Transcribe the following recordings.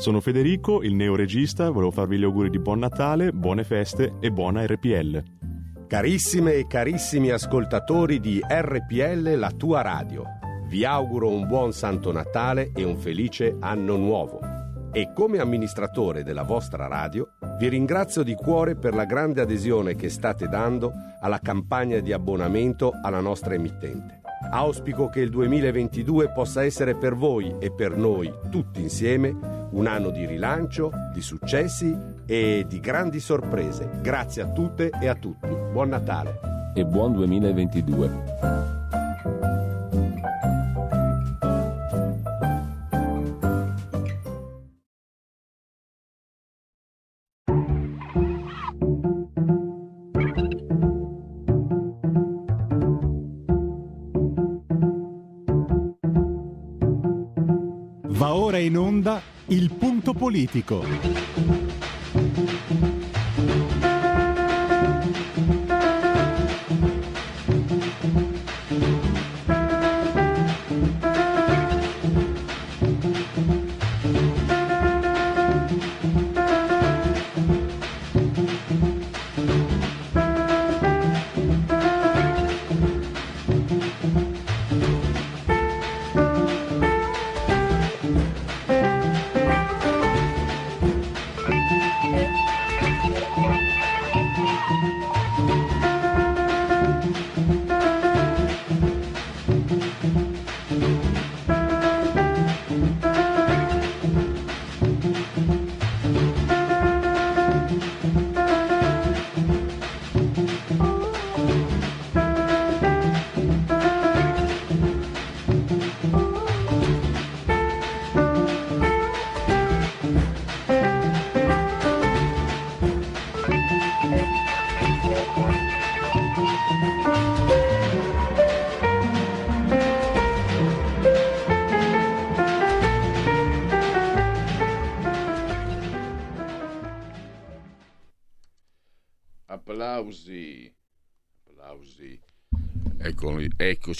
Sono Federico, il neoregista, volevo farvi gli auguri di buon Natale, buone feste e buona RPL. Carissime e carissimi ascoltatori di RPL, la tua radio, vi auguro un buon Santo Natale e un felice anno nuovo e come amministratore della vostra radio vi ringrazio di cuore per la grande adesione che state dando alla campagna di abbonamento alla nostra emittente. Auspico che il 2022 possa essere per voi e per noi tutti insieme un anno di rilancio, di successi e di grandi sorprese. Grazie a tutte e a tutti. Buon Natale e buon 2022. Politico.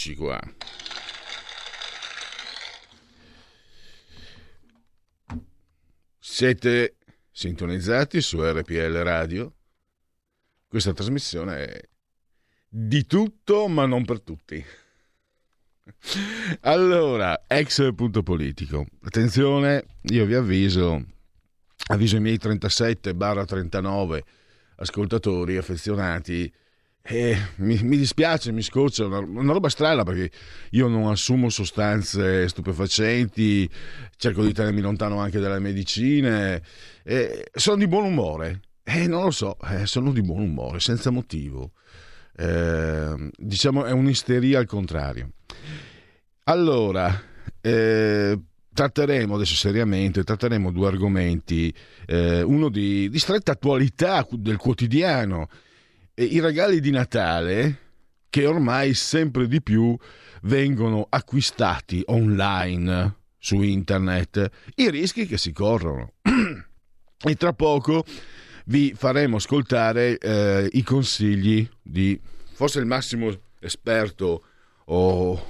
Eccoci qua. Siete sintonizzati su RPL Radio? Questa trasmissione è di tutto, ma non per tutti. Allora, ex punto politico. Attenzione, io vi avviso, avviso i miei 37 39 ascoltatori affezionati eh, mi, mi, dispiace, mi scoccia, una, una, roba strana perché io non assumo sostanze stupefacenti, cerco di tenermi lontano anche dalle medicine, eh, sono di buon umore, eh, non lo so, eh, sono di buon umore, senza motivo. Eh, diciamo è un'isteria al contrario. Allora, eh, tratteremo adesso seriamente, tratteremo due argomenti, uno di, di stretta attualità del quotidiano i regali di Natale che ormai sempre di più vengono acquistati online su internet, i rischi che si corrono. e tra poco vi faremo ascoltare eh, i consigli di forse il massimo esperto o,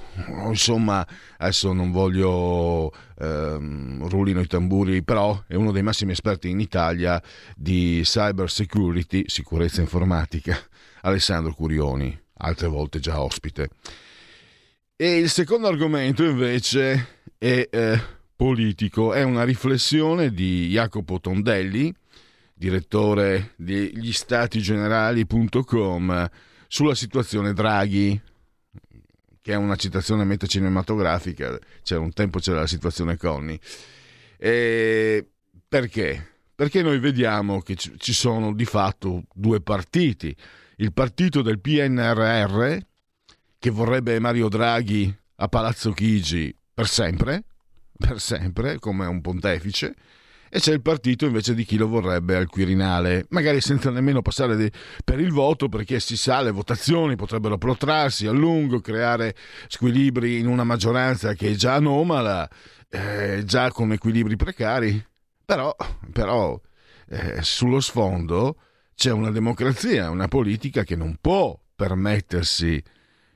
insomma adesso non voglio ehm, rullino i tamburi però è uno dei massimi esperti in Italia di cyber security sicurezza informatica Alessandro Curioni altre volte già ospite. E il secondo argomento invece è eh, politico. È una riflessione di Jacopo Tondelli direttore di statigenerali.com sulla situazione Draghi che è una citazione meta cinematografica, cioè un tempo c'era la situazione Conny. E perché? Perché noi vediamo che ci sono di fatto due partiti. Il partito del PNRR, che vorrebbe Mario Draghi a Palazzo Chigi per sempre, per sempre, come un pontefice, e c'è il partito invece di chi lo vorrebbe al Quirinale, magari senza nemmeno passare di, per il voto perché si sa le votazioni potrebbero protrarsi a lungo, creare squilibri in una maggioranza che è già anomala, eh, già con equilibri precari, però, però eh, sullo sfondo c'è una democrazia, una politica che non può permettersi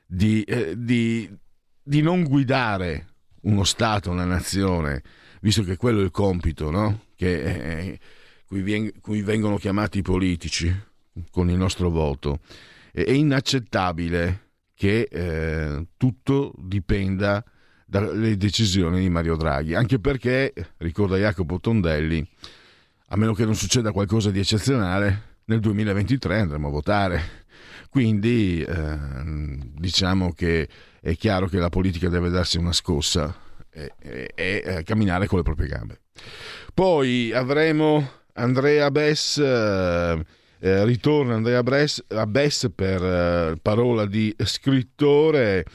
di, eh, di, di non guidare uno Stato, una nazione, visto che quello è il compito, no? Che, eh, cui, vien, cui, vengono chiamati i politici con il nostro voto. È inaccettabile che eh, tutto dipenda dalle decisioni di Mario Draghi, anche perché, ricorda Jacopo Tondelli, a meno che non succeda qualcosa di eccezionale, nel 2023 andremo a votare. Quindi eh, diciamo che è chiaro che la politica deve darsi una scossa e, e, e eh, camminare con le proprie gambe. Poi avremo Andrea Bess, eh, eh, ritorna Andrea Bess, Bess per eh, parola di scrittore.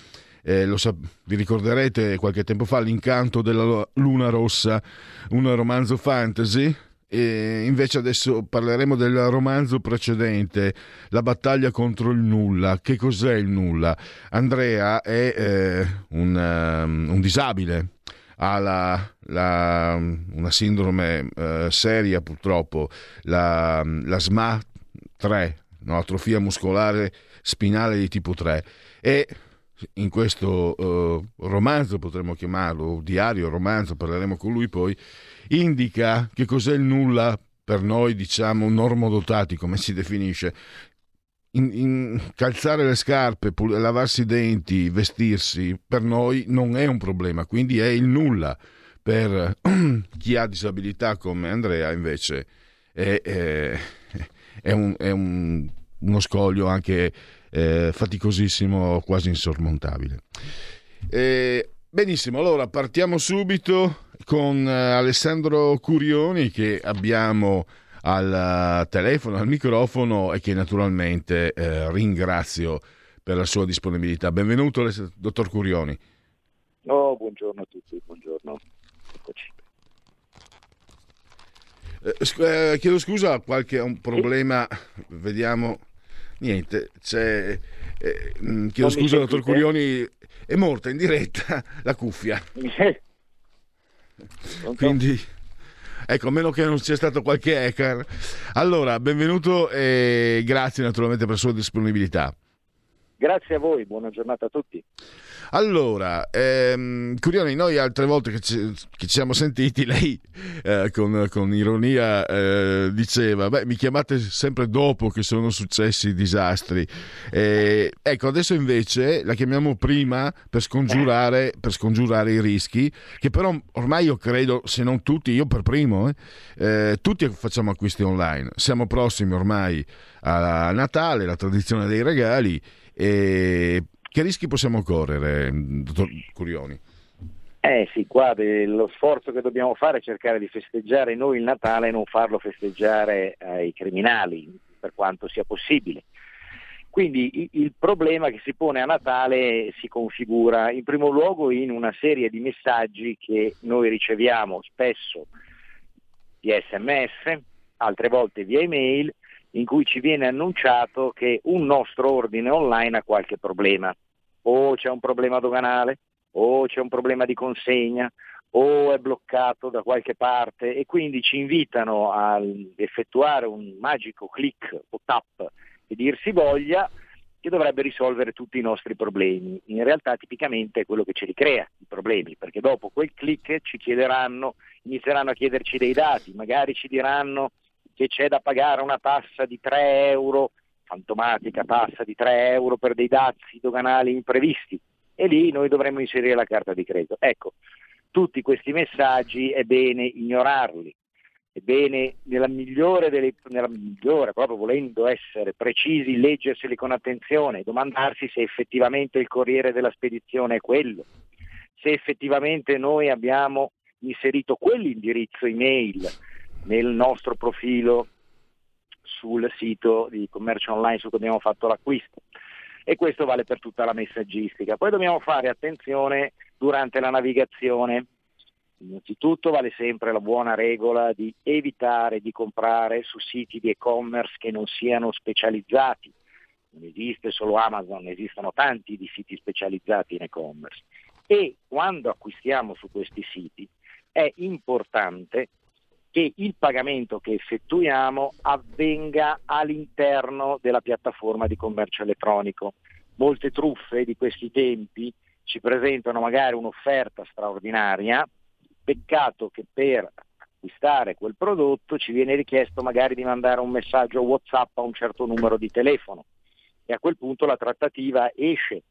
Eh, lo sa- vi ricorderete qualche tempo fa l'incanto della luna rossa, un romanzo fantasy. E invece adesso parleremo del romanzo precedente, La battaglia contro il nulla. Che cos'è il nulla? Andrea è eh, un, um, un disabile, ha la, la, una sindrome eh, seria purtroppo, la, la SMA 3, no? atrofia muscolare spinale di tipo 3 e in questo uh, romanzo, potremmo chiamarlo, diario, romanzo, parleremo con lui poi, indica che cos'è il nulla per noi, diciamo, normodotati, come si definisce, in, in calzare le scarpe, pul- lavarsi i denti, vestirsi, per noi non è un problema, quindi è il nulla. Per chi ha disabilità come Andrea invece è, è, è, un, è un, uno scoglio anche eh, faticosissimo, quasi insormontabile. Eh, benissimo, allora partiamo subito con eh, Alessandro Curioni che abbiamo al telefono, al microfono e che naturalmente eh, ringrazio per la sua disponibilità. Benvenuto, dottor Curioni. Oh, buongiorno a tutti, buongiorno. Eccoci. Eh, chiedo scusa, qualche un problema, vediamo. Niente, c'è. Eh, mm, chiedo non scusa, dottor Curioni, è morta in diretta la cuffia. Quindi Ecco, a meno che non sia stato qualche hacker. Allora, benvenuto e grazie naturalmente per la sua disponibilità. Grazie a voi, buona giornata a tutti. Allora, ehm, Curioni, noi altre volte che ci, che ci siamo sentiti, lei eh, con, con, ironia eh, diceva, beh, mi chiamate sempre dopo che sono successi i disastri. Eh, ecco, adesso invece la chiamiamo prima per scongiurare, per scongiurare, i rischi, che però ormai io credo, se non tutti, io per primo, eh, eh, tutti facciamo acquisti online. Siamo prossimi ormai a Natale, la tradizione dei regali. E che rischi possiamo correre, dottor Curioni? Eh sì, qua lo sforzo che dobbiamo fare è cercare di festeggiare noi il Natale e non farlo festeggiare ai criminali, per quanto sia possibile. Quindi il problema che si pone a Natale si configura in primo luogo in una serie di messaggi che noi riceviamo spesso via sms, altre volte via email in cui ci viene annunciato che un nostro ordine online ha qualche problema, o c'è un problema doganale, o c'è un problema di consegna, o è bloccato da qualche parte e quindi ci invitano a effettuare un magico click o tap e dirsi voglia che dovrebbe risolvere tutti i nostri problemi. In realtà tipicamente è quello che ce li crea i problemi, perché dopo quel click ci chiederanno, inizieranno a chiederci dei dati, magari ci diranno che c'è da pagare una tassa di 3 euro, fantomatica tassa di 3 euro per dei dazi doganali imprevisti e lì noi dovremmo inserire la carta di credito. Ecco, tutti questi messaggi è bene ignorarli, è bene nella migliore, delle, nella migliore, proprio volendo essere precisi, leggerseli con attenzione, domandarsi se effettivamente il corriere della spedizione è quello, se effettivamente noi abbiamo inserito quell'indirizzo email nel nostro profilo sul sito di commercio online su cui abbiamo fatto l'acquisto. E questo vale per tutta la messaggistica. Poi dobbiamo fare attenzione durante la navigazione. Innanzitutto vale sempre la buona regola di evitare di comprare su siti di e-commerce che non siano specializzati. Non esiste solo Amazon, esistono tanti di siti specializzati in e-commerce. E quando acquistiamo su questi siti è importante che il pagamento che effettuiamo avvenga all'interno della piattaforma di commercio elettronico. Molte truffe di questi tempi ci presentano magari un'offerta straordinaria, peccato che per acquistare quel prodotto ci viene richiesto magari di mandare un messaggio WhatsApp a un certo numero di telefono e a quel punto la trattativa esce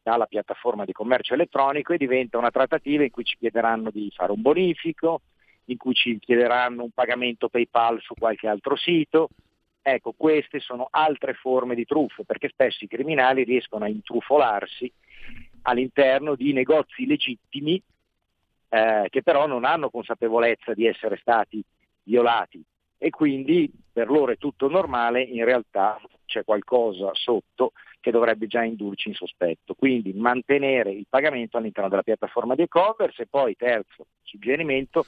dalla piattaforma di commercio elettronico e diventa una trattativa in cui ci chiederanno di fare un bonifico, in cui ci chiederanno un pagamento PayPal su qualche altro sito. Ecco, queste sono altre forme di truffe, perché spesso i criminali riescono a intrufolarsi all'interno di negozi legittimi eh, che però non hanno consapevolezza di essere stati violati e quindi per loro è tutto normale, in realtà c'è qualcosa sotto che dovrebbe già indurci in sospetto. Quindi mantenere il pagamento all'interno della piattaforma di e-commerce e poi terzo suggerimento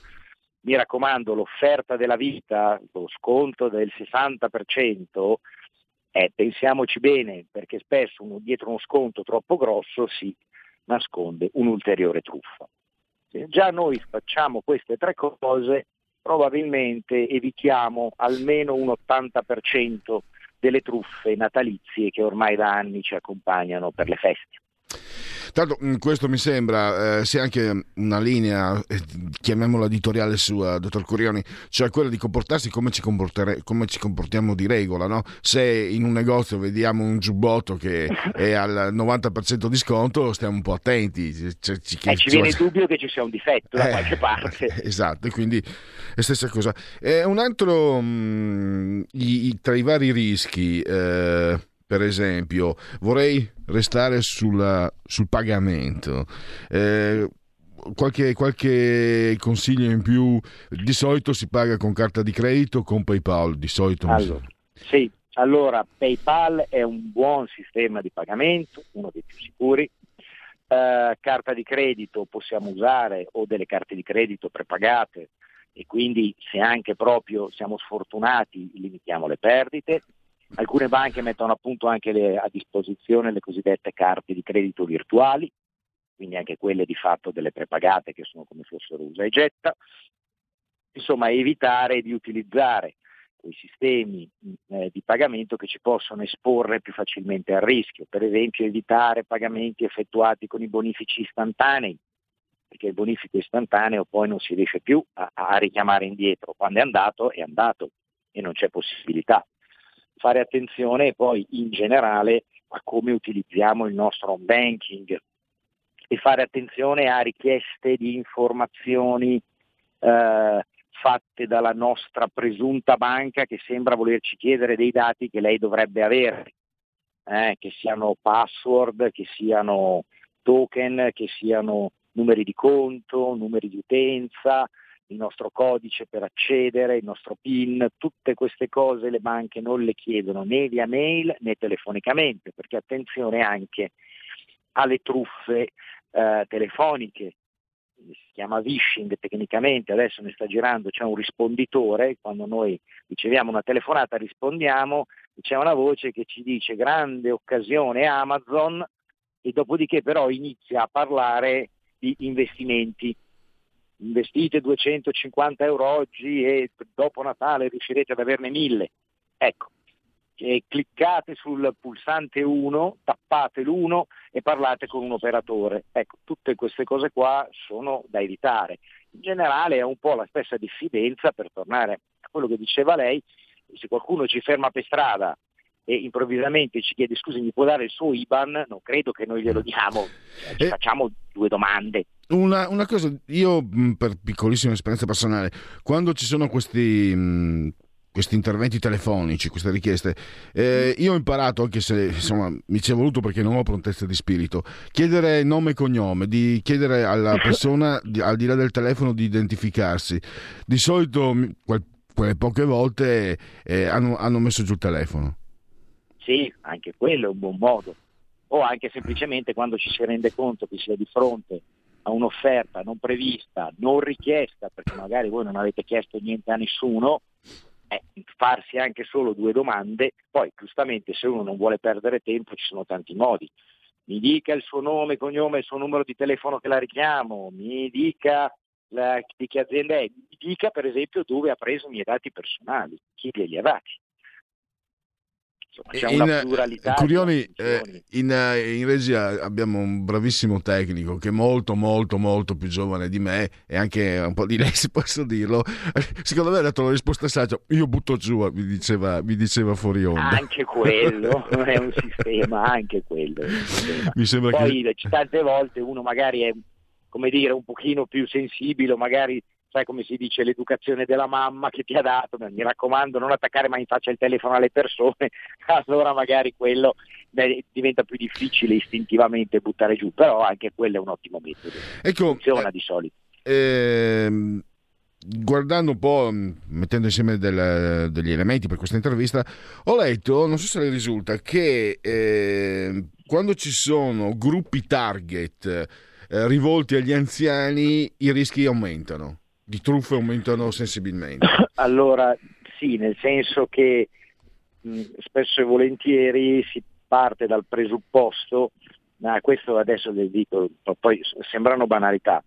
mi raccomando, l'offerta della vita, lo sconto del 60%, eh, pensiamoci bene, perché spesso uno, dietro uno sconto troppo grosso si nasconde un'ulteriore truffa. Se già noi facciamo queste tre cose, probabilmente evitiamo almeno un 80% delle truffe natalizie che ormai da anni ci accompagnano per le feste. Tanto mm, questo mi sembra eh, sia anche una linea, eh, chiamiamola editoriale sua, dottor Curioni, cioè quella di comportarsi come ci, come ci comportiamo di regola. No? Se in un negozio vediamo un giubbotto che è al 90% di sconto, stiamo un po' attenti. Cioè, ci, eh, ci viene il dubbio che ci sia un difetto da eh, qualche parte. Esatto, e quindi è stessa cosa. Eh, un altro, mh, mm, i, tra i vari rischi... Eh, per esempio, vorrei restare sulla, sul pagamento. Eh, qualche, qualche, consiglio in più? Di solito si paga con carta di credito o con PayPal? Di solito allora, sì, allora PayPal è un buon sistema di pagamento, uno dei più sicuri. Eh, carta di credito possiamo usare o delle carte di credito prepagate e quindi se anche proprio siamo sfortunati limitiamo le perdite. Alcune banche mettono appunto anche le, a disposizione le cosiddette carte di credito virtuali, quindi anche quelle di fatto delle prepagate che sono come fossero usa e getta. Insomma, evitare di utilizzare quei sistemi eh, di pagamento che ci possono esporre più facilmente al rischio, per esempio evitare pagamenti effettuati con i bonifici istantanei, perché il bonifico istantaneo poi non si riesce più a, a richiamare indietro, quando è andato è andato e non c'è possibilità fare attenzione poi in generale a come utilizziamo il nostro home banking e fare attenzione a richieste di informazioni eh, fatte dalla nostra presunta banca che sembra volerci chiedere dei dati che lei dovrebbe avere, eh, che siano password, che siano token, che siano numeri di conto, numeri di utenza, il nostro codice per accedere, il nostro PIN, tutte queste cose le banche non le chiedono né via mail né telefonicamente, perché attenzione anche alle truffe eh, telefoniche, si chiama phishing tecnicamente, adesso ne sta girando, c'è un risponditore, quando noi riceviamo una telefonata rispondiamo, c'è una voce che ci dice grande occasione Amazon e dopodiché però inizia a parlare di investimenti investite 250 euro oggi e dopo Natale riuscirete ad averne 1000. Ecco, eh, cliccate sul pulsante 1, tappate l'1 e parlate con un operatore. Ecco, tutte queste cose qua sono da evitare. In generale è un po' la stessa diffidenza per tornare a quello che diceva lei, se qualcuno ci ferma per strada e improvvisamente ci chiede scusi mi può dare il suo IBAN, non credo che noi glielo diamo, cioè, ci Eh. facciamo due domande. Una, una cosa, io mh, per piccolissima esperienza personale, quando ci sono questi, mh, questi interventi telefonici, queste richieste, eh, io ho imparato, anche se insomma mi ci è voluto perché non ho prontezza di spirito, chiedere nome e cognome, di chiedere alla persona di- al di là del telefono di identificarsi. Di solito, quel- quelle poche volte eh, hanno, hanno messo giù il telefono. Sì, anche quello è un buon modo. O anche semplicemente quando ci si rende conto che si è di fronte a un'offerta non prevista, non richiesta, perché magari voi non avete chiesto niente a nessuno, eh, farsi anche solo due domande, poi giustamente se uno non vuole perdere tempo ci sono tanti modi. Mi dica il suo nome, cognome, il suo numero di telefono che la richiamo, mi dica la- di che azienda è, mi dica per esempio dove ha preso i miei dati personali, chi glieli ha dati. Insomma, c'è In- una pluralità. di Curioni, eh, in, eh, in regia abbiamo un bravissimo tecnico che è molto molto molto più giovane di me e anche un po' di lei se posso dirlo secondo me ha dato la risposta saggia io butto giù mi diceva, mi diceva fuori onda Anche quello è un sistema, anche quello sistema. mi sembra Poi che tante volte uno magari è, come dire, un pochino più sensibile, magari sai come si dice, l'educazione della mamma che ti ha dato, mi raccomando non attaccare mai in faccia il telefono alle persone, allora magari quello beh, diventa più difficile istintivamente buttare giù, però anche quello è un ottimo metodo, ecco funziona di solito. ehm, guardando un po' mh, mettendo insieme del- degli elementi per questa intervista ho letto non so se le risulta che eh, quando ci sono gruppi target eh, rivolti agli anziani i rischi aumentano di truffe aumentano sensibilmente. Allora, sì, nel senso che mh, spesso e volentieri si parte dal presupposto, ma questo adesso le dico, po- poi sembrano banalità,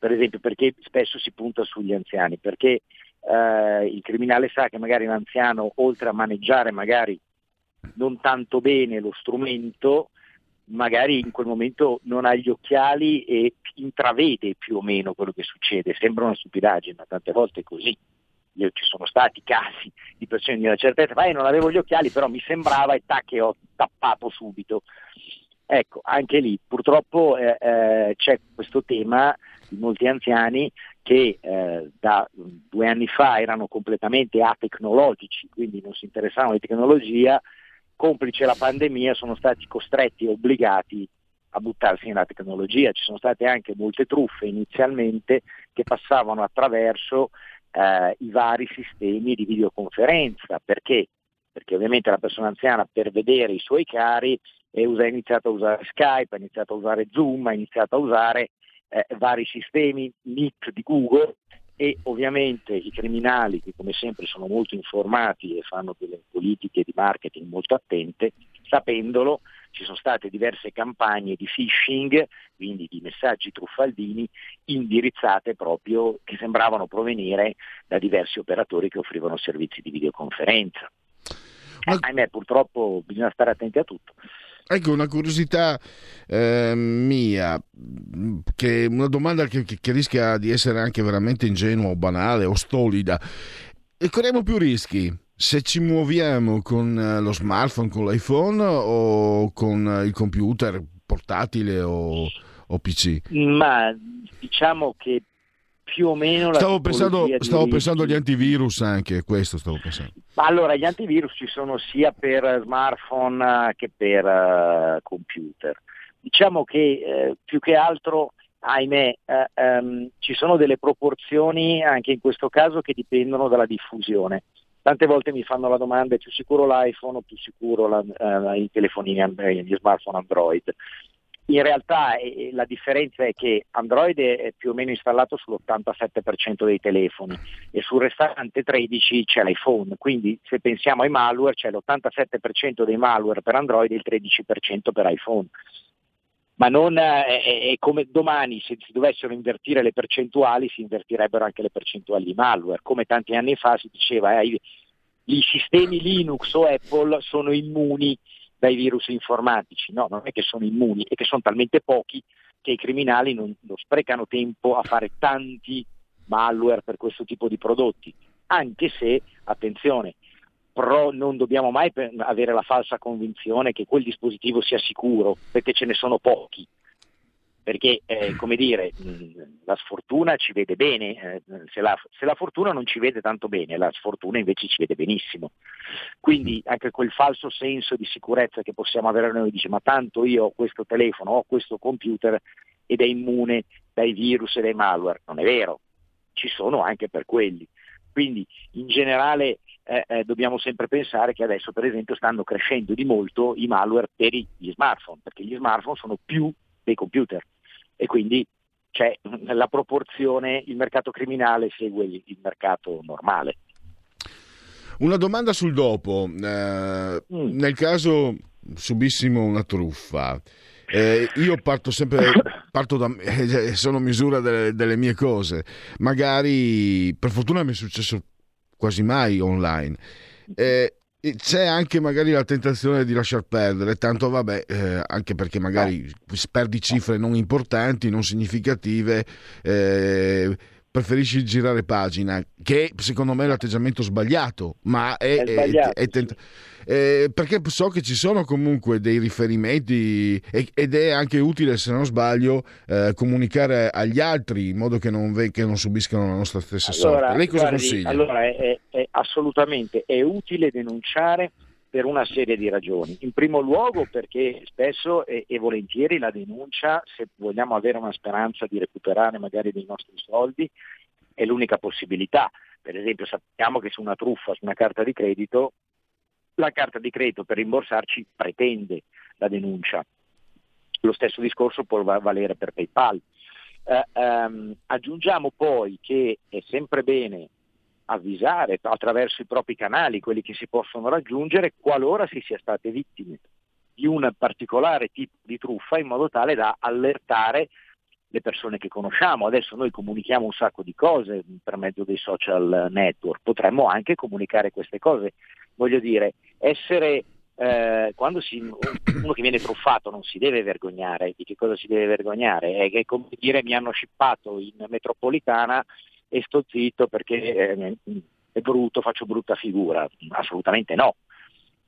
per esempio perché spesso si punta sugli anziani, perché eh, il criminale sa che magari l'anziano, oltre a maneggiare magari non tanto bene lo strumento, magari in quel momento non ha gli occhiali e intravede più o meno quello che succede. Sembra una stupidaggine, ma tante volte è così. Io, ci sono stati casi di persone di una certa età, "Eh, non avevo gli occhiali, però mi sembrava e tac, e ho tappato subito. Ecco, anche lì purtroppo eh, eh, c'è questo tema di molti anziani che eh, da due anni fa erano completamente atecnologici, quindi non si interessavano di tecnologia, complice la pandemia sono stati costretti e obbligati a buttarsi nella tecnologia. Ci sono state anche molte truffe inizialmente che passavano attraverso eh, i vari sistemi di videoconferenza. Perché? Perché ovviamente la persona anziana per vedere i suoi cari ha iniziato a usare Skype, ha iniziato a usare Zoom, ha iniziato a usare eh, vari sistemi, Meet di Google e ovviamente i criminali che come sempre sono molto informati e fanno delle politiche di marketing molto attente, sapendolo ci sono state diverse campagne di phishing, quindi di messaggi truffaldini indirizzate proprio che sembravano provenire da diversi operatori che offrivano servizi di videoconferenza. Eh, Ma- ahimè, purtroppo bisogna stare attenti a tutto. Ecco, una curiosità eh, mia, che una domanda che, che- che rischia di essere anche veramente ingenua o banale o stolida. E corriamo più rischi se ci muoviamo con eh, lo smartphone, con l'iPhone o con eh, il computer portatile o, o PC? Ma diciamo che più o meno la Stavo pensando, stavo pensando agli antivirus anche, questo stavo pensando. Allora, gli antivirus ci sono sia per smartphone eh, che per eh, computer. Diciamo che eh, più che altro, ahimè, eh, ehm, ci sono delle proporzioni anche in questo caso che dipendono dalla diffusione. Tante volte mi fanno la domanda è più sicuro l'iPhone o più sicuro la- eh, i telefonini, and- gli smartphone Android. In realtà eh, la differenza è che Android è più o meno installato sull'87% dei telefoni e sul restante 13 c'è l'iPhone, quindi se pensiamo ai malware c'è l'87% dei malware per Android e il 13% per iPhone. Ma non eh, è, è come domani se si dovessero invertire le percentuali si invertirebbero anche le percentuali di malware, come tanti anni fa si diceva eh, i- i sistemi Linux o Apple sono immuni dai virus informatici, no, non è che sono immuni, è che sono talmente pochi che i criminali non, non sprecano tempo a fare tanti malware per questo tipo di prodotti, anche se, attenzione, però non dobbiamo mai avere la falsa convinzione che quel dispositivo sia sicuro, perché ce ne sono pochi perché eh, come dire, la sfortuna ci vede bene, eh, se, la, se, la, fortuna non ci vede tanto bene, la sfortuna invece ci vede benissimo. Quindi anche quel falso senso di sicurezza che possiamo avere noi, dice ma tanto io ho questo telefono, ho questo computer ed è immune dai virus e dai malware, non è vero, ci sono anche per quelli. Quindi in generale eh, eh, dobbiamo sempre pensare che adesso per esempio stanno crescendo di molto i malware per gli smartphone, perché gli smartphone sono più dei computer e quindi c'è la proporzione, il mercato criminale segue il mercato normale. Una domanda sul dopo, eh, mm. nel caso subissimo una truffa, eh, io parto sempre, parto da, eh, sono misura delle, delle, mie cose, magari per fortuna mi è successo quasi mai online. Eh, c'è anche magari la tentazione di lasciar perdere, tanto vabbè, eh, anche perché magari perdi cifre non importanti, non significative, eh, preferisci girare pagina, che secondo me è l'atteggiamento sbagliato, ma è, è, sbagliato, è, è tent- eh, perché so che ci sono comunque dei riferimenti ed è anche utile, se non sbaglio, eh, comunicare agli altri in modo che non, ve- che non subiscano la nostra stessa allora, sorte. Lei cosa guardi, consiglia? Allora, è, è, assolutamente è utile denunciare per una serie di ragioni. In primo luogo perché spesso e, e, volentieri la denuncia, se vogliamo avere una speranza di recuperare magari dei nostri soldi, è l'unica possibilità. Per esempio sappiamo che su una truffa, su una carta di credito, la carta di credito per rimborsarci pretende la denuncia. Lo stesso discorso può valere per PayPal. Eh, ehm, aggiungiamo poi che è sempre bene avvisare attraverso i propri canali, quelli che si possono raggiungere, qualora si sia state vittime di un particolare tipo di truffa in modo tale da allertare le persone che conosciamo. Adesso noi comunichiamo un sacco di cose per mezzo dei social network, potremmo anche comunicare queste cose. Voglio dire, essere eh, quando si, uno che viene truffato non si deve vergognare, di che cosa si deve vergognare? È, è come dire mi hanno shippato in metropolitana e sto zitto perché eh, è brutto, faccio brutta figura. Assolutamente no.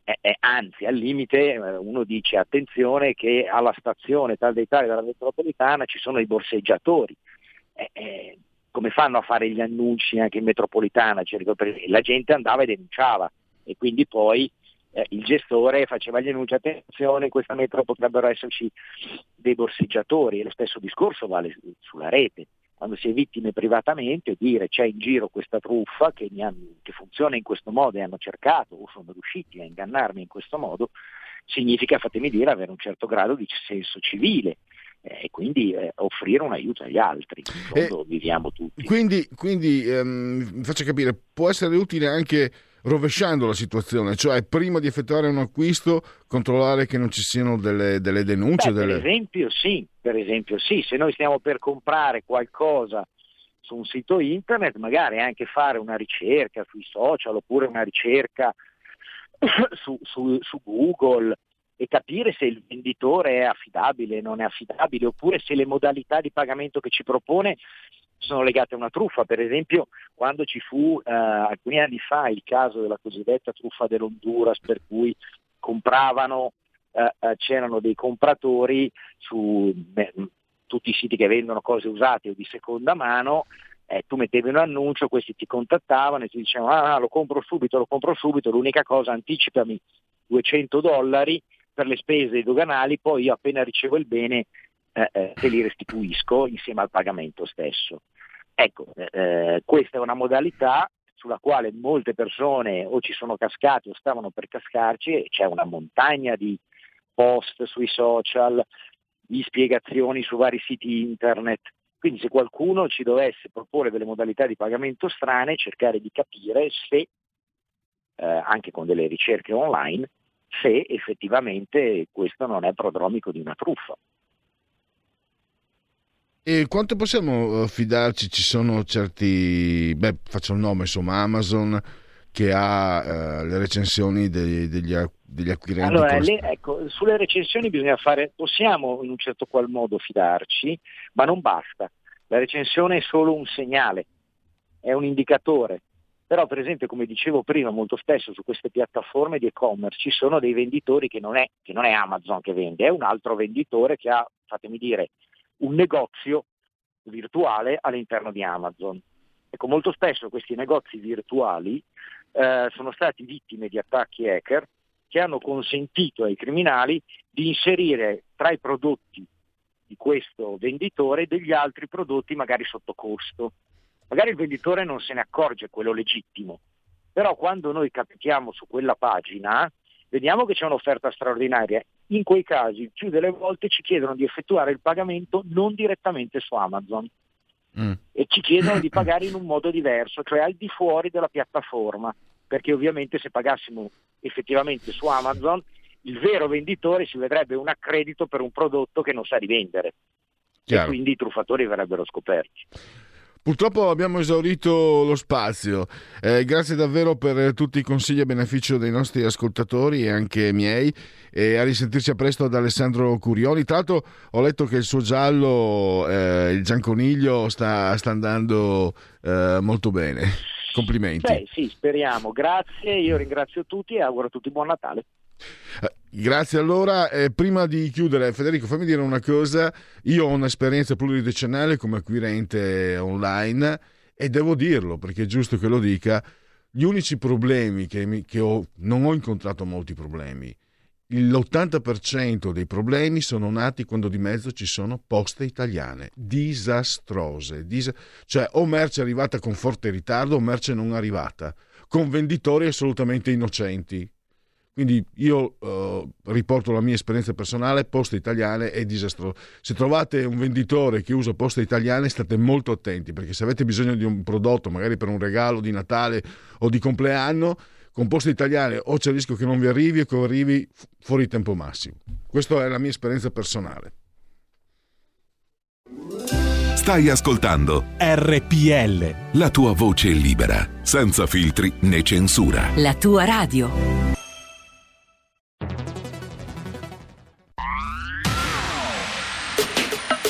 Eh, anzi, al limite eh, uno dice attenzione che alla stazione tal dei tali della metropolitana ci sono i borseggiatori. Eh, eh, come fanno a fare gli annunci anche in metropolitana? Cioè, la gente andava e denunciava e quindi poi eh, il gestore faceva gli annunci, attenzione in questa metro potrebbero esserci dei borseggiatori e lo stesso discorso vale sulla rete quando si è vittime privatamente, dire c'è in giro questa truffa che, hanno, che funziona in questo modo e hanno cercato o sono riusciti a ingannarmi in questo modo, significa, fatemi dire, avere un certo grado di senso civile eh, e quindi eh, offrire un aiuto agli altri. In fondo eh, viviamo tutti. Quindi, quindi ehm, mi faccio capire, può essere utile anche rovesciando la situazione, cioè prima di effettuare un acquisto controllare che non ci siano delle, delle denunce. Beh, delle... Per, esempio, sì, per esempio sì, se noi stiamo per comprare qualcosa su un sito internet, magari anche fare una ricerca sui social oppure una ricerca su, su, su Google e capire se il venditore è affidabile, non è affidabile, oppure se le modalità di pagamento che ci propone sono legate a una truffa. Per esempio, quando ci fu eh, alcuni anni fa il caso della cosiddetta truffa dell'Honduras, per cui compravano, eh, eh c'erano dei compratori su beh, tutti i siti che vendono cose usate o di seconda mano, eh, tu mettevi un annuncio, questi ti contattavano e ti dicevano ah, lo compro subito, lo compro subito, l'unica cosa anticipami 200 dollari per le spese doganali, poi io appena ricevo il bene eh, eh, te li restituisco insieme al pagamento stesso. Ecco, eh, eh, questa è una modalità sulla quale molte persone o ci sono cascate o stavano per cascarci e c'è una montagna di post sui social, di spiegazioni su vari siti internet. Quindi se qualcuno ci dovesse proporre delle modalità di pagamento strane, cercare di capire se, eh, anche con delle ricerche online, se effettivamente questo non è prodromico di una truffa. E quanto possiamo eh, fidarci? Ci sono certi, beh, faccio il nome, insomma, Amazon, che ha eh, le recensioni degli, degli, degli acquirenti. Allora, le, ecco, sulle recensioni bisogna fare, possiamo in un certo qual modo fidarci, ma non basta. La recensione è solo un segnale, è un indicatore. Però per esempio, come dicevo prima, molto spesso su queste piattaforme di e-commerce ci sono dei venditori che non è, che non è Amazon che vende, è un altro venditore che ha, fatemi dire, un negozio virtuale all'interno di Amazon. Ecco, molto spesso questi negozi virtuali eh, sono stati vittime di attacchi hacker che hanno consentito ai criminali di inserire tra i prodotti di questo venditore degli altri prodotti magari sotto costo. Magari il venditore non se ne accorge, quello legittimo, però quando noi capitiamo su quella pagina vediamo che c'è un'offerta straordinaria. In quei casi, più delle volte ci chiedono di effettuare il pagamento non direttamente su Amazon mm. e ci chiedono di pagare in un modo diverso, cioè al di fuori della piattaforma, perché ovviamente se pagassimo effettivamente su Amazon il vero venditore si vedrebbe un accredito per un prodotto che non sa rivendere Chiaro. e quindi i truffatori verrebbero scoperti. Purtroppo abbiamo esaurito lo spazio. Eh, grazie davvero per tutti i consigli a beneficio dei nostri ascoltatori e anche miei. E a risentirci a presto da Alessandro Curioni. Tra l'altro ho letto che il suo giallo, eh, il Gianconiglio, sta, sta andando eh, molto bene. Complimenti. Beh, sì, speriamo. Grazie, io ringrazio tutti e auguro a tutti buon Natale. Eh, grazie allora. Eh, prima di chiudere, Federico, fammi dire una cosa. Io ho un'esperienza pluridecennale come acquirente online e devo dirlo perché è giusto che lo dica. Gli unici problemi che, mi, che ho, non ho incontrato molti problemi. L'80% dei problemi sono nati quando di mezzo ci sono poste italiane disastrose, dis- cioè o merce arrivata con forte ritardo o merce non arrivata, con venditori assolutamente innocenti quindi io uh, riporto la mia esperienza personale, poste italiane è disastroso. Se trovate un venditore che usa poste italiane state molto attenti perché se avete bisogno di un prodotto, magari per un regalo di Natale o di compleanno, con poste italiane o c'è il rischio che non vi arrivi o che arrivi fuori tempo massimo. Questa è la mia esperienza personale. Stai ascoltando RPL. La tua voce libera, senza filtri né censura. La tua radio.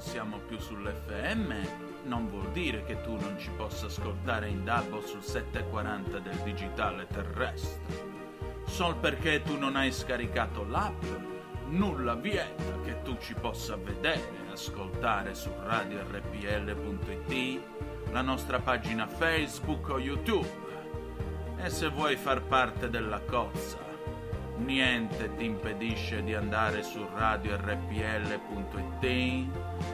Non siamo più sull'FM non vuol dire che tu non ci possa ascoltare in DAB sul 740 del digitale terrestre. Sol perché tu non hai scaricato l'app, nulla vieta che tu ci possa vedere e ascoltare su radiorpl.it, la nostra pagina Facebook o YouTube. E se vuoi far parte della cozza, Niente ti impedisce di andare su radiorpl.it,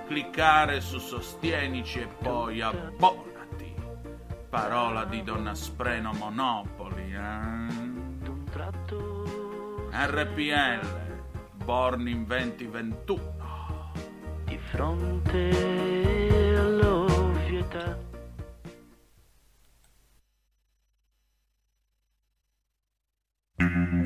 cliccare su Sostienici e poi abbonati. Parola di Donna Spreno Monopoli, eh? RPL, Born in 2021. Di fronte all'ovvietà. Mm-hmm.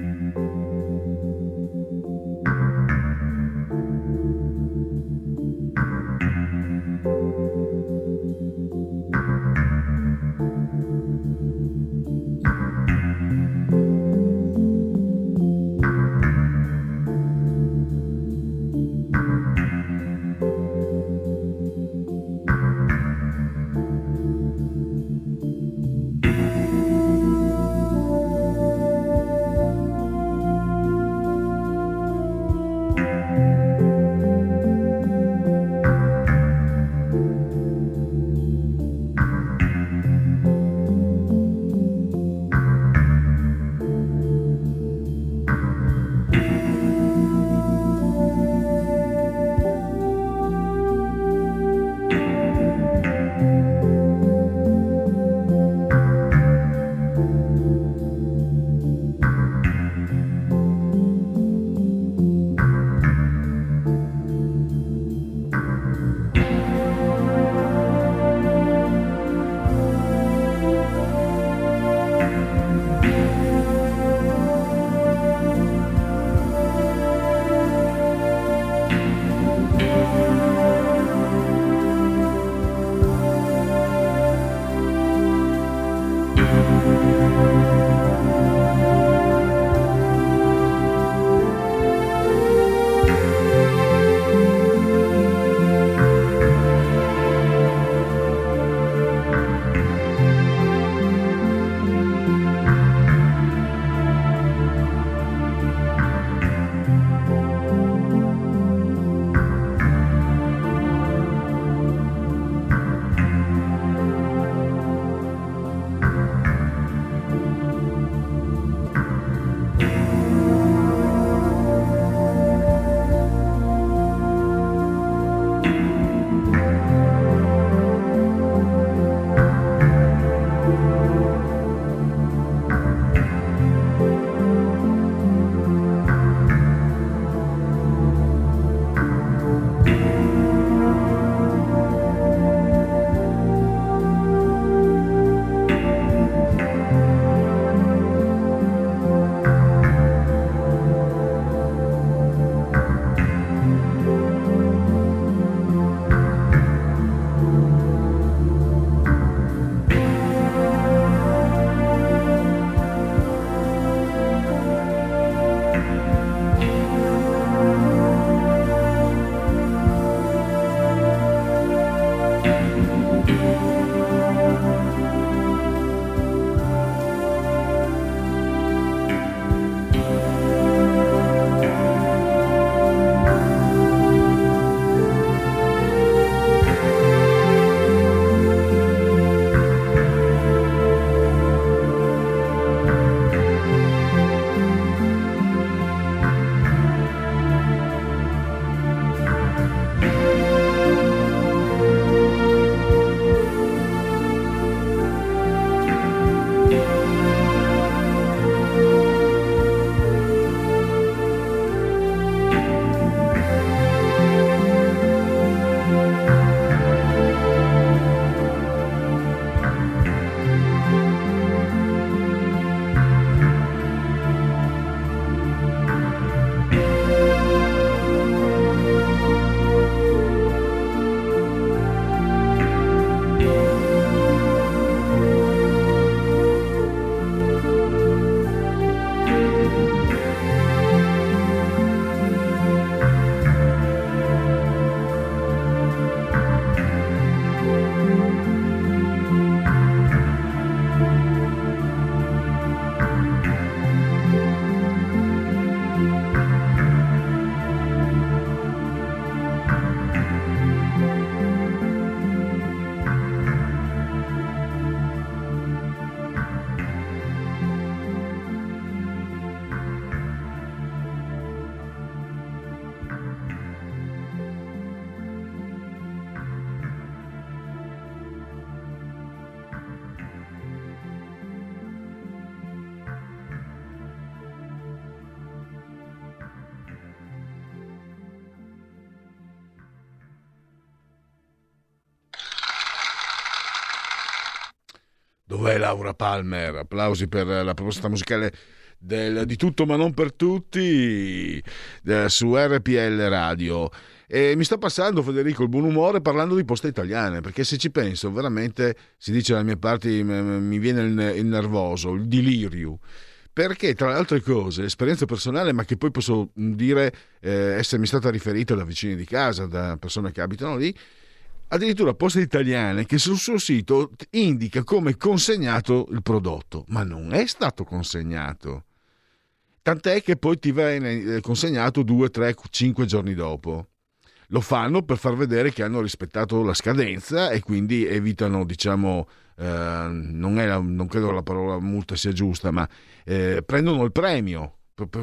Laura Palmer? Applausi per la proposta musicale del, di tutto ma non per tutti su RPL Radio. E mi sta passando Federico il buon umore parlando di poste italiane, perché se ci penso veramente si dice dalle mie parti m- mi viene il, il nervoso, il delirio. Perché tra le altre cose, esperienza personale, ma che poi posso dire eh, essermi stata riferita da vicini di casa, da persone che abitano lì, addirittura poste italiane che sul suo sito indica come consegnato il prodotto, ma non è stato consegnato. Tant'è che poi ti viene eh, consegnato 2, 3, 5 giorni dopo. Lo fanno per far vedere che hanno rispettato la scadenza e quindi evitano, diciamo, eh, non, la- non credo la parola multa sia giusta, ma eh, prendono il premio.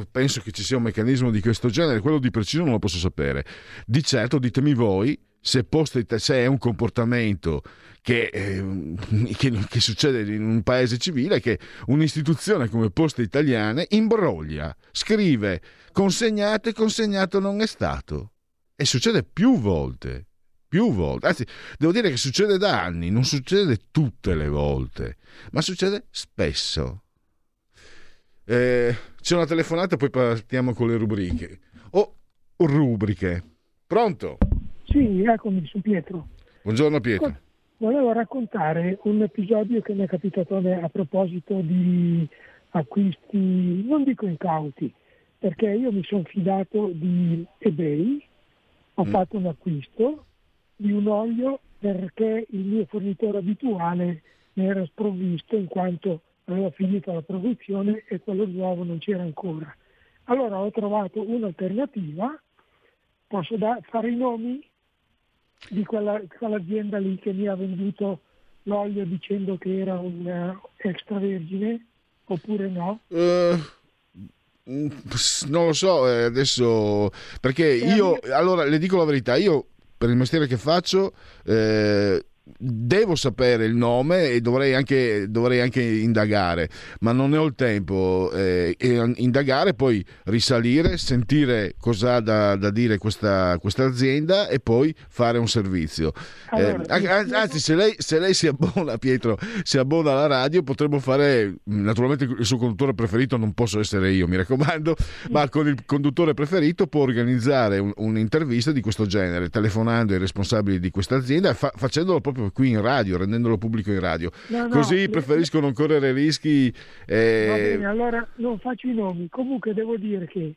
Penso che ci sia un meccanismo di questo genere, quello di preciso non lo posso sapere. Di certo, ditemi voi se, Posta Ita- se è un comportamento che, eh, che- che succede in un paese civile che un'istituzione come Poste Italiane imbroglia, scrive consegnate, consegnato non è stato. E succede più volte, più volte. Anzi, devo dire che succede da anni, non succede tutte le volte, ma succede spesso. Eh, c'è una telefonata, poi partiamo con le rubriche. Oh, rubriche. Pronto? Sì, eccomi, sono Pietro. Buongiorno Pietro. Volevo raccontare un episodio che mi è capitato a proposito di acquisti, non dico incauti, perché io mi sono fidato di eBay, ho fatto un acquisto di un olio perché il mio fornitore abituale ne era sprovvisto in quanto aveva finito la produzione e quello nuovo non c'era ancora. Allora ho trovato un'alternativa, posso da- fare i nomi di quella, quell'azienda lì che mi ha venduto l'olio dicendo che era un eh, extravergine oppure no? Mm, non lo so eh, adesso perché io allora le dico la verità io per il mestiere che faccio eh, devo sapere il nome e dovrei anche, dovrei anche indagare ma non ne ho il tempo eh, indagare poi risalire sentire cosa ha da, da dire questa, questa azienda e poi fare un servizio. Allora, Eh, an- anzi se lei, se lei si abbona Pietro si abbona alla radio potremmo fare mh, naturalmente il suo conduttore preferito non posso essere io mi raccomando ma con il conduttore preferito può organizzare un- un'intervista di questo genere telefonando ai responsabili di questa azienda fa- facendolo proprio qui in radio rendendolo pubblico in radio No, no, così le- preferisco non correre rischi eh, Va bene, allora non faccio i nomi. Comunque devo dire che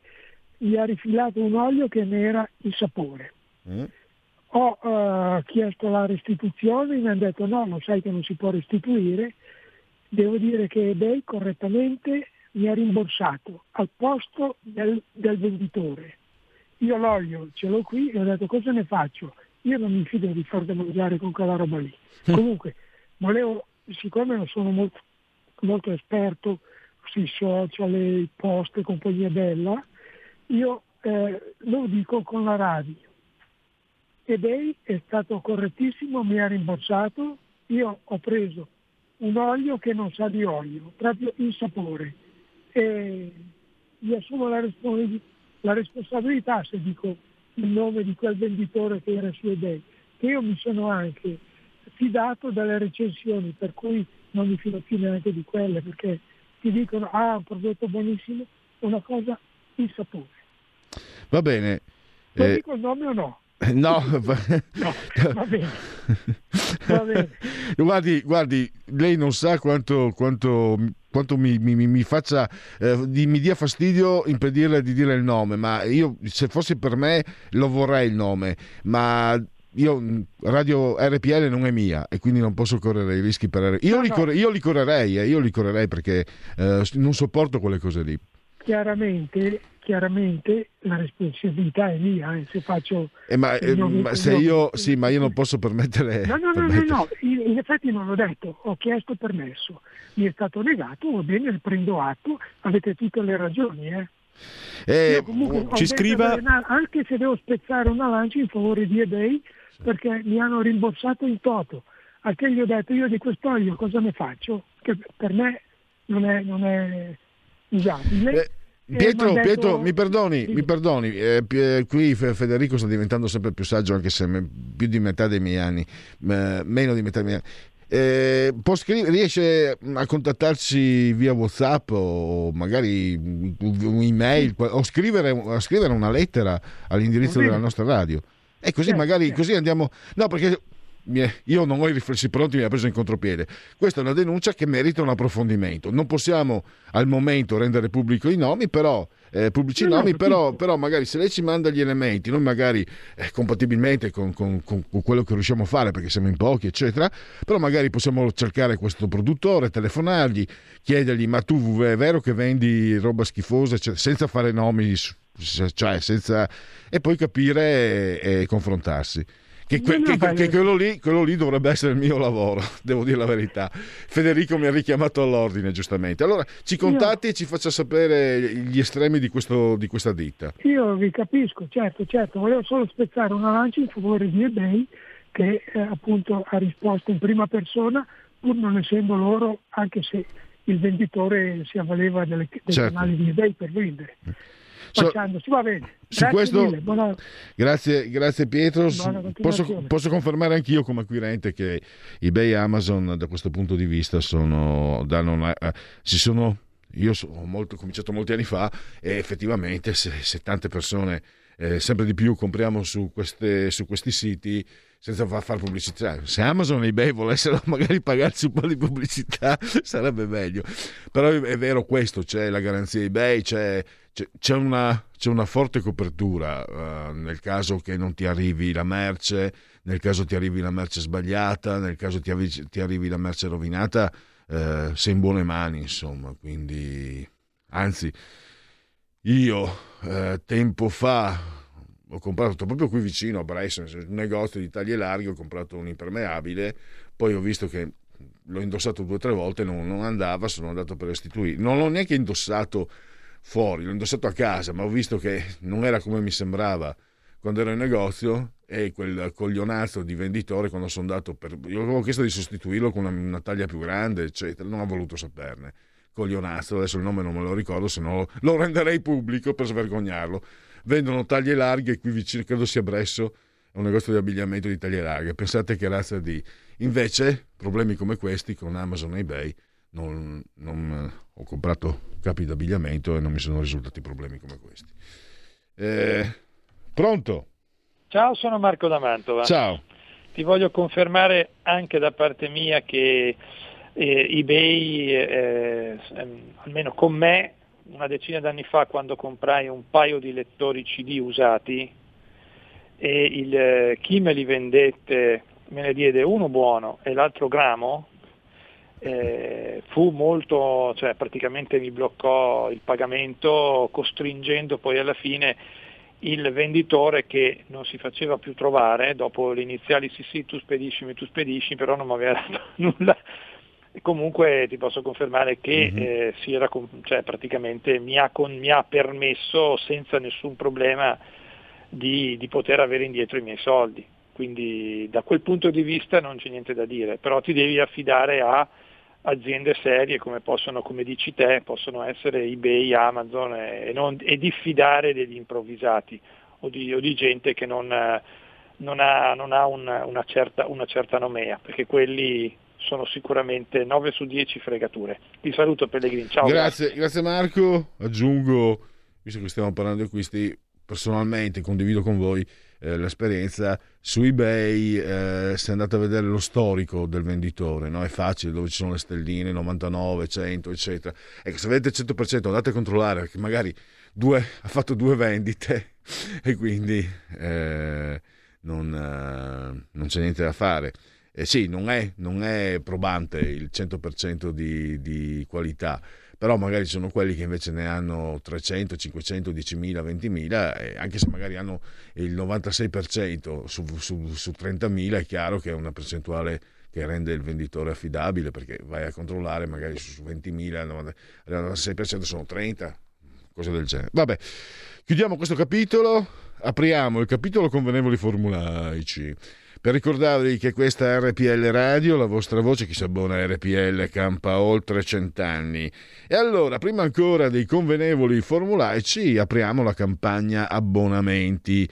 gli ha rifilato un olio che ne era il sapore. mm, Ho eh, chiesto la restituzione, mi hanno detto no, lo sai che non si può restituire. Devo dire che eBay correttamente mi ha rimborsato al posto del, del venditore. Io l'olio ce l'ho qui e ho detto cosa ne faccio? Io non mi fido di far da mangiare con quella roba lì. Comunque, volevo, siccome non sono molto, molto esperto sui social, le post e compagnia bella, io eh, lo dico con la radio. eBay è stato correttissimo, mi ha rimborsato, io ho preso un olio che non sa di olio, proprio il sapore. E mi assumo la, respons- la responsabilità se dico il nome di quel venditore che era su eBay, che io mi sono anche fidato dalle recensioni, per cui non mi fido più neanche di quelle, perché ti dicono ah, un prodotto buonissimo, una cosa, il sapore. va bene Lo Eh, dico il nome o no? no, Va bene. Va bene. Guardi, guardi, lei non sa quanto, quanto, quanto mi, mi- mi- faccia, eh, di- mi dia fastidio impedirle di dire il nome, ma io se fosse per me lo vorrei il nome, ma io Radio RPL non è mia e quindi non posso correre i rischi per... Io, No, li, no. corre- io li correrei, eh, io li correrei perché eh, non sopporto quelle cose lì. Chiaramente, chiaramente la responsabilità è mia, eh, se faccio... Eh, ma, eh, ma se io, sì, ma io non posso permettere... No, no, no, no, no, in, in effetti non l'ho detto, ho chiesto permesso, mi è stato negato, va bene, ne prendo atto, avete tutte le ragioni. Eh. Eh, ho ci scriva- anche se devo spezzare una lancia in favore di eBay, perché mi hanno rimborsato in toto, a che gli ho detto io di quest'olio cosa ne faccio? Che per me non è, non è usabile. Eh, Pietro, detto- Pietro, mi perdoni, mi perdoni, eh, eh, qui Fe- Federico sta diventando sempre più saggio, anche se più di metà dei miei anni, meno di metà dei miei anni. Eh, può scrivere, riesce a contattarci via WhatsApp o magari un'email o scrivere, scrivere una lettera all'indirizzo della nostra radio. E così magari così andiamo. No, perché io non ho i riflessi pronti, mi ha preso in contropiede. Questa è una denuncia che merita un approfondimento. Non possiamo al momento rendere pubblico i nomi, però. eh, pubblici i No, no, nomi, però, capisco. però magari se lei ci manda gli elementi, noi magari eh, compatibilmente con, con- con- quello che riusciamo a fare, perché siamo in pochi, eccetera, però magari possiamo cercare questo produttore, telefonargli, chiedergli: Ma tu è vero che vendi roba schifosa, Cioè, senza fare nomi, cioè senza. e poi capire e, e confrontarsi. Che, que- che- che quello, lì, quello lì dovrebbe essere il mio lavoro, devo dire la verità. Federico mi ha richiamato all'ordine, giustamente. Allora ci contatti e ci faccia sapere gli estremi di, questo- di questa ditta. Io vi capisco, certo, certo, volevo solo spezzare una lancia in favore di eBay che eh, appunto ha risposto in prima persona pur non essendo loro, anche se il venditore si avvaleva delle, dei Certo. canali di eBay per vendere. Facciandosi, va bene. su Grazie questo- mille, buona- Grazie, grazie Pietro. Posso, posso confermare anch'io come acquirente che eBay e Amazon da questo punto di vista sono, danno una- eh, si sono... Io molto- ho cominciato molti anni fa e effettivamente se, se tante persone eh, sempre di più compriamo su, queste- su questi siti senza fa- fare pubblicità. Se Amazon e eBay volessero magari pagarci un po' di pubblicità sarebbe meglio. Però è, vero questo, c'è la garanzia eBay, c'è, c'è- c'è una, c'è una forte copertura eh, nel caso che non ti arrivi la merce, nel caso ti arrivi la merce sbagliata, nel caso ti, avvi- ti arrivi la merce rovinata, eh, sei in buone mani, insomma. Quindi, anzi, io eh, tempo fa ho comprato proprio qui vicino a Brescia, un negozio di taglie larghe, ho comprato un impermeabile, poi ho visto che l'ho indossato due o tre volte, non, non andava, sono andato per restituire. Non l'ho neanche indossato fuori, l'ho indossato a casa, ma ho visto che non era come mi sembrava quando ero in negozio e quel coglionazzo di venditore quando sono andato per... Io avevo chiesto di sostituirlo con una, una taglia più grande, eccetera, non ha voluto saperne. Coglionazzo, adesso il nome non me lo ricordo, se no lo renderei pubblico per svergognarlo. Vendono taglie larghe qui vicino, credo sia Bresso, è un negozio di abbigliamento di taglie larghe. Pensate che razza di... Invece, problemi come questi con Amazon e eBay, non, non- ho comprato capi d'abbigliamento e non mi sono risultati problemi come questi. Eh, pronto? Ciao, sono Marco da Mantova. Ciao. Ti voglio confermare anche da parte mia che eh, eBay, eh, ehm, almeno con me, una decina d'anni fa quando comprai un paio di lettori CD usati e il, eh, chi me li vendette me ne diede uno buono e l'altro gramo, eh, fu molto, cioè praticamente mi bloccò il pagamento costringendo poi alla fine il venditore che non si faceva più trovare. Dopo le iniziali sì sì tu spediscimi tu spedisci però non mi aveva dato nulla e comunque ti posso confermare che eh, si era cioè, praticamente mi ha, con- mi ha permesso senza nessun problema di, di poter avere indietro i miei soldi. Quindi da quel punto di vista non c'è niente da dire. Però ti devi affidare a aziende serie come possono, come dici te, possono essere eBay, Amazon e, e non- e diffidare degli improvvisati o di, o di gente che non, eh, non ha, non ha un- una, certa, una certa nomea, perché quelli sono sicuramente 9 su 10 fregature. Ti saluto Pellegrini, ciao. grazie, grazie Marco. Aggiungo, visto che stiamo parlando di acquisti, personalmente condivido con voi eh, l'esperienza su eBay. eh, se andate a vedere lo storico del venditore, no? è facile dove ci sono le stelline 99, 100, eccetera. Ecco, se vedete 100%, andate a controllare perché magari due, ha fatto due vendite e quindi eh, non, eh, non c'è niente da fare. Eh, sì, non è, non è probante il 100% di, di qualità, però magari ci sono quelli che invece ne hanno 300, 500, 10.000, 20.000, e anche se magari hanno il 96% su, su, su 30.000 è chiaro che è una percentuale che rende il venditore affidabile perché vai a controllare magari su, su 20.000 il 96% sono 30, cose del genere. Vabbè, chiudiamo questo capitolo, apriamo il capitolo convenevoli formulaici. Per ricordarvi che questa RPL Radio, la vostra voce, chi si abbona a RPL campa oltre cent'anni. E allora, prima ancora dei convenevoli formulaici, apriamo la campagna abbonamenti,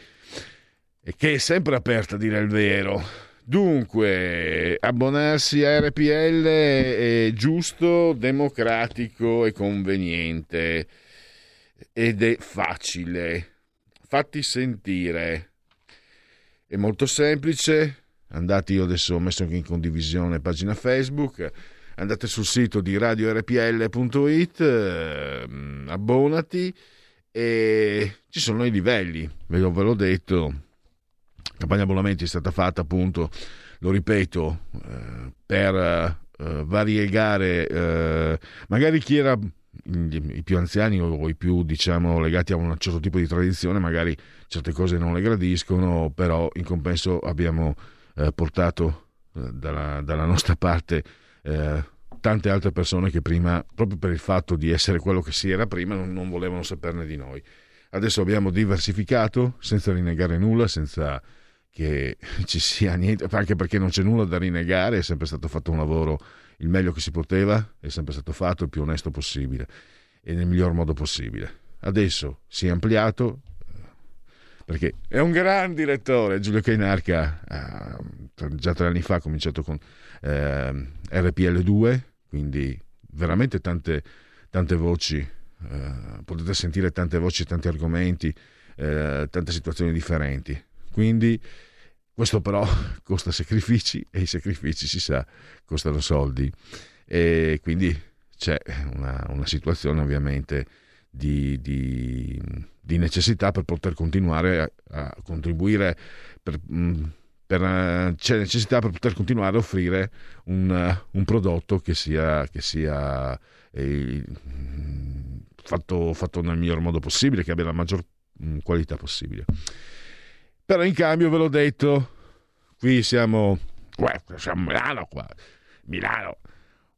che è sempre aperta, a dire il vero. Dunque, abbonarsi a RPL è giusto, democratico e conveniente ed è facile. Fatti sentire. È molto semplice. Andate, io adesso ho messo anche in condivisione pagina Facebook. Andate sul sito di radiorpl.it, eh, abbonati e ci sono i livelli, ve, lo, ve l'ho detto la campagna abbonamenti è stata fatta appunto, lo ripeto, eh, per eh, variegare eh, magari chi era i più anziani o i più diciamo legati a un certo tipo di tradizione magari certe cose non le gradiscono però in compenso abbiamo eh, portato eh, dalla, dalla, nostra parte eh, tante altre persone che prima proprio per il fatto di essere quello che si era prima non, non volevano saperne di noi. Adesso abbiamo diversificato senza rinnegare nulla senza che ci sia niente, anche perché non c'è nulla da rinnegare, è sempre stato fatto un lavoro il meglio che si poteva, è sempre stato fatto il più onesto possibile e nel miglior modo possibile. Adesso si è ampliato perché è un gran direttore, Giulio Cainarca, eh, già tre anni fa ha cominciato con eh, RPL2, quindi veramente tante, tante voci, eh, potete sentire tante voci, tanti argomenti, eh, tante situazioni differenti quindi questo però costa sacrifici e i sacrifici si sa costano soldi e quindi c'è una, una situazione ovviamente di, di, di, necessità per poter continuare a, a contribuire per, mm, per, c'è necessità per poter continuare a offrire un, un prodotto che sia, che sia eh, fatto, fatto, nel miglior modo possibile, che abbia la maggior mm, qualità possibile. Però in cambio ve l'ho detto, qui siamo, uè, siamo a Milano qua, Milano,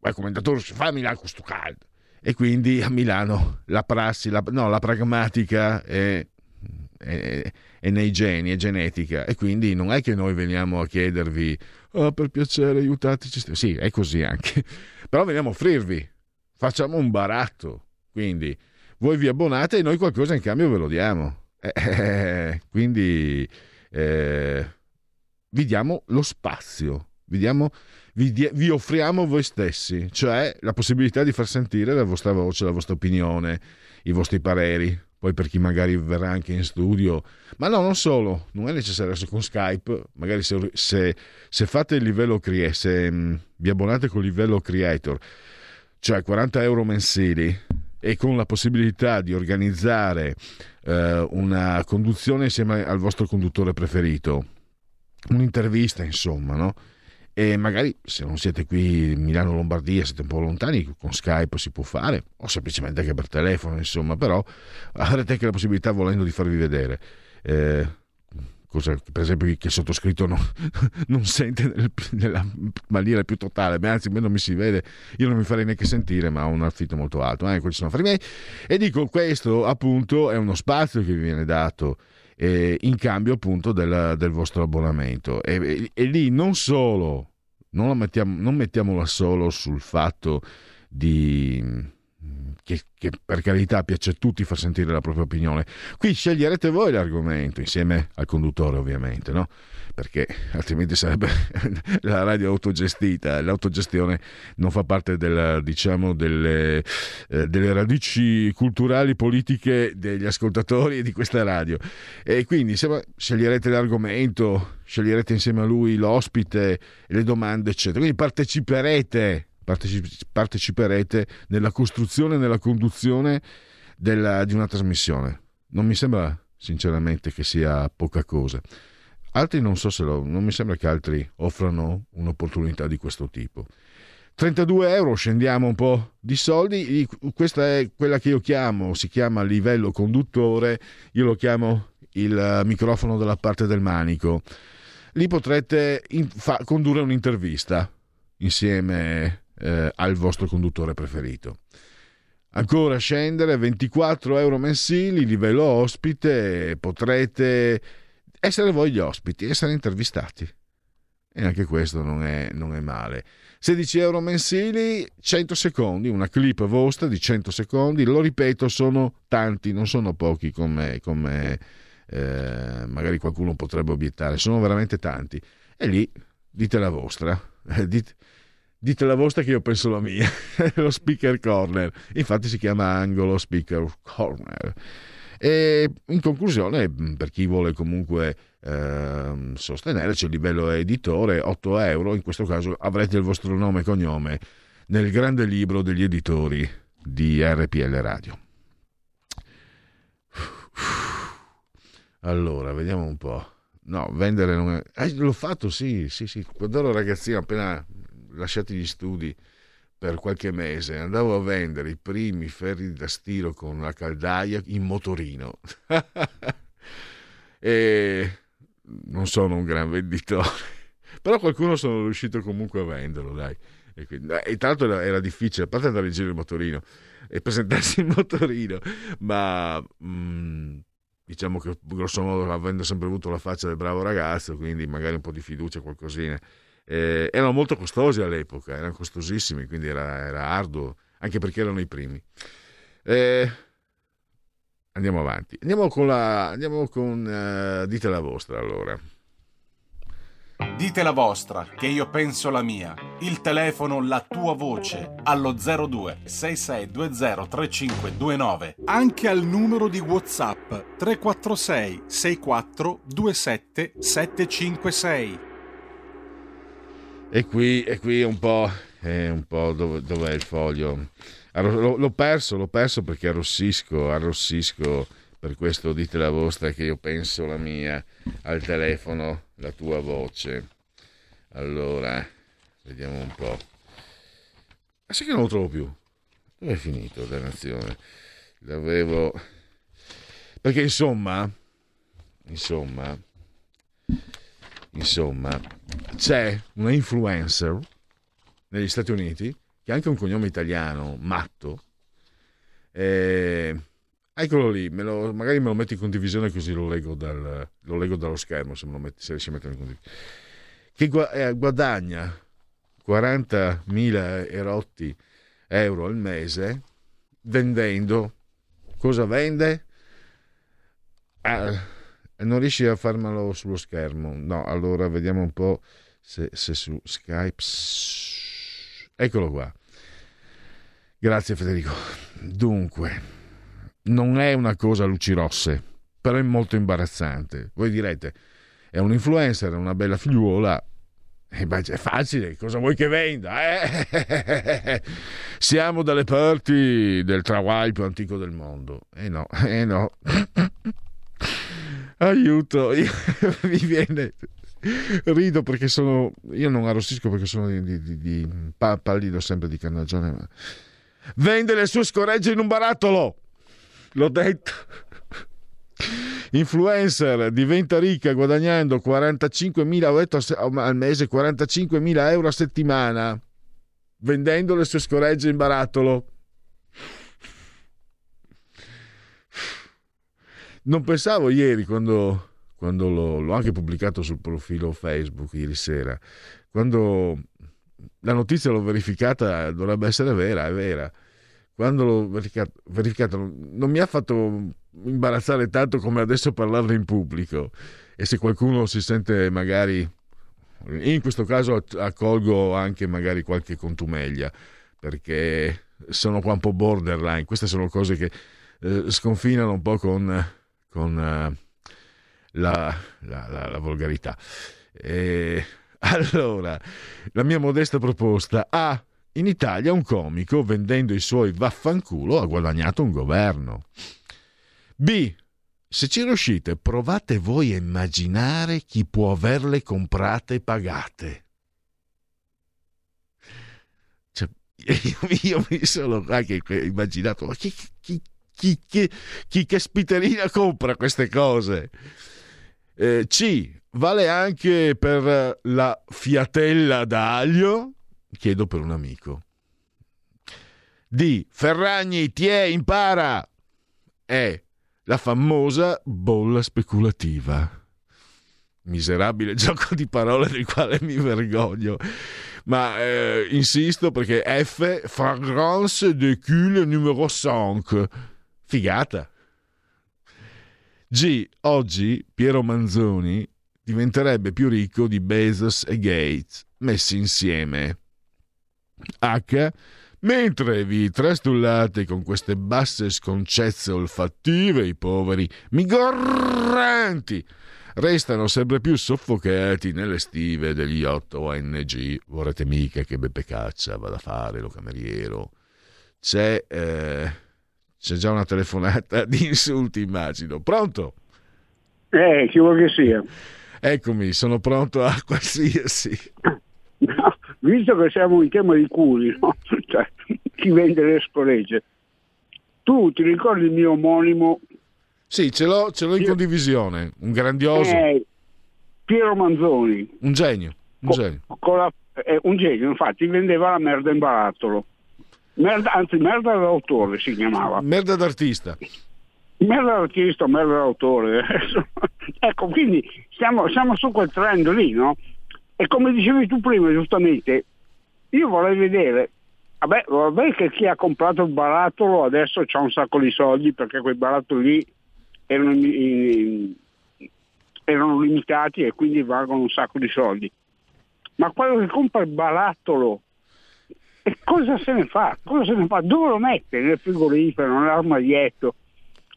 il commentatore si fa a Milano questo caldo. E quindi a Milano la prassi, la, no, la pragmatica è, è, è, nei geni, è genetica. E quindi non è che noi veniamo a chiedervi, oh, per piacere aiutateci. Sì, è così anche. Però veniamo a offrirvi, facciamo un baratto. Quindi voi vi abbonate e noi qualcosa in cambio ve lo diamo. Eh, quindi eh, vi diamo lo spazio, vi, diamo, vi, di, vi, offriamo voi stessi, cioè la possibilità di far sentire la vostra voce, la vostra opinione, i vostri pareri. Poi per chi magari verrà anche in studio, ma no, non solo, non è necessario essere con Skype, magari se, se, se fate il livello creator, se mh, mm, vi abbonate col livello creator, cioè 40 euro mensili, e con la possibilità di organizzare eh, una conduzione insieme al vostro conduttore preferito, un'intervista insomma, no? E magari se non siete qui in Milano Lombardia, siete un po' lontani, con Skype si può fare, o semplicemente anche per telefono, insomma, però avrete anche la possibilità volendo di farvi vedere. Eh, cosa per esempio che sottoscritto non, non sente nel, nella maniera più totale, Beh, anzi a me non mi si vede, io non mi farei neanche sentire, ma ho un affitto molto alto, eh, questi sono affari miei. E dico, questo appunto è uno spazio che vi viene dato eh, in cambio appunto del, del vostro abbonamento. E, e, e, lì non solo, non, mettiamo, non mettiamola solo sul fatto di che, che, per carità piace a tutti far sentire la propria opinione. Qui sceglierete voi l'argomento, insieme al conduttore ovviamente, no? perché altrimenti sarebbe la radio autogestita. L'autogestione non fa parte della, diciamo, delle, eh, delle, radici culturali, politiche degli ascoltatori di questa radio. E quindi insomma, sceglierete l'argomento, sceglierete insieme a lui l'ospite, le domande, eccetera. Quindi parteciperete parteciperete nella costruzione e nella conduzione della, di una trasmissione. Non mi sembra sinceramente che sia poca cosa. Altri non so se lo, non mi sembra che altri offrano un'opportunità di questo tipo. 32 euro, scendiamo un po' di soldi, questa è quella che io chiamo, si chiama livello conduttore, io lo chiamo il microfono dalla parte del manico. Lì potrete in, fa, condurre un'intervista insieme eh, al vostro conduttore preferito. Ancora scendere 24 euro mensili, livello ospite, potrete essere voi gli ospiti, essere intervistati. E anche questo non è, non è male. 16 euro mensili, 100 secondi, una clip vostra di 100 secondi, lo ripeto, sono tanti, non sono pochi come, come eh, magari qualcuno potrebbe obiettare, sono veramente tanti. E lì dite la vostra. Dite, dite la vostra che io penso la mia. lo speaker corner. Infatti si chiama angolo speaker corner. E in conclusione, per chi vuole comunque eh, sostenere, c'è il livello editore, 8 euro, in questo caso avrete il vostro nome e cognome nel grande libro degli editori di RPL Radio. Allora, vediamo un po'. No, vendere non è... Eh, l'ho fatto, sì, sì, sì. Quando ero ragazzino, appena lasciati gli studi per qualche mese, andavo a vendere i primi ferri da stiro con la caldaia in motorino. e non sono un gran venditore, però qualcuno sono riuscito comunque a venderlo, dai. E, quindi, e tra l'altro era, era, difficile, a parte andare in giro il motorino e presentarsi il motorino, ma mh, mm, diciamo che grosso modo avendo sempre avuto la faccia del bravo ragazzo, quindi magari un po' di fiducia, qualcosina. Eh, erano molto costosi all'epoca, erano costosissimi, quindi era, era arduo, anche perché erano i primi. Eh, andiamo avanti. Andiamo con la. Andiamo con. Uh, dite la vostra allora. Dite la vostra, che io penso la mia. Il telefono, la tua voce, allo 02 6620 3529. Anche al numero di WhatsApp 346 64 27 756. E qui, e qui un po', è un po' dove, dov'è il foglio? L'ho perso, l'ho perso perché arrossisco, arrossisco per questo dite la vostra che io penso la mia al telefono, la tua voce. Allora, vediamo un po'. Ma sai che non lo trovo più? Dove è finito, dannazione? L'avevo... Perché insomma, insomma, insomma, c'è una influencer negli Stati Uniti che ha anche un cognome italiano, Matto, eh, Eccolo lì, me lo, magari me lo metti in condivisione così lo leggo, dal, lo leggo dallo schermo se, me lo metti, se riesci a metterlo in condivisione. Che eh, guadagna 40.000 erotti euro al mese vendendo. Cosa vende? Ah, non riesci a farmelo sullo schermo. No, allora vediamo un po' se, se su Skype. Eccolo qua. Grazie Federico. Dunque, non è una cosa a luci rosse, però è molto imbarazzante. Voi direte, è un influencer, è una bella figliuola. Eh, è facile, cosa vuoi che venda? Eh? Siamo dalle parti del Trawai più antico del mondo. Eh no, eh no. Aiuto, io, mi viene... Rido perché sono... Io non arrossisco perché sono di, di, di, pallido sempre di carnagione. Ma... Vende le sue scoregge in un barattolo! l'ho detto. Influencer diventa ricca guadagnando 45.000 euro al mese, 45.000 euro a settimana, vendendo le sue scoregge in barattolo. Non pensavo ieri, quando, quando l'ho, l'ho anche pubblicato sul profilo Facebook ieri sera, quando la notizia l'ho verificata, dovrebbe essere vera, è vera. Quando l'ho verificato, verificato, non mi ha fatto imbarazzare tanto come adesso parlarne in pubblico. E se qualcuno si sente magari in questo caso accolgo anche magari qualche contumeglia perché sono qua un po' borderline. Queste sono cose che eh, sconfinano un po' con, con uh, la, la, la, la, volgarità e allora la mia modesta proposta a in Italia un comico, vendendo i suoi vaffanculo, ha guadagnato un governo. B. Se ci riuscite, provate voi a immaginare chi può averle comprate e pagate. Cioè, io, io, mi sono anche immaginato, ma chi, chi, chi, chi, chi che spiterina compra queste cose? Eh, C. Vale anche per la fiatella d'aglio? chiedo per un amico. D. Ferragni, ti impara! E. La famosa bolla speculativa. Miserabile gioco di parole del quale mi vergogno. Ma eh, insisto perché F. Fragrance de cul numero 5. Figata. G. Oggi Piero Manzoni diventerebbe più ricco di Bezos e Gates messi insieme. H. Mentre vi trastullate con queste basse sconcezze olfattive, i poveri migranti restano sempre più soffocati nelle stive degli 8 ONG. Vorrete mica che Beppe Caccia vada a fare lo cameriero? C'è, eh, c'è già una telefonata di insulti, immagino. Pronto? Eh, chi vuoi che sia? Eccomi, sono pronto a qualsiasi. No, visto che siamo in tema di culi, no? cioè, chi vende le scoregge, tu ti ricordi il mio omonimo? Sì, ce l'ho, ce l'ho in condivisione, un grandioso, Eh, Piero Manzoni, un genio, un genio. con la- eh, un genio, infatti vendeva la merda in barattolo. Merda, anzi, merda d'autore si chiamava. Merda d'artista. Merda d'artista, merda d'autore. ecco, quindi siamo, siamo su quel trend lì, no? E come dicevi tu prima, giustamente, io vorrei vedere, vabbè, vabbè che chi ha comprato il barattolo adesso ha un sacco di soldi perché quei barattoli lì erano, in- erano limitati e quindi valgono un sacco di soldi. Ma quello che compra il barattolo, e cosa se ne fa? Cosa se ne fa? Dove lo mette? Nel frigorifero, nell'armadietto?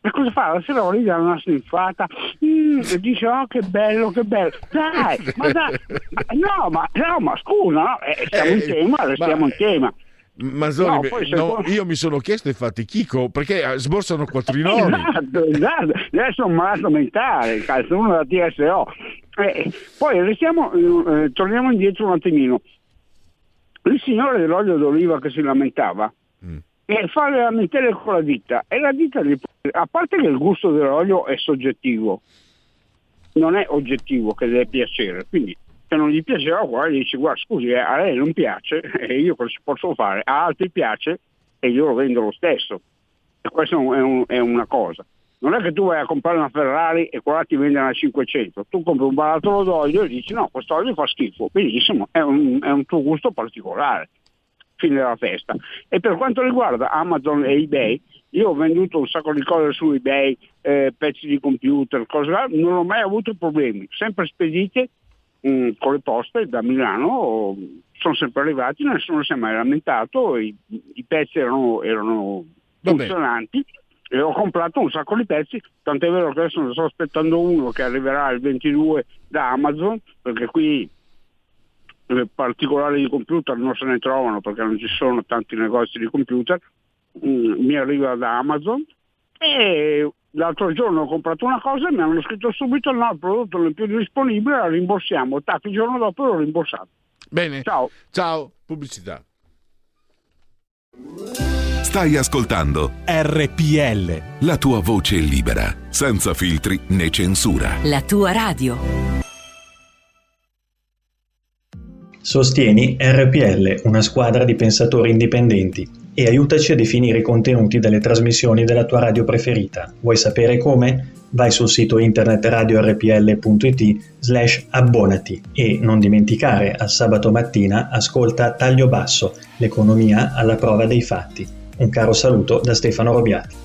E cosa fa? La sera lì dà una sniffata mm, e dice oh che bello, che bello. Dai, ma dai, ma- no, ma, no, ma scusa, no? Eh, stiamo in Eh, tema, restiamo ma- in tema. Mazzoni, No, no, io mi sono chiesto infatti Chico perché eh, sborsano quattrinoni. Esatto, esatto. Adesso è un malato mentale, cazzo, uno da TSO. Eh, poi restiamo, eh, torniamo indietro un attimino. Il signore dell'olio d'oliva che si lamentava e fa le lamentele con la ditta e la ditta gli- a parte che il gusto dell'olio è soggettivo non è oggettivo che deve piacere quindi se non gli piaceva qua gli dici guarda scusi eh, a lei non piace e io cosa ci posso fare? A altri piace e io lo vendo lo stesso. E questa è un- è una cosa non è che tu vai a comprare una Ferrari e quella ti vende una 500 tu compri un barattolo d'olio e dici no questo olio fa schifo. Benissimo è un, è un tuo gusto particolare. Fine della festa. E per quanto riguarda Amazon e eBay, io ho venduto un sacco di cose su eBay, eh, pezzi di computer, cose là, non ho mai avuto problemi, sempre spedite mh, con le poste da Milano, sono sempre arrivati, nessuno si è mai lamentato, i, i pezzi erano, erano funzionanti. E ho comprato un sacco di pezzi, tant'è vero che adesso ne sto aspettando uno che arriverà il 22 da Amazon, perché qui eh, particolari di computer non se ne trovano perché non ci sono tanti negozi di computer, Mm, mi arriva da Amazon e l'altro giorno ho comprato una cosa e mi hanno scritto subito no, il prodotto non è più disponibile, la rimborsiamo. Tac, il giorno dopo l'ho rimborsato. Bene. Ciao. Ciao, pubblicità. Stai ascoltando RPL. la tua voce libera, senza filtri né censura. La tua radio. Sostieni RPL, una squadra di pensatori indipendenti, e aiutaci a definire i contenuti delle trasmissioni della tua radio preferita. Vuoi sapere come? Vai sul sito internet radiorpl.it slash abbonati e non dimenticare al sabato mattina ascolta Taglio Basso, l'economia alla prova dei fatti. Un caro saluto da Stefano Robiati.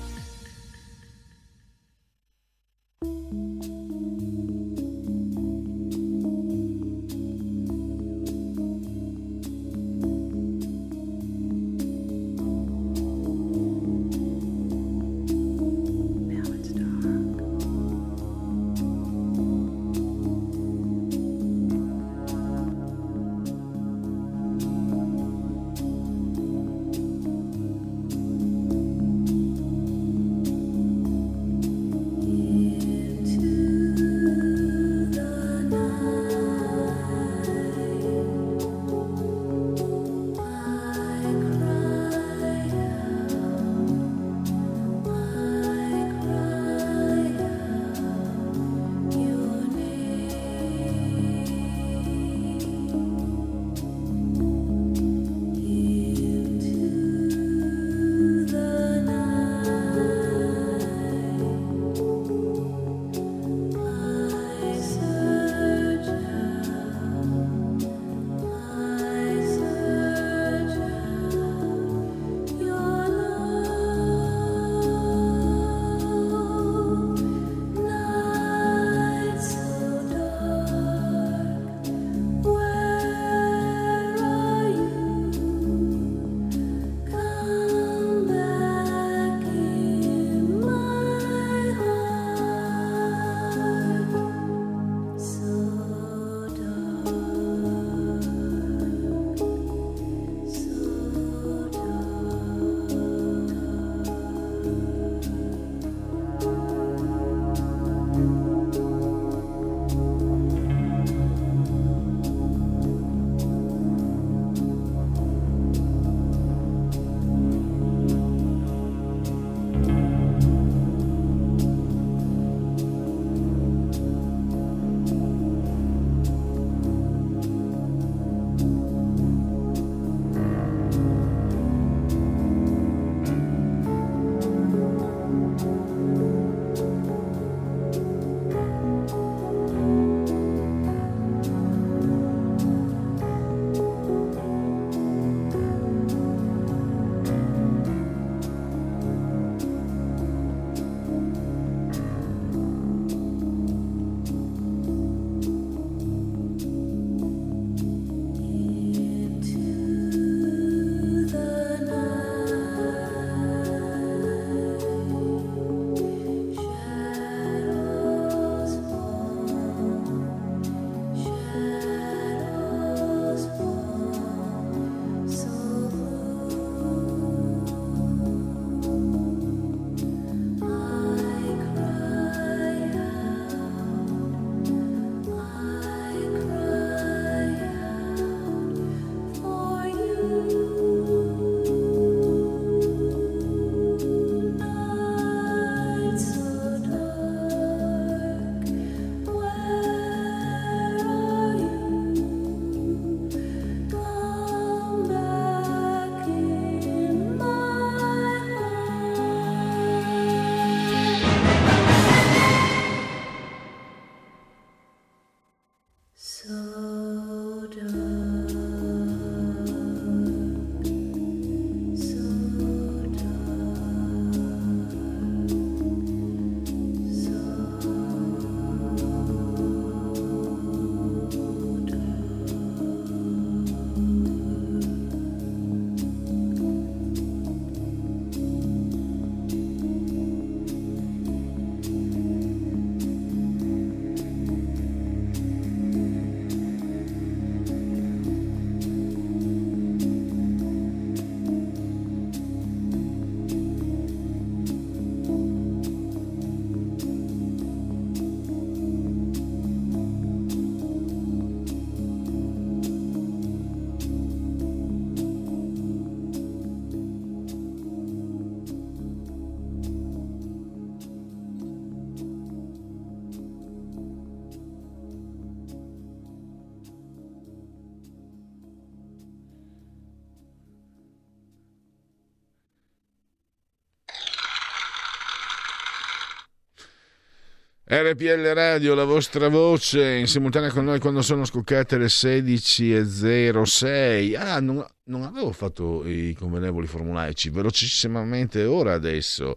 RPL Radio, la vostra voce, in simultanea con noi quando sono scoccate le 16.06. Ah, non, non avevo fatto i convenevoli formulaici, velocissimamente ora adesso.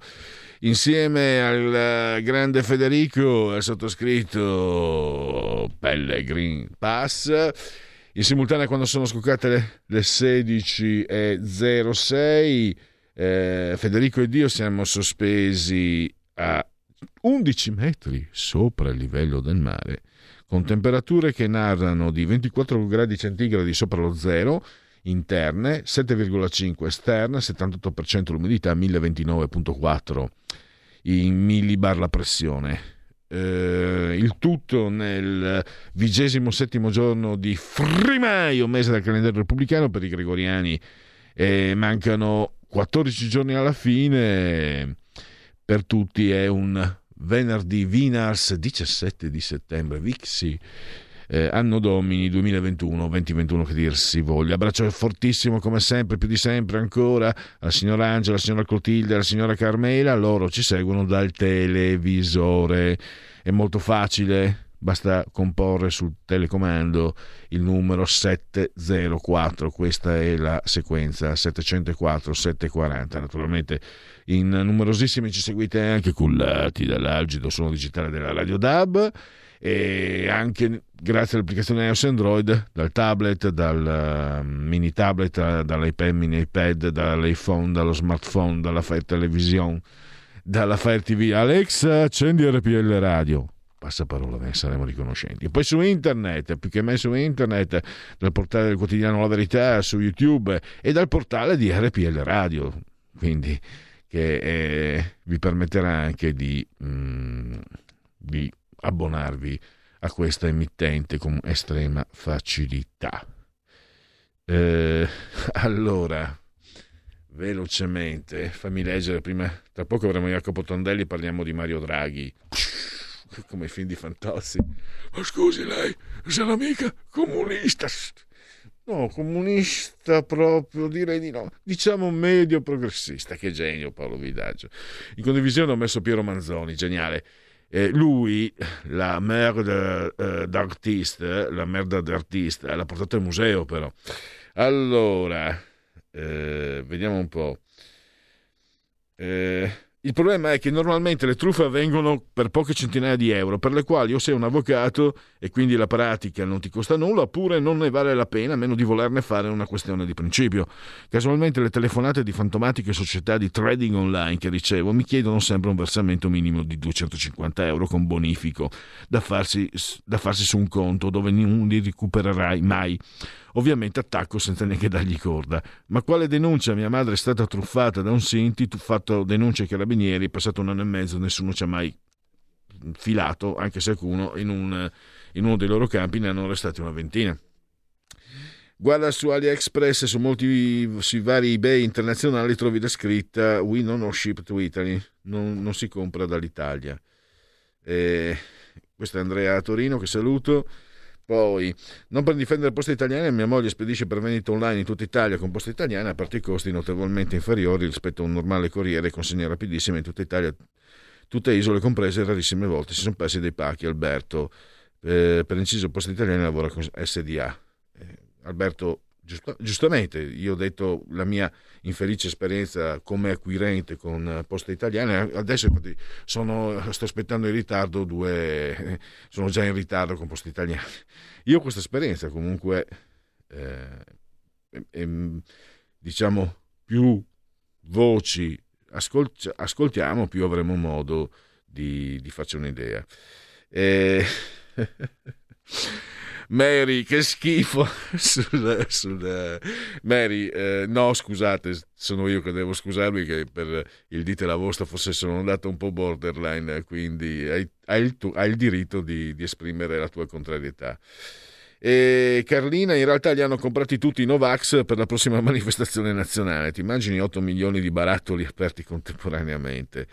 Insieme al grande Federico, al sottoscritto Pellegrin Pass, in simultanea quando sono scoccate le, le 16.06, eh, Federico ed io siamo sospesi a 11 metri sopra il livello del mare, con temperature che narrano di 24 gradi centigradi sopra lo zero interne, 7,5 esterne, 78% l'umidità, 1029,4 in millibar la pressione. Eh, il tutto nel vigesimo settimo giorno di Frimaio, mese del calendario repubblicano per i gregoriani. Eh, mancano 14 giorni alla fine, per tutti è un venerdì Vinars 17 di settembre, Vixi. Eh, anno domini 2021-2021 che dir si voglia. Abbraccio fortissimo come sempre, più di sempre ancora, alla signora Angela, alla signora Clotilde, alla signora Carmela. Loro ci seguono dal televisore. È molto facile, basta comporre sul telecomando il numero 704. Questa è la sequenza 704 740. Naturalmente in numerosissimi ci seguite anche cullati dall'algido suono digitale della Radio DAB e anche grazie all'applicazione iOS Android dal tablet, dal uh, mini tablet, dall'iPad, mini iPad, dall'iPhone, dallo smartphone, dalla Fire Television, dalla Fire TV. Alexa, accendi RPL Radio. Passaparola, ne saremo riconoscenti. Poi su internet, più che mai su internet, dal portale del quotidiano La Verità, su YouTube e dal portale di RPL Radio. Quindi che eh, vi permetterà anche di, mm, di abbonarvi a questa emittente con estrema facilità. Eh, allora, velocemente, fammi leggere prima, tra poco avremo Jacopo Tondelli, parliamo di Mario Draghi, come i film di Fantozzi. Ma scusi lei, sei un'amica comunista? No, comunista proprio, direi di no. Diciamo medio progressista. Che genio Paolo Vidaggio. In condivisione ho messo Piero Manzoni, geniale. Eh, lui, la merda eh, d'artista, la merda d'artista, l'ha portata al museo però. Allora, eh, vediamo un po'. Eh, il problema è che normalmente le truffe avvengono per poche centinaia di euro, per le quali o sei un avvocato e quindi la pratica non ti costa nulla, oppure non ne vale la pena, a meno di volerne fare una questione di principio. Casualmente le telefonate di fantomatiche società di trading online che ricevo mi chiedono sempre un versamento minimo di 250 euro con bonifico da farsi, da farsi su un conto dove non li recupererai mai. Ovviamente attacco senza neanche dargli corda. Ma quale denuncia? Mia madre è stata truffata da un Sinti, fatto denuncia ai carabinieri, è passato un anno e mezzo, nessuno ci ha mai filato, anche se alcuno in, un, in uno dei loro campi ne hanno arrestati una ventina. Guarda su AliExpress e su molti sui vari eBay internazionali trovi la scritta We non ship to Italy, non, non si compra dall'Italia. Eh, questo è Andrea Torino che saluto. Poi, non per difendere poste italiane, mia moglie spedisce per vendita online in tutta Italia con poste italiane a parte i costi notevolmente inferiori rispetto a un normale corriere e consegne rapidissime in tutta Italia, tutte isole comprese, rarissime volte si sono persi dei pacchi. Alberto, eh, per inciso, poste italiane lavora con SDA. Eh, Alberto, giustamente, io ho detto la mia infelice esperienza come acquirente con poste italiane, adesso sono, sto aspettando in ritardo due, sono già in ritardo con poste italiane. Io questa esperienza comunque, eh, eh, diciamo, più voci ascolt- ascoltiamo, più avremo modo di, di farci un'idea. Eh, Mary, che schifo. sul, sul, Mary, eh, no, scusate, sono io che devo scusarmi che per il dite la vostra forse sono andato un po' borderline, quindi hai, hai, il, tu, hai il, diritto di, di, esprimere la tua contrarietà. E Carlina, in realtà li hanno comprati tutti i Novax per la prossima manifestazione nazionale. Ti immagini 8 milioni di barattoli aperti contemporaneamente?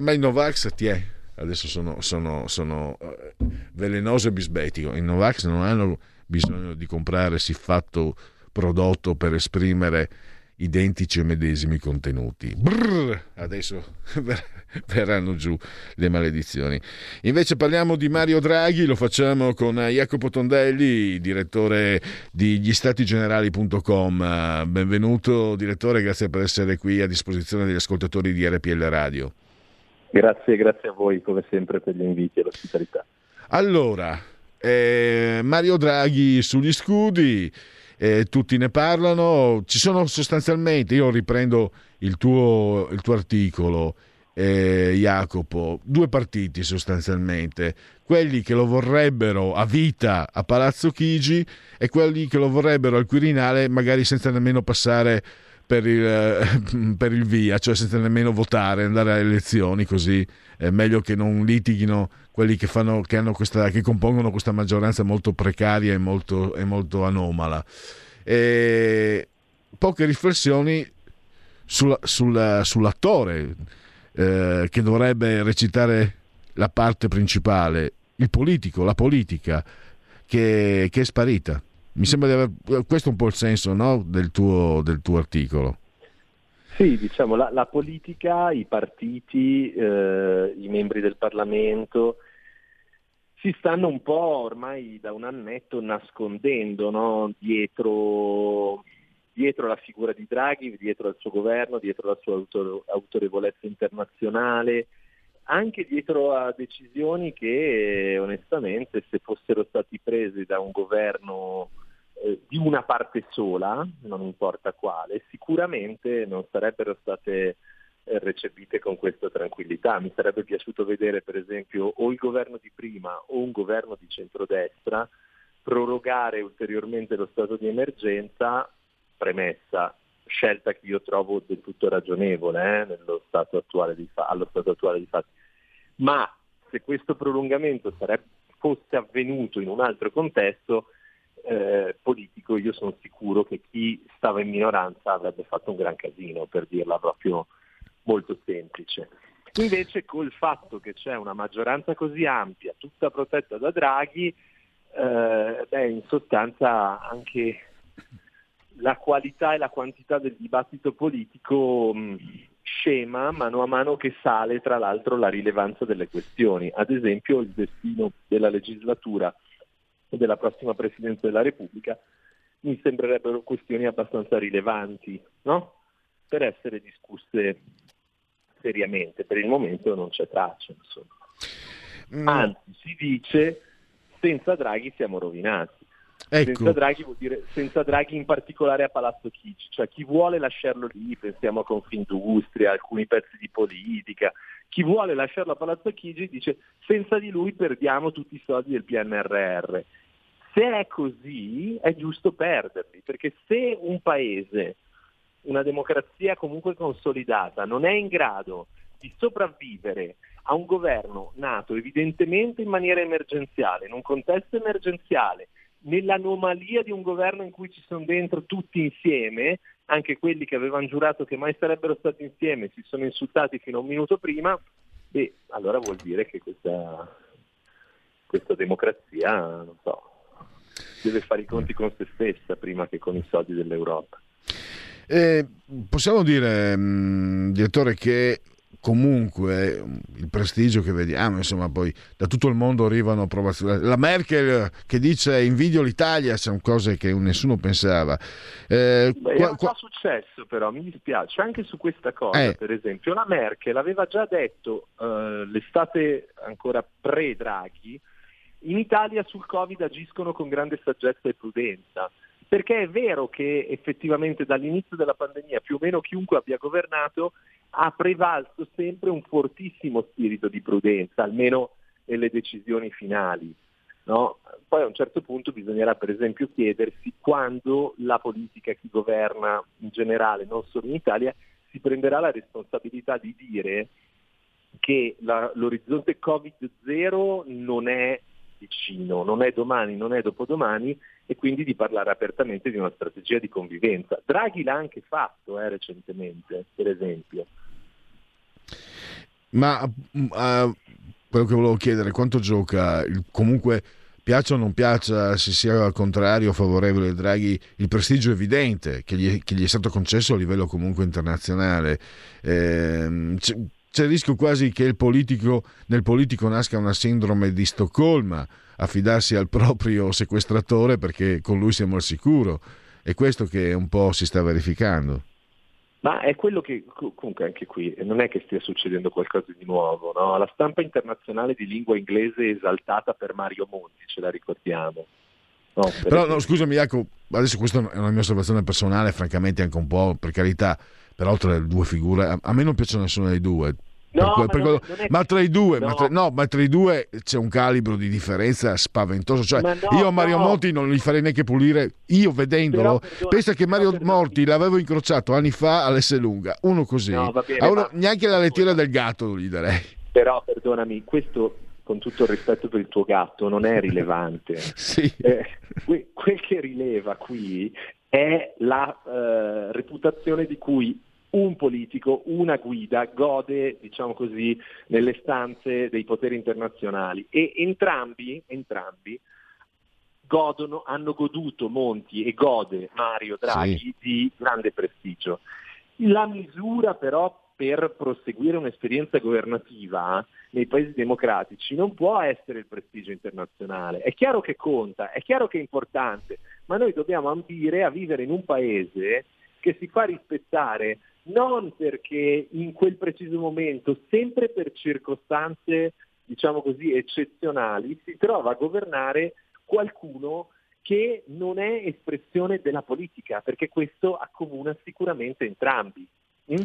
Ma i Novax ti è adesso sono, sono, sono eh, velenoso e bisbetico. I Novax non hanno bisogno di comprare siffatto prodotto per esprimere identici e medesimi contenuti. Brrr, adesso verranno giù le maledizioni. Invece parliamo di Mario Draghi, lo facciamo con Jacopo Tondelli, direttore di gli Benvenuto direttore, grazie per essere qui a disposizione degli ascoltatori di RPL Radio. Grazie, grazie a voi come sempre per gli inviti e l'ospitalità. Allora, eh, Mario Draghi sugli scudi, eh, tutti ne parlano, ci sono sostanzialmente, io riprendo il tuo, il tuo articolo, eh, Jacopo, due partiti sostanzialmente, quelli che lo vorrebbero a vita a Palazzo Chigi e quelli che lo vorrebbero al Quirinale magari senza nemmeno passare per il, per il via, cioè senza nemmeno votare, andare alle elezioni, così è meglio che non litighino quelli che, fanno, che, questa, che compongono questa maggioranza molto precaria e molto, e molto anomala. E poche riflessioni sulla, sulla, sull'attore eh, che dovrebbe recitare la parte principale, il politico, la politica, che, che è sparita. Mi sembra di aver... Questo è un po' il senso no? del, tuo, del, tuo, articolo. Sì, diciamo, la, la politica, i partiti, eh, i membri del Parlamento si stanno un po' ormai da un annetto nascondendo no? dietro dietro la figura di Draghi, dietro al suo governo, dietro la sua autorevolezza internazionale, anche dietro a decisioni che onestamente se fossero stati presi da un governo eh, di una parte sola, non importa quale, sicuramente non sarebbero state eh, recepite con questa tranquillità. Mi sarebbe piaciuto vedere per esempio o il governo di prima o un governo di centrodestra prorogare ulteriormente lo stato di emergenza premessa, scelta che io trovo del tutto ragionevole eh, stato fa- allo stato attuale di fatti. Ma se questo prolungamento sarebbe, fosse avvenuto in un altro contesto eh, politico, io sono sicuro che chi stava in minoranza avrebbe fatto un gran casino, per dirla proprio molto semplice. Invece col fatto che c'è una maggioranza così ampia, tutta protetta da Draghi, eh, beh, in sostanza anche la qualità e la quantità del dibattito politico mh, scema mano a mano che sale tra l'altro la rilevanza delle questioni. Ad esempio il destino della legislatura e della prossima Presidenza della Repubblica mi sembrerebbero questioni abbastanza rilevanti no? per essere discusse seriamente. Per il momento non c'è traccia. Mm. Anzi, si dice senza Draghi siamo rovinati. Ecco. Senza, Draghi vuol dire senza Draghi in particolare a Palazzo Chigi, cioè chi vuole lasciarlo lì, pensiamo a Confindustria, alcuni pezzi di politica, chi vuole lasciarlo a Palazzo Chigi dice senza di lui perdiamo tutti i soldi del PNRR. Se è così è giusto perderli, perché se un paese, una democrazia comunque consolidata, non è in grado di sopravvivere a un governo nato evidentemente in maniera emergenziale, in un contesto emergenziale, nell'anomalia di un governo in cui ci sono dentro tutti insieme, anche quelli che avevano giurato che mai sarebbero stati insieme, si sono insultati fino a un minuto prima, beh, allora vuol dire che questa, questa democrazia, non so, deve fare i conti con se stessa prima che con i soldi dell'Europa. Eh, possiamo dire, mh, direttore, che comunque il prestigio che vediamo, insomma, poi da tutto il mondo arrivano approvazioni. La Merkel che dice invidio l'Italia, sono cose che nessuno pensava. Eh, Beh, qua, qua... successo però, mi dispiace, anche su questa cosa, eh. per esempio, la Merkel aveva già detto eh, l'estate ancora pre-Draghi, in Italia sul Covid agiscono con grande saggezza e prudenza perché è vero che effettivamente dall'inizio della pandemia più o meno chiunque abbia governato ha prevalso sempre un fortissimo spirito di prudenza, almeno nelle decisioni finali. No? Poi a un certo punto bisognerà per esempio chiedersi quando la politica, chi governa in generale, non solo in Italia, si prenderà la responsabilità di dire che la, l'orizzonte Covid-0 non è vicino, non è domani, non è dopodomani e quindi di parlare apertamente di una strategia di convivenza. Draghi l'ha anche fatto eh, recentemente, per esempio. Ma uh, quello che volevo chiedere, quanto gioca comunque piaccia o non piaccia, se sia al contrario favorevole a Draghi, il prestigio evidente che gli, che gli è stato concesso a livello comunque internazionale. Ehm, c'è, il rischio quasi che il politico, nel politico nasca una sindrome di Stoccolma, affidarsi al proprio sequestratore perché con lui siamo al sicuro. È questo che un po' si sta verificando. Ma è quello che comunque anche qui non è che stia succedendo qualcosa di nuovo, no? La stampa internazionale di lingua inglese è esaltata per Mario Monti, ce la ricordiamo. No, per Però esempio. no, scusami Jacopo, adesso questa è una mia osservazione personale, francamente anche un po' per carità, però tra le due figure, a, me non piace nessuna dei due. No, Per ma per quello- è- ma tra i due, no. ma tra, no, ma tra i due c'è un calibro di differenza spaventoso. Cioè, no, io a Mario. Monti non li farei neanche pulire. Io vedendolo, Però, pensa che Mario Monti l'avevo incrociato anni fa all'Esselunga, uno così, bene, uno- ma- neanche la lettiera del gatto gli darei. Però perdonami, questo con tutto il rispetto per il tuo gatto non è rilevante. Eh, que- quel che rileva qui è la eh, reputazione di cui un politico, una guida, gode, diciamo così, nelle stanze dei poteri internazionali e entrambi, entrambi godono, hanno goduto Monti e gode Mario Draghi di grande prestigio. La misura però per proseguire un'esperienza governativa nei paesi democratici non può essere il prestigio internazionale. È chiaro che conta, è chiaro che è importante, ma noi dobbiamo ambire a vivere in un paese che si fa rispettare non perché in quel preciso momento, sempre per circostanze, diciamo così, eccezionali, si trova a governare qualcuno che non è espressione della politica, perché questo accomuna sicuramente entrambi. Mm?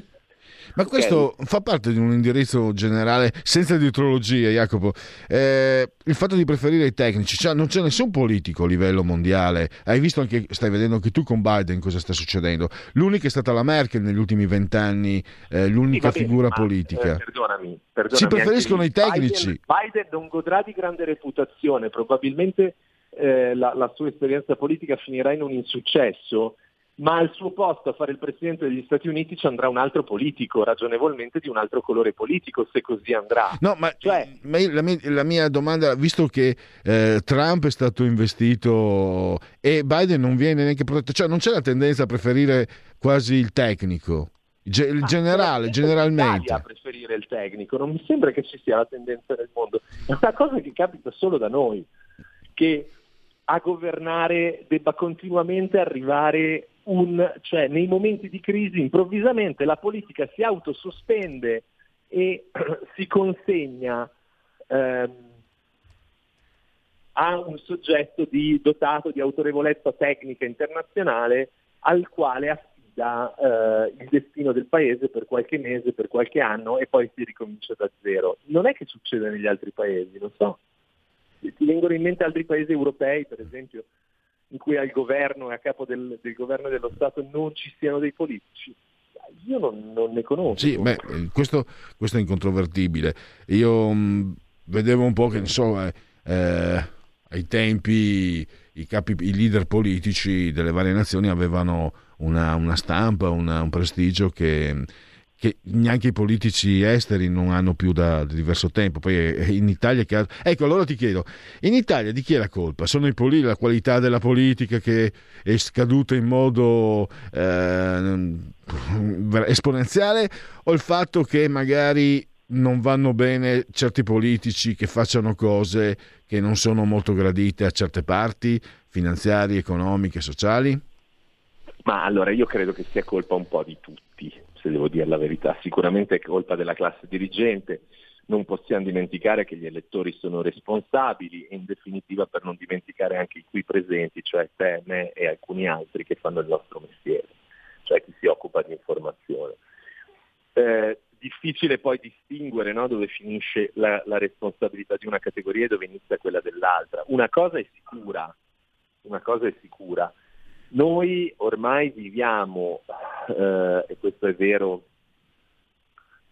Ma Ok. questo fa parte di un indirizzo generale, senza dietrologia, Jacopo. Eh, il fatto di preferire i tecnici, cioè non c'è nessun politico a livello mondiale. Hai visto anche, stai vedendo anche tu con Biden cosa sta succedendo. L'unica è stata la Merkel negli ultimi vent'anni, eh, l'unica Sì, bene, figura ma, politica. eh, perdonami, perdonami, Si preferiscono i tecnici. Biden, Biden non godrà di grande reputazione, probabilmente eh, la, la sua esperienza politica finirà in un insuccesso, ma al suo posto a fare il Presidente degli Stati Uniti ci andrà un altro politico, ragionevolmente di un altro colore politico, se così andrà. No, ma, Cioè, ma io- la, mia, la mia domanda, visto che eh, Trump è stato investito e Biden non viene neanche protetto, cioè non c'è la tendenza a preferire quasi il tecnico, Ge- il generale, generalmente. l'Italia a preferire il tecnico, non mi sembra che ci sia la tendenza nel mondo. È una cosa che capita solo da noi, che a governare debba continuamente arrivare un, cioè nei momenti di crisi improvvisamente la politica si autosospende e si consegna ehm, a un soggetto di- dotato di autorevolezza tecnica internazionale al quale affida eh, il destino del paese per qualche mese, per qualche anno e poi si ricomincia da zero. Non è che succede negli altri paesi, non so. Ti vengono in mente altri paesi europei, per esempio, in cui al governo e a capo del, del governo e dello Stato non ci siano dei politici? Io non, non ne conosco. Sì, beh, eh, questo, questo è incontrovertibile. Io mh, vedevo un po' che, insomma, eh, ai tempi i, capi, i leader politici delle varie nazioni avevano una, una stampa, una- un prestigio che, che neanche i politici esteri non hanno più da, diverso tempo. Poi in Italia che Ecco, allora ti chiedo, in Italia di chi è la colpa? Sono i poli- la qualità della politica che è scaduta in modo eh, esponenziale o il fatto che magari non vanno bene certi politici che facciano cose che non sono molto gradite a certe parti finanziarie, economiche, sociali? Ma allora io credo che sia colpa un po' di tutti, se devo dire la verità. Sicuramente è colpa della classe dirigente. Non possiamo dimenticare che gli elettori sono responsabili e in definitiva per non dimenticare anche i qui presenti, cioè te, me e alcuni altri che fanno il nostro mestiere, cioè chi si occupa di informazione. Eh, difficile poi distinguere no, dove finisce la, la responsabilità di una categoria e dove inizia quella dell'altra. Una cosa è sicura, una cosa è sicura, noi ormai viviamo, eh, e questo è vero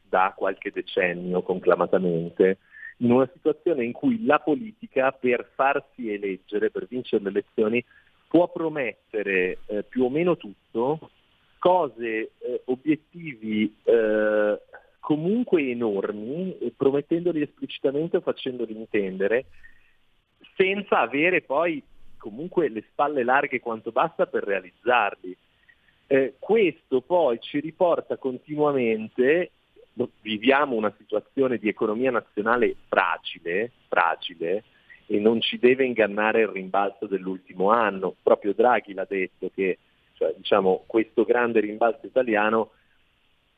da qualche decennio conclamatamente, in una situazione in cui la politica per farsi eleggere, per vincere le elezioni, può promettere eh, più o meno tutto, cose, eh, obiettivi eh, comunque enormi, promettendoli esplicitamente o facendoli intendere, senza avere poi comunque le spalle larghe quanto basta per realizzarli. Eh, questo poi ci riporta continuamente, viviamo una situazione di economia nazionale fragile, fragile e non ci deve ingannare il rimbalzo dell'ultimo anno. Proprio Draghi l'ha detto che cioè, diciamo, questo grande rimbalzo italiano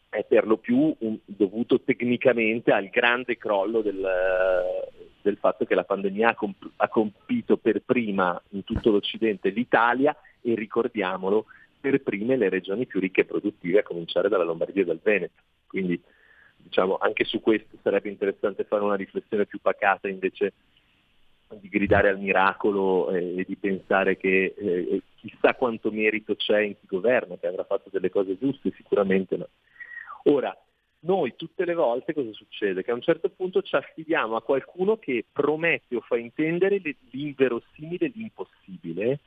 è per lo più un, dovuto tecnicamente al grande crollo del, del fatto che la pandemia ha, comp- ha compito per prima in tutto l'Occidente l'Italia e ricordiamolo per prime le regioni più ricche e produttive, a cominciare dalla Lombardia e dal Veneto. Quindi diciamo, anche su questo sarebbe interessante fare una riflessione più pacata invece di gridare al miracolo eh, e di pensare che eh, chissà quanto merito c'è in chi governa, che avrà fatto delle cose giuste, sicuramente no. Ora, noi tutte le volte cosa succede? Che a un certo punto ci affidiamo a qualcuno che promette o fa intendere l'inverosimile, l'impossibile,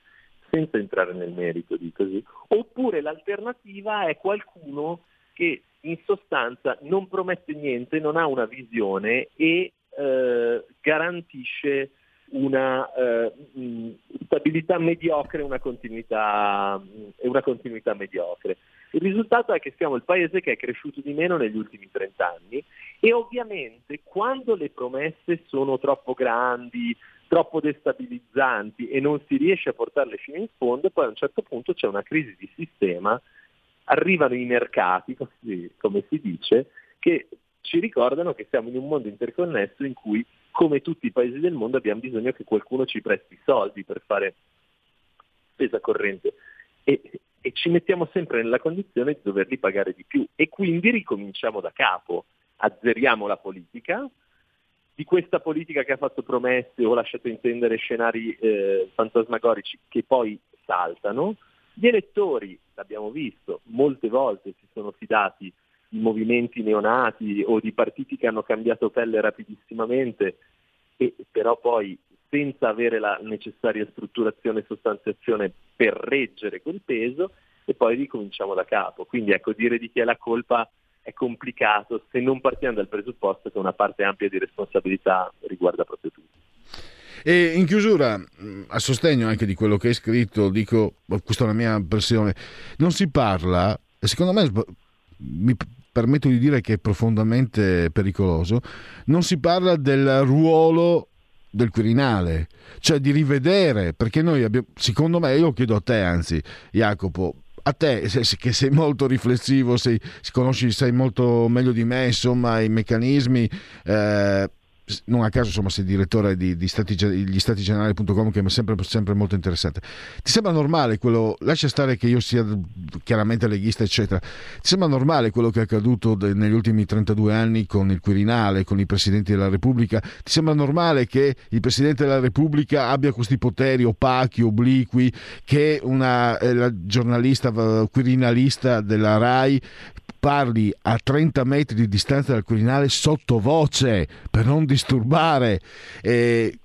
senza entrare nel merito di così, oppure l'alternativa è qualcuno che in sostanza non promette niente, non ha una visione e eh, garantisce una eh, stabilità mediocre una continuità, e una continuità mediocre. Il risultato è che siamo il paese che è cresciuto di meno negli ultimi 30 anni e ovviamente quando le promesse sono troppo grandi, troppo destabilizzanti e non si riesce a portarle fino in fondo, poi a un certo punto c'è una crisi di sistema, arrivano i mercati, come si dice, che ci ricordano che siamo in un mondo interconnesso in cui, come tutti i paesi del mondo, abbiamo bisogno che qualcuno ci presti soldi per fare spesa corrente. E, e ci mettiamo sempre nella condizione di doverli pagare di più e quindi ricominciamo da capo, azzeriamo la politica, di questa politica che ha fatto promesse o lasciato intendere scenari eh, fantasmagorici che poi saltano, gli elettori, l'abbiamo visto, molte volte si sono fidati di movimenti neonati o di partiti che hanno cambiato pelle rapidissimamente e però poi senza avere la necessaria strutturazione e sostanziazione per reggere quel peso e poi ricominciamo da capo. Quindi ecco, dire di chi è la colpa è complicato se non partiamo dal presupposto che una parte ampia di responsabilità riguarda proprio tutti. E in chiusura, a sostegno anche di quello che hai scritto, dico, questa è una mia impressione, non si parla, secondo me mi permetto di dire che è profondamente pericoloso, non si parla del ruolo del Quirinale, cioè di rivedere, perché noi abbiamo, secondo me, io chiedo a te anzi, Jacopo, a te che sei molto riflessivo, sei, conosci, sai molto meglio di me, insomma, i meccanismi. Eh, non a caso insomma sei direttore di, di stati, statigenerali.com che mi è sempre, sempre, molto interessante. Ti sembra normale quello lascia stare che io sia chiaramente leghista eccetera. Ti sembra normale quello che è accaduto negli ultimi 32 anni con il Quirinale con i presidenti della Repubblica? Ti sembra normale che il Presidente della Repubblica abbia questi poteri opachi obliqui che una eh, giornalista quirinalista della RAI parli a 30 metri di distanza dal Quirinale sottovoce per non disturbare. Eh,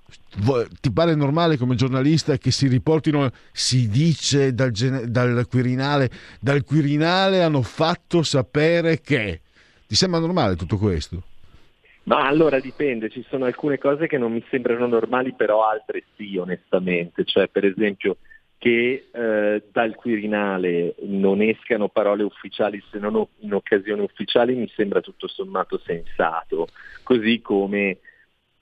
ti pare normale come giornalista che si riportino, si dice dal, dal, Quirinale, dal Quirinale hanno fatto sapere che. Ti sembra normale tutto questo? Ma allora dipende, ci sono alcune cose che non mi sembrano normali, però altre sì, onestamente. Cioè, per esempio, che eh, dal Quirinale non escano parole ufficiali se non in occasioni ufficiali mi sembra tutto sommato sensato, così come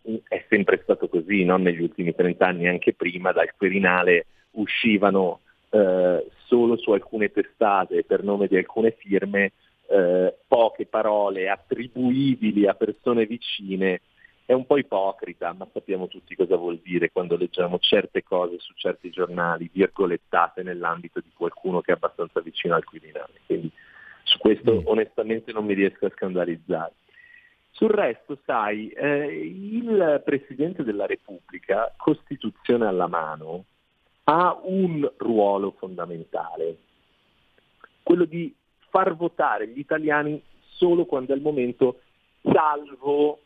mm, è sempre stato così no? negli ultimi 30 anni, anche prima dal Quirinale uscivano eh, solo su alcune testate per nome di alcune firme eh, poche parole attribuibili a persone vicine è un po' ipocrita, ma sappiamo tutti cosa vuol dire quando leggiamo certe cose su certi giornali, virgolettate nell'ambito di qualcuno che è abbastanza vicino al Quirinale. Quindi su questo mm. onestamente non mi riesco a scandalizzare. Sul resto, sai, eh, il Presidente della Repubblica, Costituzione alla mano, ha un ruolo fondamentale, quello di far votare gli italiani solo quando è il momento, salvo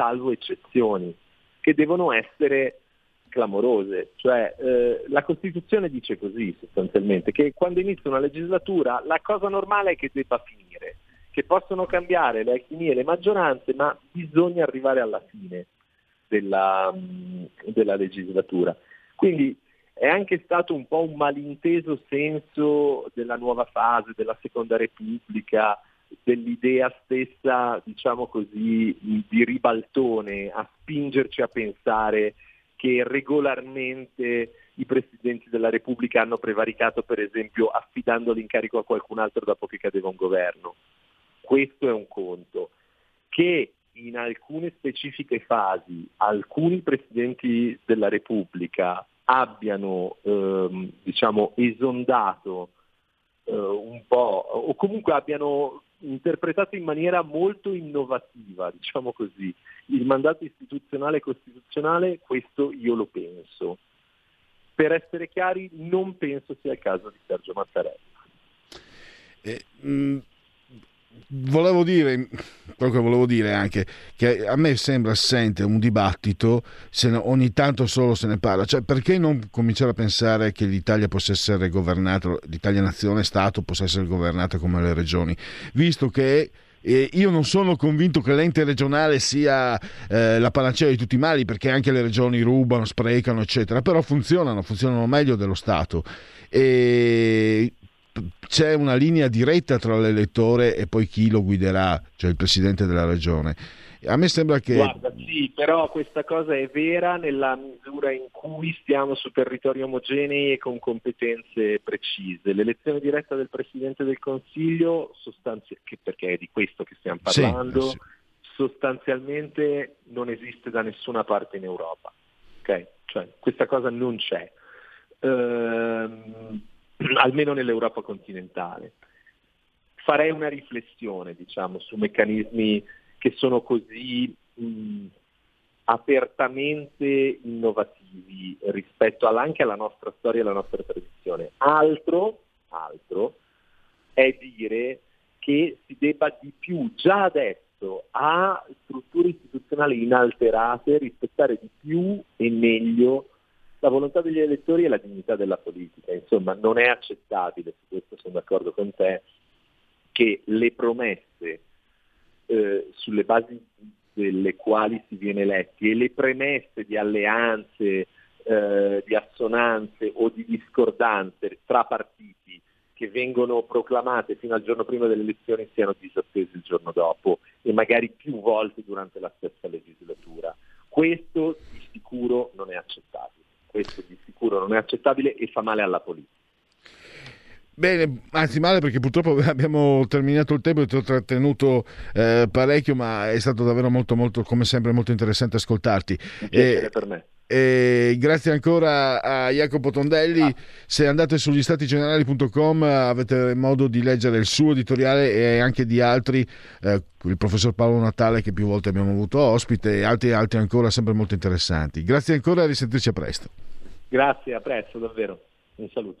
salvo eccezioni, che devono essere clamorose. Cioè, eh, la Costituzione dice così sostanzialmente, che quando inizia una legislatura la cosa normale è che debba finire, che possono cambiare le alchimie le maggioranze, ma bisogna arrivare alla fine. della, della legislatura. Quindi è anche stato un po' un malinteso senso della nuova fase, della seconda repubblica, dell'idea stessa, diciamo così, di ribaltone, a spingerci a pensare che regolarmente i presidenti della Repubblica hanno prevaricato, per esempio, affidando l'incarico a qualcun altro dopo che cadeva un governo. Questo è un conto. Che in alcune specifiche fasi alcuni presidenti della Repubblica abbiano ehm, diciamo, esondato eh, un po' o comunque abbiano interpretato in maniera molto innovativa, diciamo così, il mandato istituzionale e costituzionale, questo io lo penso. Per essere chiari, non penso sia il caso di Sergio Mattarella. Eh, mh, volevo dire, quello che volevo dire anche, che a me sembra assente un dibattito, se ogni tanto solo se ne parla, cioè perché non cominciare a pensare che l'Italia possa essere governata, l'Italia nazione, Stato possa essere governata come le regioni, visto che e io non sono convinto che l'ente regionale sia eh, la panacea di tutti i mali perché anche le regioni rubano, sprecano eccetera però funzionano, funzionano meglio dello Stato. E c'è una linea diretta tra l'elettore e poi chi lo guiderà, cioè il presidente della regione. A me sembra che. Guarda, sì, però questa cosa è vera nella misura in cui stiamo su territori omogenei e con competenze precise. L'elezione diretta del Presidente del Consiglio, sostanzi- perché è di questo che stiamo parlando, sì, sì. sostanzialmente non esiste da nessuna parte in Europa. Okay? Cioè, questa cosa non c'è. Ehm, almeno nell'Europa continentale. Farei una riflessione diciamo, su meccanismi che sono così mh, apertamente innovativi rispetto anche alla nostra storia e alla nostra tradizione. Altro, altro è dire che si debba di più già adesso a strutture istituzionali inalterate rispettare di più e meglio la volontà degli elettori e la dignità della politica. Insomma, non è accettabile, su questo sono d'accordo con te, che le promesse eh, sulle basi delle quali si viene eletti e le premesse di alleanze, eh, di assonanze o di discordanze tra partiti che vengono proclamate fino al giorno prima delle elezioni siano disattese il giorno dopo e magari più volte durante la stessa legislatura. Questo di sicuro non è accettabile questo di sicuro non è accettabile e fa male alla politica. Bene, anzi male perché purtroppo abbiamo terminato il tempo e ti ho trattenuto eh, parecchio, ma è stato davvero molto, molto, come sempre, molto interessante ascoltarti. Eh, per me. E grazie ancora a Jacopo Tondelli. Ah. Se andate sugli statigenerali.com avete modo di leggere il suo editoriale e anche di altri, eh, il professor Paolo Natale che più volte abbiamo avuto ospite e altri, altri ancora sempre molto interessanti. Grazie ancora e risentirci a presto. Grazie, a presto davvero. Un saluto.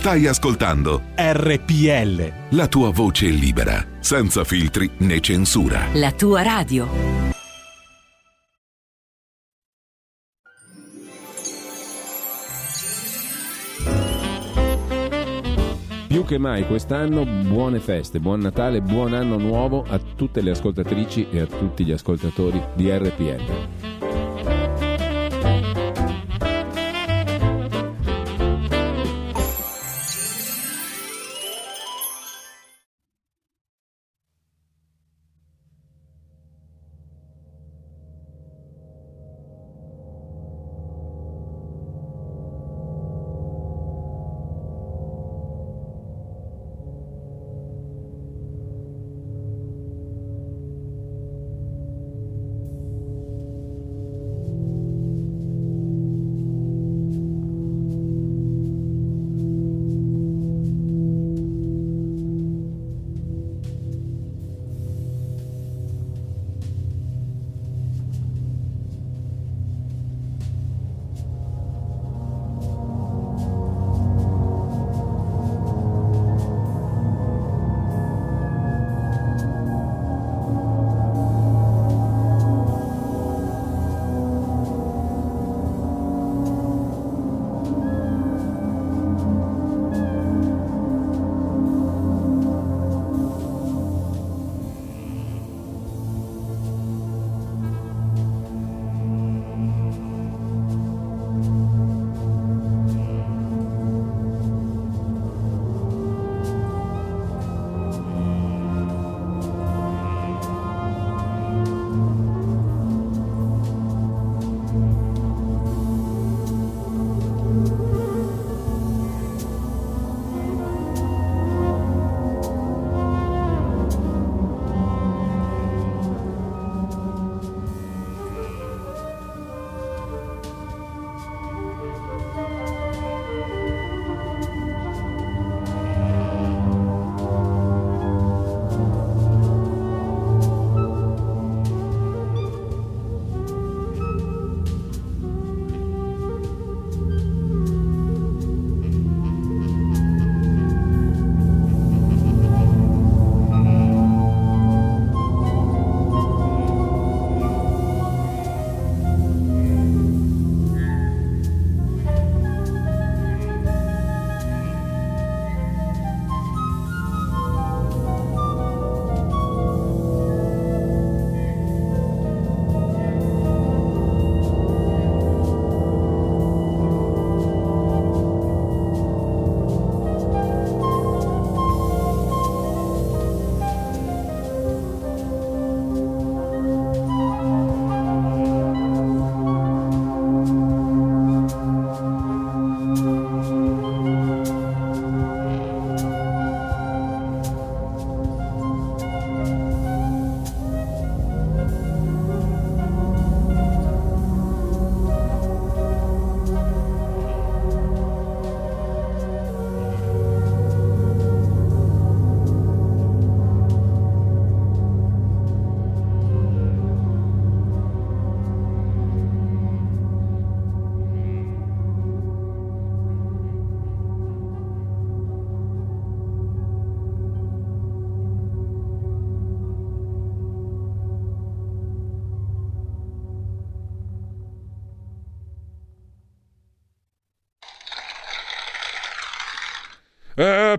Stai ascoltando RPL. la tua voce libera, senza filtri né censura. La tua radio. Più che mai quest'anno buone feste, buon Natale, buon anno nuovo a tutte le ascoltatrici e a tutti gli ascoltatori di RPL.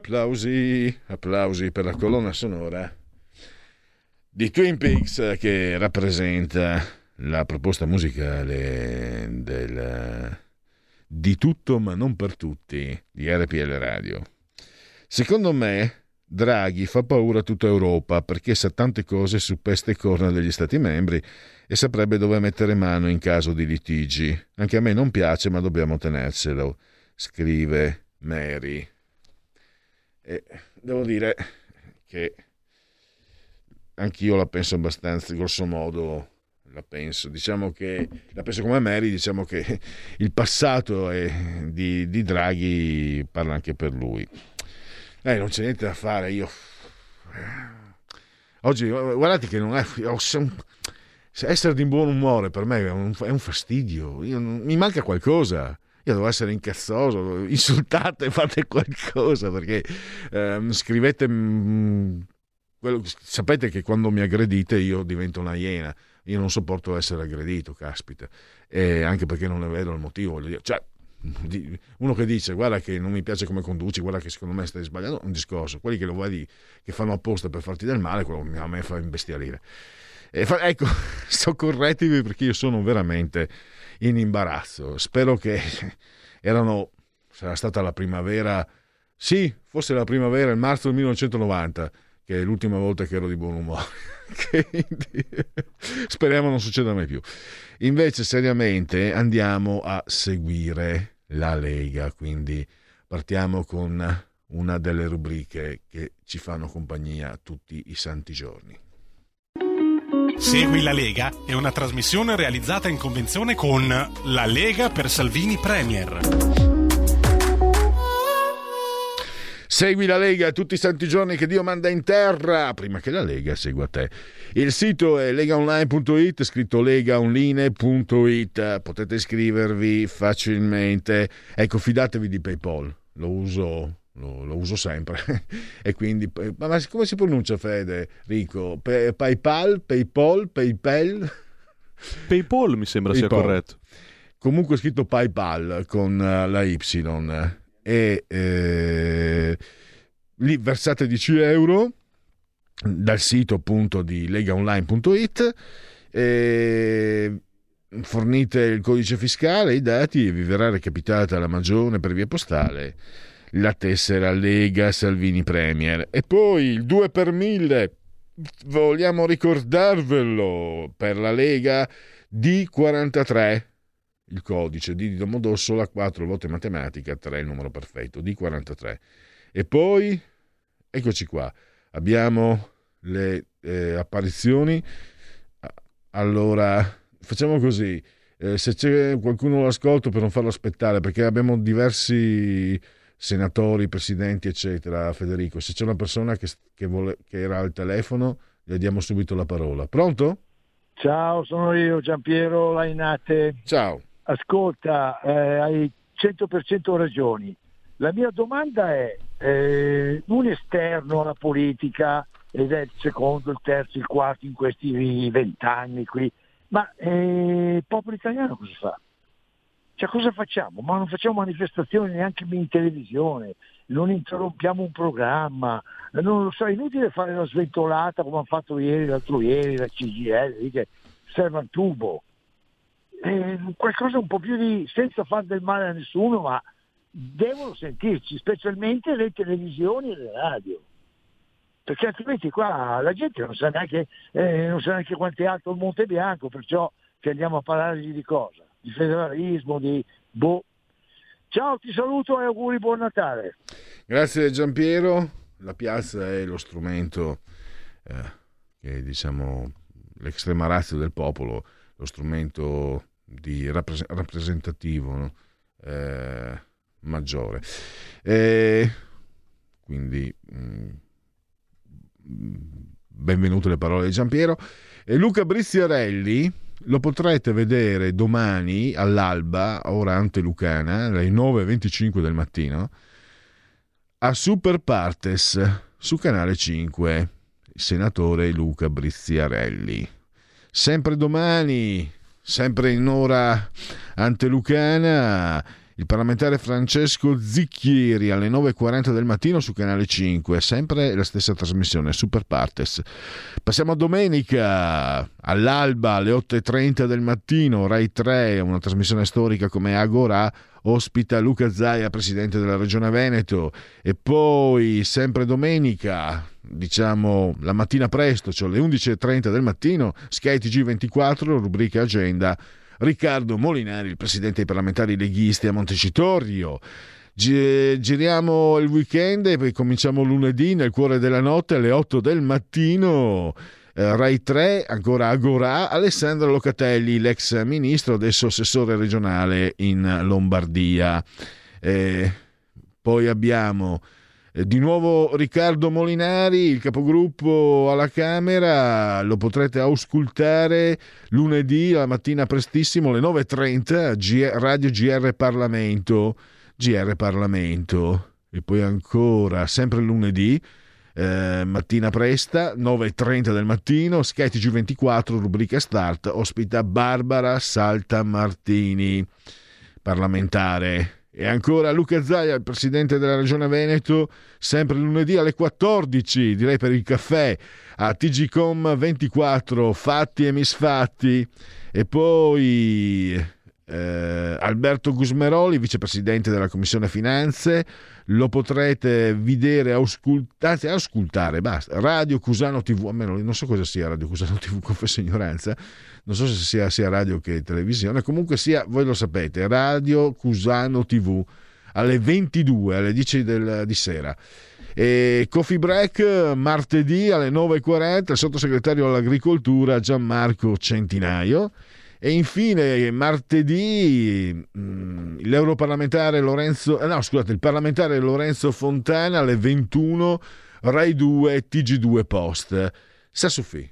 Applausi, applausi per la colonna sonora di Twin Peaks che rappresenta la proposta musicale del di tutto ma non per tutti di RPL Radio. Secondo me Draghi fa paura a tutta Europa perché sa tante cose su peste e corna degli Stati membri e saprebbe dove mettere mano in caso di litigi. Anche a me non piace ma dobbiamo tenerselo, scrive Mary. E devo dire che anch'io la penso abbastanza, grosso modo la penso. Diciamo che la penso come Mary, diciamo che il passato di, di Draghi parla anche per lui. Eh, non c'è niente da fare, io oggi guardate che non è essere di buon umore per me è un, è un fastidio, Io mi manca qualcosa. Io devo essere incazzoso, insultate, fate qualcosa perché ehm, scrivete... Mh, quello, sapete che quando mi aggredite io divento una iena, io non sopporto essere aggredito, caspita, e anche perché non è vero il motivo, cioè, uno che dice guarda che non mi piace come conduci, guarda che secondo me stai sbagliando, un discorso, quelli che lo vedi che fanno apposta per farti del male, quello a me fa imbestialire. Fa, ecco, soccorretevi perché io sono veramente in imbarazzo. Spero che erano, sarà stata la primavera, sì, forse la primavera, il marzo del 1990 che è l'ultima volta che ero di buon umore. speriamo non succeda mai più. Invece, seriamente, andiamo a seguire la Lega, quindi partiamo con una delle rubriche che ci fanno compagnia tutti i santi giorni. Segui la Lega è una trasmissione realizzata in convenzione con La Lega per Salvini Premier. Segui la Lega tutti i santi giorni che Dio manda in terra, prima che la Lega segua te. Il sito è legaonline.it, scritto legaonline.it, potete iscrivervi facilmente. Ecco, fidatevi di PayPal, lo uso lo, lo, uso sempre. e quindi, ma come si pronuncia Fede? Rico? Pe, PayPal, PayPal, PayPal? PayPal mi sembra PayPal. sia corretto. Comunque è scritto PayPal con la Y e eh, lì versate 10 euro dal sito appunto di legaonline.it e fornite il codice fiscale, i dati e vi verrà recapitata la magione per via postale la tessera Lega Salvini Premier e poi il 2 per 1000 vogliamo ricordarvelo per la Lega D43 il codice di Domodossola, 4 volte matematica, 3 il numero perfetto, D43. E poi, eccoci qua, abbiamo le eh, apparizioni. Allora, facciamo così, eh, se c'è qualcuno all'ascolto per non farlo aspettare, perché abbiamo diversi senatori, presidenti, eccetera, Federico, se c'è una persona che, che, vuole, che era al telefono, gli diamo subito la parola. Pronto? Ciao, sono io, Giampiero Lainate. Ciao ascolta, eh, hai 100% ragioni. La mia domanda è, eh, un esterno alla politica, ed è il secondo, il terzo, il quarto in questi vent'anni qui, ma eh, il popolo italiano cosa fa? Cioè cosa facciamo? Ma non facciamo manifestazioni neanche in televisione, non interrompiamo un programma, non lo so, è inutile fare una sventolata come hanno fatto ieri, l'altro ieri, la CGL, che serve un tubo eh, qualcosa un po' più di, senza far del male a nessuno, ma devono sentirci, specialmente le televisioni e le radio. Perché altrimenti qua la gente non sa neanche, eh, non sa neanche quanto è alto il Monte Bianco, perciò che andiamo a parlargli di cosa? Di federalismo, di boh. Ciao, ti saluto e auguri buon Natale. Grazie Giampiero. La piazza è lo strumento eh, che diciamo l'estrema razza del popolo, lo strumento rappres- rappresentativo no? eh, maggiore. E quindi mh, mm, benvenute le parole di Giampiero. E Luca Briziarelli lo potrete vedere domani all'alba, ora antelucana, alle 9.25 del mattino, a Super Partes su canale 5, il senatore Luca Briziarelli. Sempre domani, sempre in ora antelucana, il parlamentare Francesco Zicchieri alle 9.40 del mattino su Canale 5, sempre la stessa trasmissione, Super Partes. Passiamo a domenica, all'alba, alle 8.30 del mattino, Rai 3, una trasmissione storica come Agora, ospita Luca Zaia, presidente della Regione Veneto, e poi sempre domenica, diciamo la mattina presto, cioè alle 11.30 del mattino, Sky TG24, rubrica agenda, Riccardo Molinari, il presidente dei parlamentari leghisti a Montecitorio. Giriamo il weekend e poi cominciamo lunedì nel cuore della notte alle 8 del mattino. Eh, Rai 3, ancora Agora, Alessandro Locatelli, l'ex ministro, adesso assessore regionale in Lombardia. Eh, poi abbiamo di nuovo Riccardo Molinari, il capogruppo alla Camera, lo potrete auscultare lunedì la mattina prestissimo alle 9.30, G- Radio GR Parlamento, GR Parlamento, e poi ancora sempre lunedì, eh, mattina presta, 9.30 del mattino, Sky TG24, rubrica Start, ospita Barbara Salta Martini, parlamentare. E ancora Luca Zaia, il presidente della Regione Veneto, sempre lunedì alle 14, direi per il caffè, a TGCom 24, fatti e misfatti. E poi eh, Alberto Gusmeroli, vicepresidente della Commissione Finanze, lo potrete vedere, auscultare, ascoltare, basta, Radio Cusano TV, almeno non so cosa sia Radio Cusano TV, confesso ignoranza, non so se sia, sia radio che televisione, comunque sia, voi lo sapete, Radio Cusano TV alle 22, alle 10 del, di sera. E Coffee Break martedì alle 9.40, il sottosegretario all'agricoltura Gianmarco Centinaio. E infine martedì mh, l'europarlamentare Lorenzo, eh, no scusate, il parlamentare Lorenzo Fontana alle 21, Rai 2, TG2 Post. Sassufi.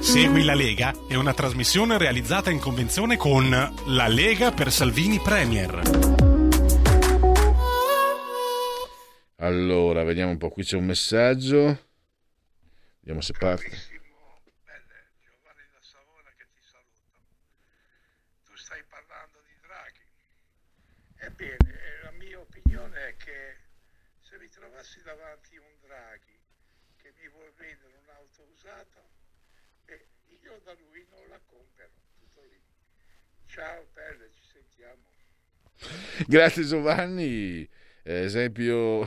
Segui la Lega è una trasmissione realizzata in convenzione con La Lega per Salvini Premier. Allora, vediamo un po', qui c'è un messaggio. Vediamo se parte. Ebbene, la mia opinione è che se mi trovassi davanti un Draghi che mi vuole vendere un'auto usata, beh, io da lui non la compro, tutto lì. Ciao Pelle, ci sentiamo. Grazie Giovanni. Eh, esempio,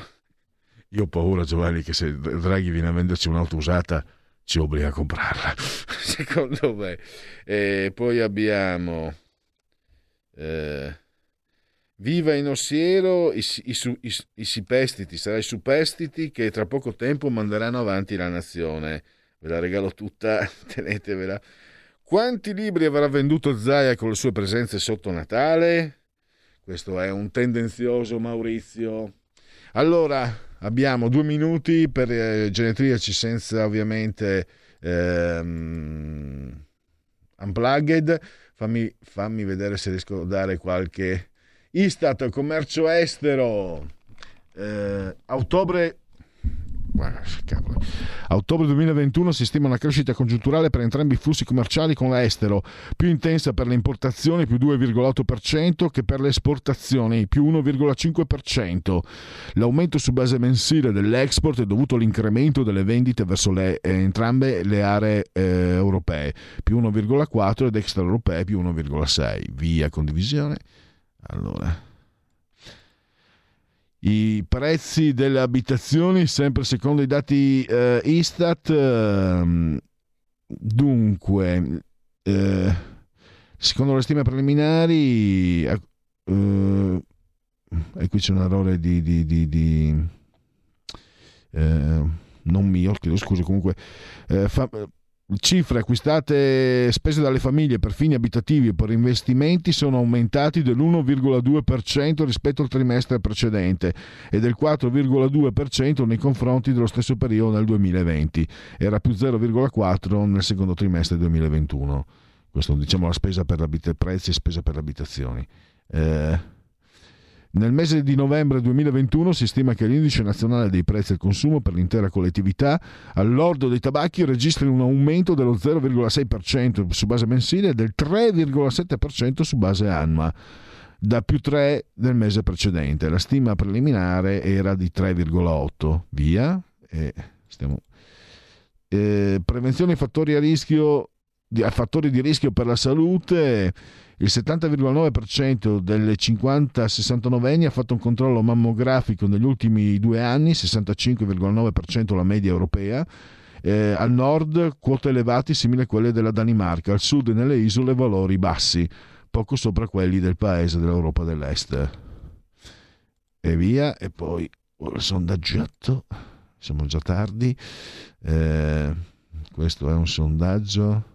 io ho paura Giovanni che se Draghi viene a venderci un'auto usata ci obbliga a comprarla, secondo me. E poi abbiamo... Eh, Viva in Ossiero i, i, i, i sipestiti, sarai superstiti che tra poco tempo manderanno avanti la nazione. Ve la regalo tutta, tenetevela. Quanti libri avrà venduto Zaia con le sue presenze sotto Natale? Questo è un tendenzioso Maurizio. Allora, abbiamo due minuti per eh, genetriaci senza ovviamente ehm, unplugged. Fammi, fammi vedere se riesco a dare qualche Istat, commercio estero, eh, ottobre a ottobre 2021 si stima una crescita congiunturale per entrambi i flussi commerciali con l'estero, più intensa per le importazioni più 2,8% che per le esportazioni più 1,5%. L'aumento su base mensile dell'export è dovuto all'incremento delle vendite verso le, eh, entrambe le aree eh, europee, più 1,4 ed extraeuropee più 1,6. Via condivisione. Allora, i prezzi delle abitazioni, sempre secondo i dati eh, Istat, eh, dunque, eh, secondo le stime preliminari, eh, e qui c'è un errore di, di, di, di eh, non mio, chiedo scusa, comunque, eh, fa, cifre acquistate spese dalle famiglie per fini abitativi e per investimenti sono aumentati dell'1,2% rispetto al trimestre precedente e del 4,2% nei confronti dello stesso periodo nel 2020. Era più 0,4% nel secondo trimestre 2021. Questo diciamo la spesa per l'abit- prezzi e spesa per abitazioni. Eh, nel mese di novembre 2021 si stima che l'indice nazionale dei prezzi al consumo per l'intera collettività all'ordo dei tabacchi registri un aumento dello 0,6% su base mensile e del 3,7% su base annua, da più 3 del mese precedente. La stima preliminare era di 3,8. Via. E stiamo... eh, prevenzione fattori a rischio a fattori di rischio per la salute il 70,9% delle 50-69 anni ha fatto un controllo mammografico negli ultimi due anni, 65,9% la media europea. Eh, al nord quote elevate simili a quelle della Danimarca, al sud nelle isole valori bassi, poco sopra quelli del paese dell'Europa dell'Est. E via, e poi il sondaggietto, siamo già tardi, eh, questo è un sondaggio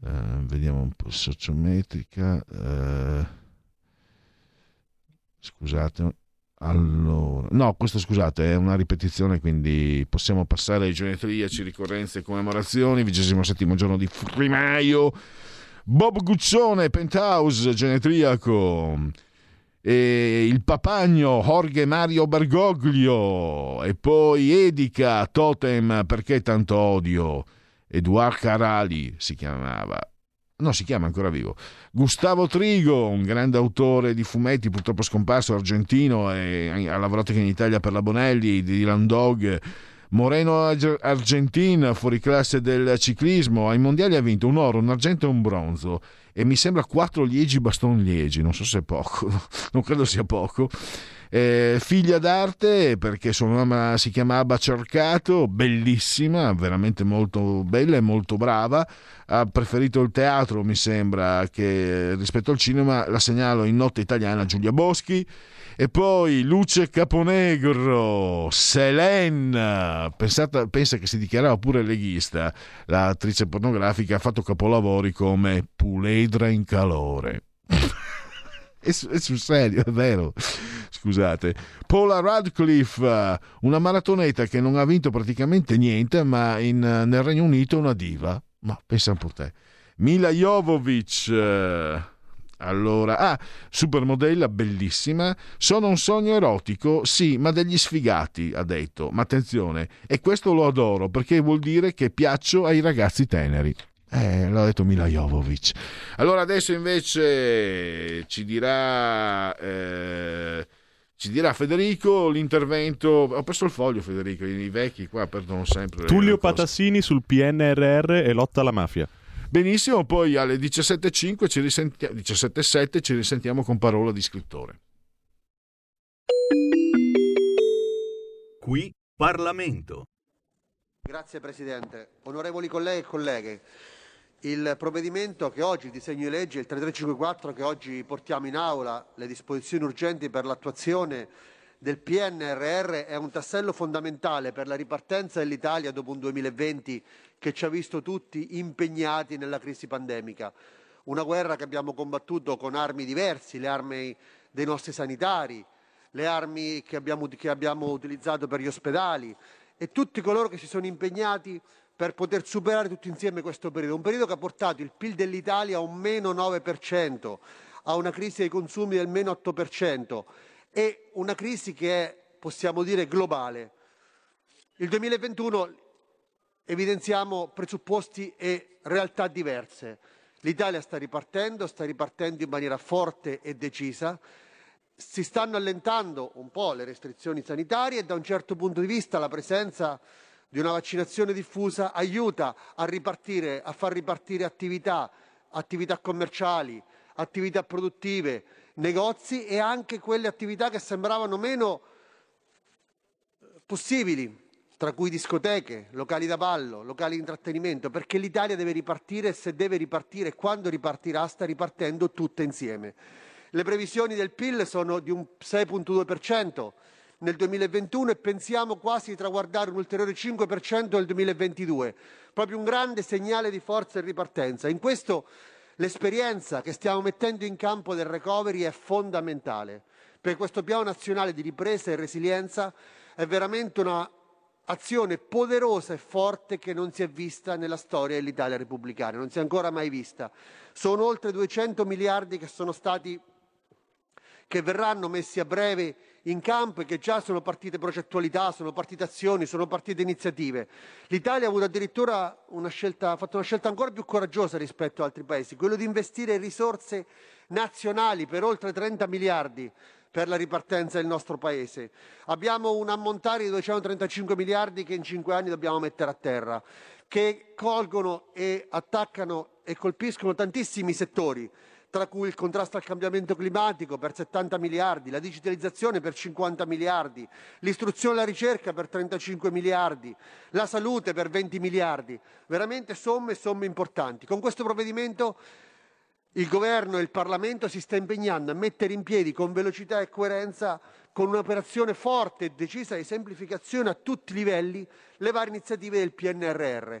Uh, vediamo un po' sociometrica. Uh, scusate, Allora, no, questo scusate è una ripetizione, quindi possiamo passare ai genetriaci, ricorrenze e commemorazioni. Settimo giorno di primaio. Bob Guccione, Penthouse, genetriaco. E il papagno Jorge Mario Bergoglio. E poi Edica, Totem, perché tanto odio. Eduard Carali si chiamava. No, si chiama ancora vivo. Gustavo Trigo, un grande autore di fumetti, purtroppo scomparso, argentino, ha lavorato anche in Italia per la Bonelli, di Dylan Dog. Moreno Argentina, fuori classe del ciclismo. Ai mondiali ha vinto un oro, un argento e un bronzo. E mi sembra quattro liegi baston liegi, non so se è poco, non credo sia poco. Eh, figlia d'arte perché sua mamma si chiamava Cercato, bellissima, veramente molto bella e molto brava. Ha preferito il teatro, mi sembra, che rispetto al cinema. La segnalo in Notte Italiana Giulia Boschi. E poi Luce Caponegro, Selene, pensata, pensa che si dichiarava pure leghista, l'attrice pornografica ha fatto capolavori come Puledra in calore. è, su, è sul serio, è vero. Scusate. Paula Radcliffe, una maratoneta che non ha vinto praticamente niente, ma in, nel Regno Unito una diva. Ma pensa un po' te. Mila Jovovic. Allora, ah, supermodella bellissima. Sono un sogno erotico? Sì, ma degli sfigati, ha detto. Ma attenzione, e questo lo adoro perché vuol dire che piaccio ai ragazzi teneri. Eh, l'ha detto Mila Jovovic. Allora adesso invece ci dirà... Eh, ci dirà Federico l'intervento. Ho perso il foglio, Federico. I vecchi qua perdono sempre. Tullio Patassini sul PNRR e lotta alla mafia. Benissimo, poi alle 17.05 ci risentiamo, 17.07 ci risentiamo con parola di scrittore. Qui Parlamento. Grazie Presidente. Onorevoli colleghi e colleghe, il provvedimento che oggi, il disegno di legge, il 3354 che oggi portiamo in aula, le disposizioni urgenti per l'attuazione del PNRR è un tassello fondamentale per la ripartenza dell'Italia dopo un 2020 che ci ha visto tutti impegnati nella crisi pandemica. Una guerra che abbiamo combattuto con armi diverse, le armi dei nostri sanitari, le armi che abbiamo, che abbiamo utilizzato per gli ospedali e tutti coloro che si sono impegnati per poter superare tutti insieme questo periodo. Un periodo che ha portato il PIL dell'Italia a un meno 9%, a una crisi dei consumi del meno 8% e una crisi che è, possiamo dire, globale. Il 2021 evidenziamo presupposti e realtà diverse. L'Italia sta ripartendo, sta ripartendo in maniera forte e decisa. Si stanno allentando un po' le restrizioni sanitarie e da un certo punto di vista la presenza di una vaccinazione diffusa aiuta a, ripartire, a far ripartire attività, attività commerciali, attività produttive, negozi e anche quelle attività che sembravano meno possibili, tra cui discoteche, locali da ballo, locali di intrattenimento, perché l'Italia deve ripartire e se deve ripartire, quando ripartirà, sta ripartendo tutte insieme. Le previsioni del PIL sono di un 6,2% nel 2021 e pensiamo quasi di traguardare un ulteriore 5% nel 2022, proprio un grande segnale di forza e ripartenza. In questo l'esperienza che stiamo mettendo in campo del recovery è fondamentale, perché questo piano nazionale di ripresa e resilienza è veramente una azione poderosa e forte che non si è vista nella storia dell'Italia repubblicana, non si è ancora mai vista. Sono oltre 200 miliardi che sono stati che verranno messi a breve in campo e che già sono partite progettualità, sono partite azioni, sono partite iniziative. L'Italia ha avuto addirittura una scelta, ha fatto una scelta ancora più coraggiosa rispetto ad altri paesi, quello di investire risorse nazionali per oltre 30 miliardi per la ripartenza del nostro Paese. Abbiamo un ammontare di 235 miliardi che in cinque anni dobbiamo mettere a terra, che colgono e attaccano e colpiscono tantissimi settori tra cui il contrasto al cambiamento climatico per 70 miliardi, la digitalizzazione per 50 miliardi, l'istruzione e la ricerca per 35 miliardi, la salute per 20 miliardi, veramente somme e somme importanti. Con questo provvedimento il Governo e il Parlamento si sta impegnando a mettere in piedi con velocità e coerenza, con un'operazione forte e decisa di semplificazione a tutti i livelli, le varie iniziative del PNRR.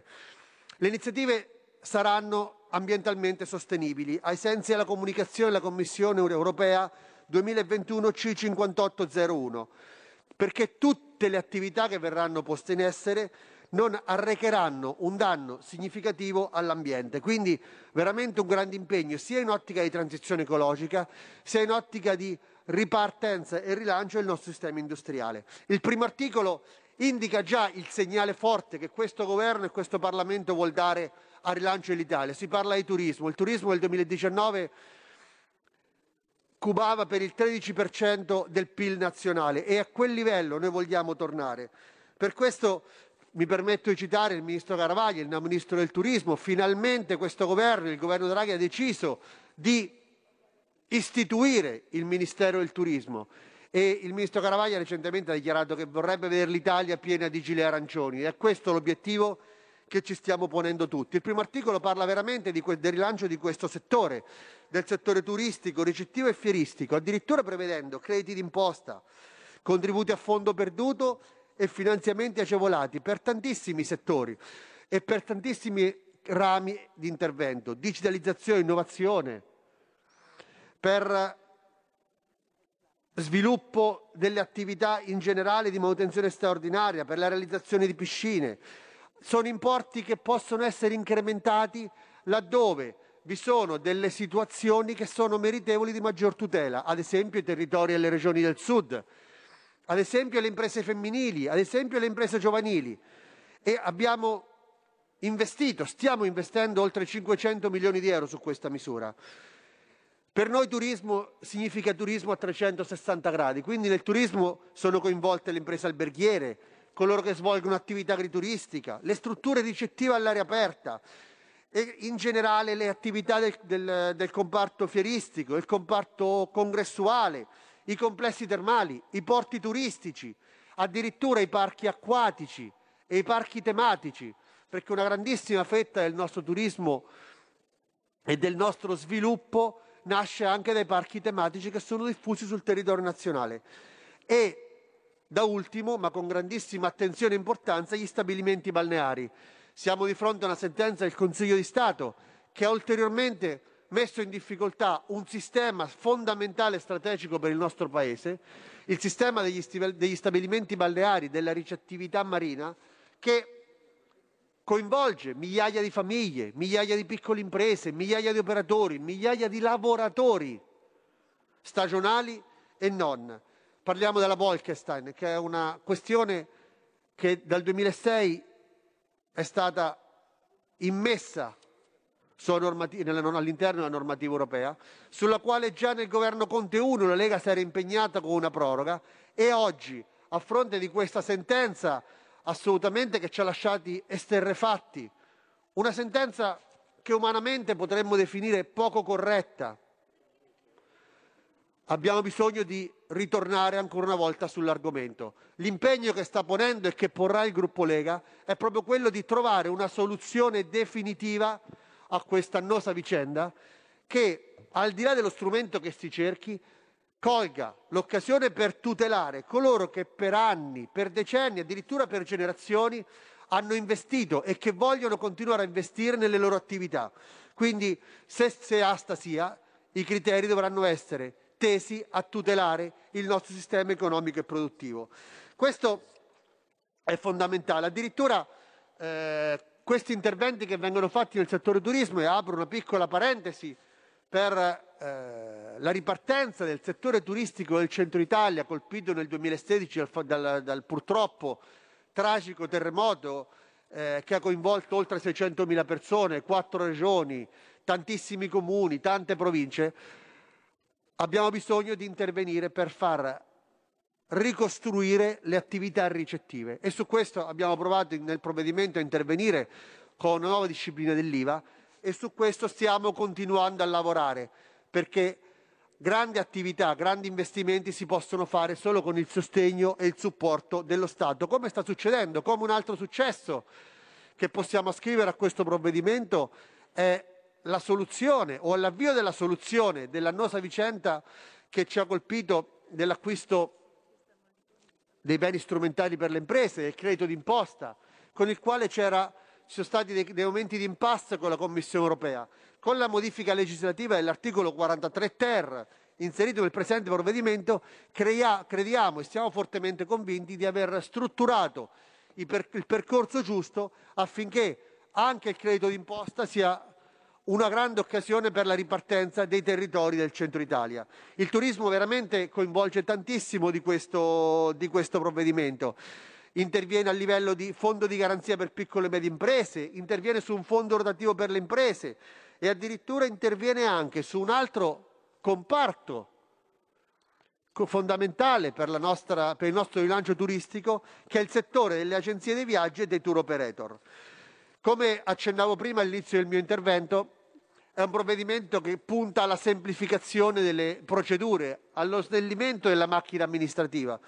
Le iniziative saranno ambientalmente sostenibili, ai sensi della comunicazione della Commissione europea 2021 C5801, perché tutte le attività che verranno poste in essere non arrecheranno un danno significativo all'ambiente. Quindi veramente un grande impegno sia in ottica di transizione ecologica, sia in ottica di ripartenza e rilancio del nostro sistema industriale. Il primo articolo indica già il segnale forte che questo governo e questo Parlamento vuol dare al rilancio dell'Italia. Si parla di turismo. Il turismo del 2019 cubava per il 13% del PIL nazionale e a quel livello noi vogliamo tornare. Per questo mi permetto di citare il ministro Caravaglia, il ministro del turismo. Finalmente questo governo, il governo Draghi, ha deciso di istituire il Ministero del Turismo e il ministro Caravaglia recentemente ha dichiarato che vorrebbe vedere l'Italia piena di gilet arancioni è questo l'obiettivo che ci stiamo ponendo tutti. Il primo articolo parla veramente di, del rilancio di questo settore, del settore turistico, ricettivo e fieristico, addirittura prevedendo crediti d'imposta, contributi a fondo perduto e finanziamenti agevolati per tantissimi settori e per tantissimi rami di intervento, digitalizzazione, innovazione, per sviluppo delle attività in generale di manutenzione straordinaria, per la realizzazione di piscine. Sono importi che possono essere incrementati laddove vi sono delle situazioni che sono meritevoli di maggior tutela, ad esempio i territori e le regioni del sud, ad esempio le imprese femminili, ad esempio le imprese giovanili. E abbiamo investito, stiamo investendo oltre 500 milioni di euro su questa misura. Per noi turismo significa turismo a 360 gradi, quindi nel turismo sono coinvolte le imprese alberghiere, coloro che svolgono attività agrituristica, le strutture ricettive all'aria aperta e in generale le attività del, del, del comparto fieristico, il comparto congressuale, i complessi termali, i porti turistici, addirittura i parchi acquatici e i parchi tematici, perché una grandissima fetta del nostro turismo e del nostro sviluppo nasce anche dai parchi tematici che sono diffusi sul territorio nazionale. E da ultimo, ma con grandissima attenzione e importanza, gli stabilimenti balneari. Siamo di fronte a una sentenza del Consiglio di Stato che ha ulteriormente messo in difficoltà un sistema fondamentale e strategico per il nostro Paese, il sistema degli, degli stabilimenti balneari, della ricettività marina, che coinvolge migliaia di famiglie, migliaia di piccole imprese, migliaia di operatori, migliaia di lavoratori stagionali e non. Parliamo della Bolkestein, che è una questione che dal 2006 è stata immessa all'interno della normativa europea, sulla quale già nel governo Conte 1 la Lega si era impegnata con una proroga e oggi, a fronte di questa sentenza assolutamente che ci ha lasciati esterrefatti. Una sentenza che umanamente potremmo definire poco corretta. Abbiamo bisogno di ritornare ancora una volta sull'argomento. L'impegno che sta ponendo e che porrà il gruppo Lega è proprio quello di trovare una soluzione definitiva a questa annosa vicenda che, al di là dello strumento che si cerchi, colga l'occasione per tutelare coloro che per anni, per decenni, addirittura per generazioni hanno investito e che vogliono continuare a investire nelle loro attività. Quindi, se, se asta sia, i criteri dovranno essere tesi a tutelare il nostro sistema economico e produttivo. Questo è fondamentale. Addirittura eh, questi interventi che vengono fatti nel settore turismo, e apro una piccola parentesi, per eh, la ripartenza del settore turistico del centro Italia colpito nel 2016 dal, dal, dal purtroppo tragico terremoto eh, che ha coinvolto oltre 600.000 persone, quattro regioni, tantissimi comuni, tante province, abbiamo bisogno di intervenire per far ricostruire le attività ricettive e su questo abbiamo provato nel provvedimento a intervenire con una nuova disciplina dell'IVA e su questo stiamo continuando a lavorare perché grandi attività, grandi investimenti si possono fare solo con il sostegno e il supporto dello Stato, come sta succedendo, come un altro successo che possiamo ascrivere a questo provvedimento è la soluzione o l'avvio della soluzione dell'annosa vicenda che ci ha colpito dell'acquisto dei beni strumentali per le imprese, del credito d'imposta, con il quale ci sono stati dei, dei momenti di impasse con la Commissione europea. Con la modifica legislativa dell'articolo 43 ter inserito nel presente provvedimento, crea- crediamo e siamo fortemente convinti di aver strutturato il percorso giusto affinché anche il credito d'imposta sia una grande occasione per la ripartenza dei territori del centro Italia. Il turismo veramente coinvolge tantissimo di questo, di questo provvedimento. Interviene a livello di fondo di garanzia per piccole e medie imprese, interviene su un fondo rotativo per le imprese e addirittura interviene anche su un altro comparto co- fondamentale per, nostra- per il nostro rilancio turistico, che è il settore delle agenzie dei viaggi e dei tour operator. Come accennavo prima all'inizio del mio intervento, è un provvedimento che punta alla semplificazione delle procedure, allo snellimento della macchina amministrativa.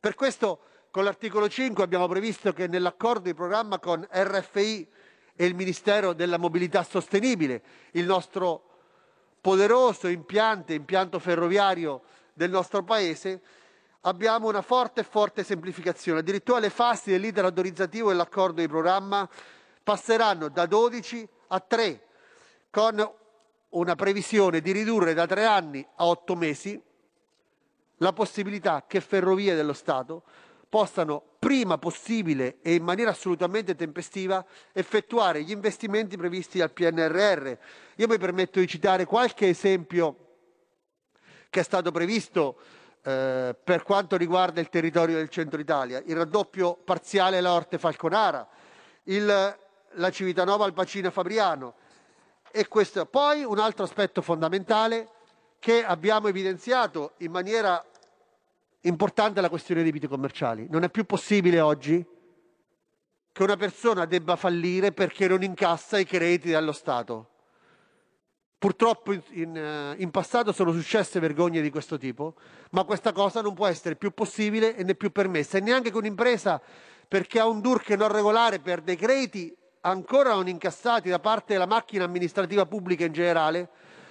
Per questo, con l'articolo 5 abbiamo previsto che nell'accordo di programma con RFI e il Ministero della Mobilità Sostenibile, il nostro poderoso impianto, impianto ferroviario del nostro Paese, abbiamo una forte e forte semplificazione. Addirittura le fasi dell'iter autorizzativo dell'accordo di programma passeranno da 12 a 3, con una previsione di ridurre da 3 anni a 8 mesi la possibilità che Ferrovie dello Stato possano prima possibile e in maniera assolutamente tempestiva effettuare gli investimenti previsti dal PNRR. Io mi permetto di citare qualche esempio che è stato previsto eh, per quanto riguarda il territorio del centro Italia, il raddoppio parziale alla Orte Falconara, la Civitanova al Bacino Fabriano e questo. Poi un altro aspetto fondamentale che abbiamo evidenziato in maniera importante è la questione dei debiti commerciali. Non è più possibile oggi che una persona debba fallire perché non incassa i crediti dallo Stato. Purtroppo in, in, eh, passato sono successe vergogne di questo tipo, ma questa cosa non può essere più possibile e né più permessa. E neanche che un'impresa, perché ha un DURC non regolare per dei crediti ancora non incassati da parte della macchina amministrativa pubblica in generale,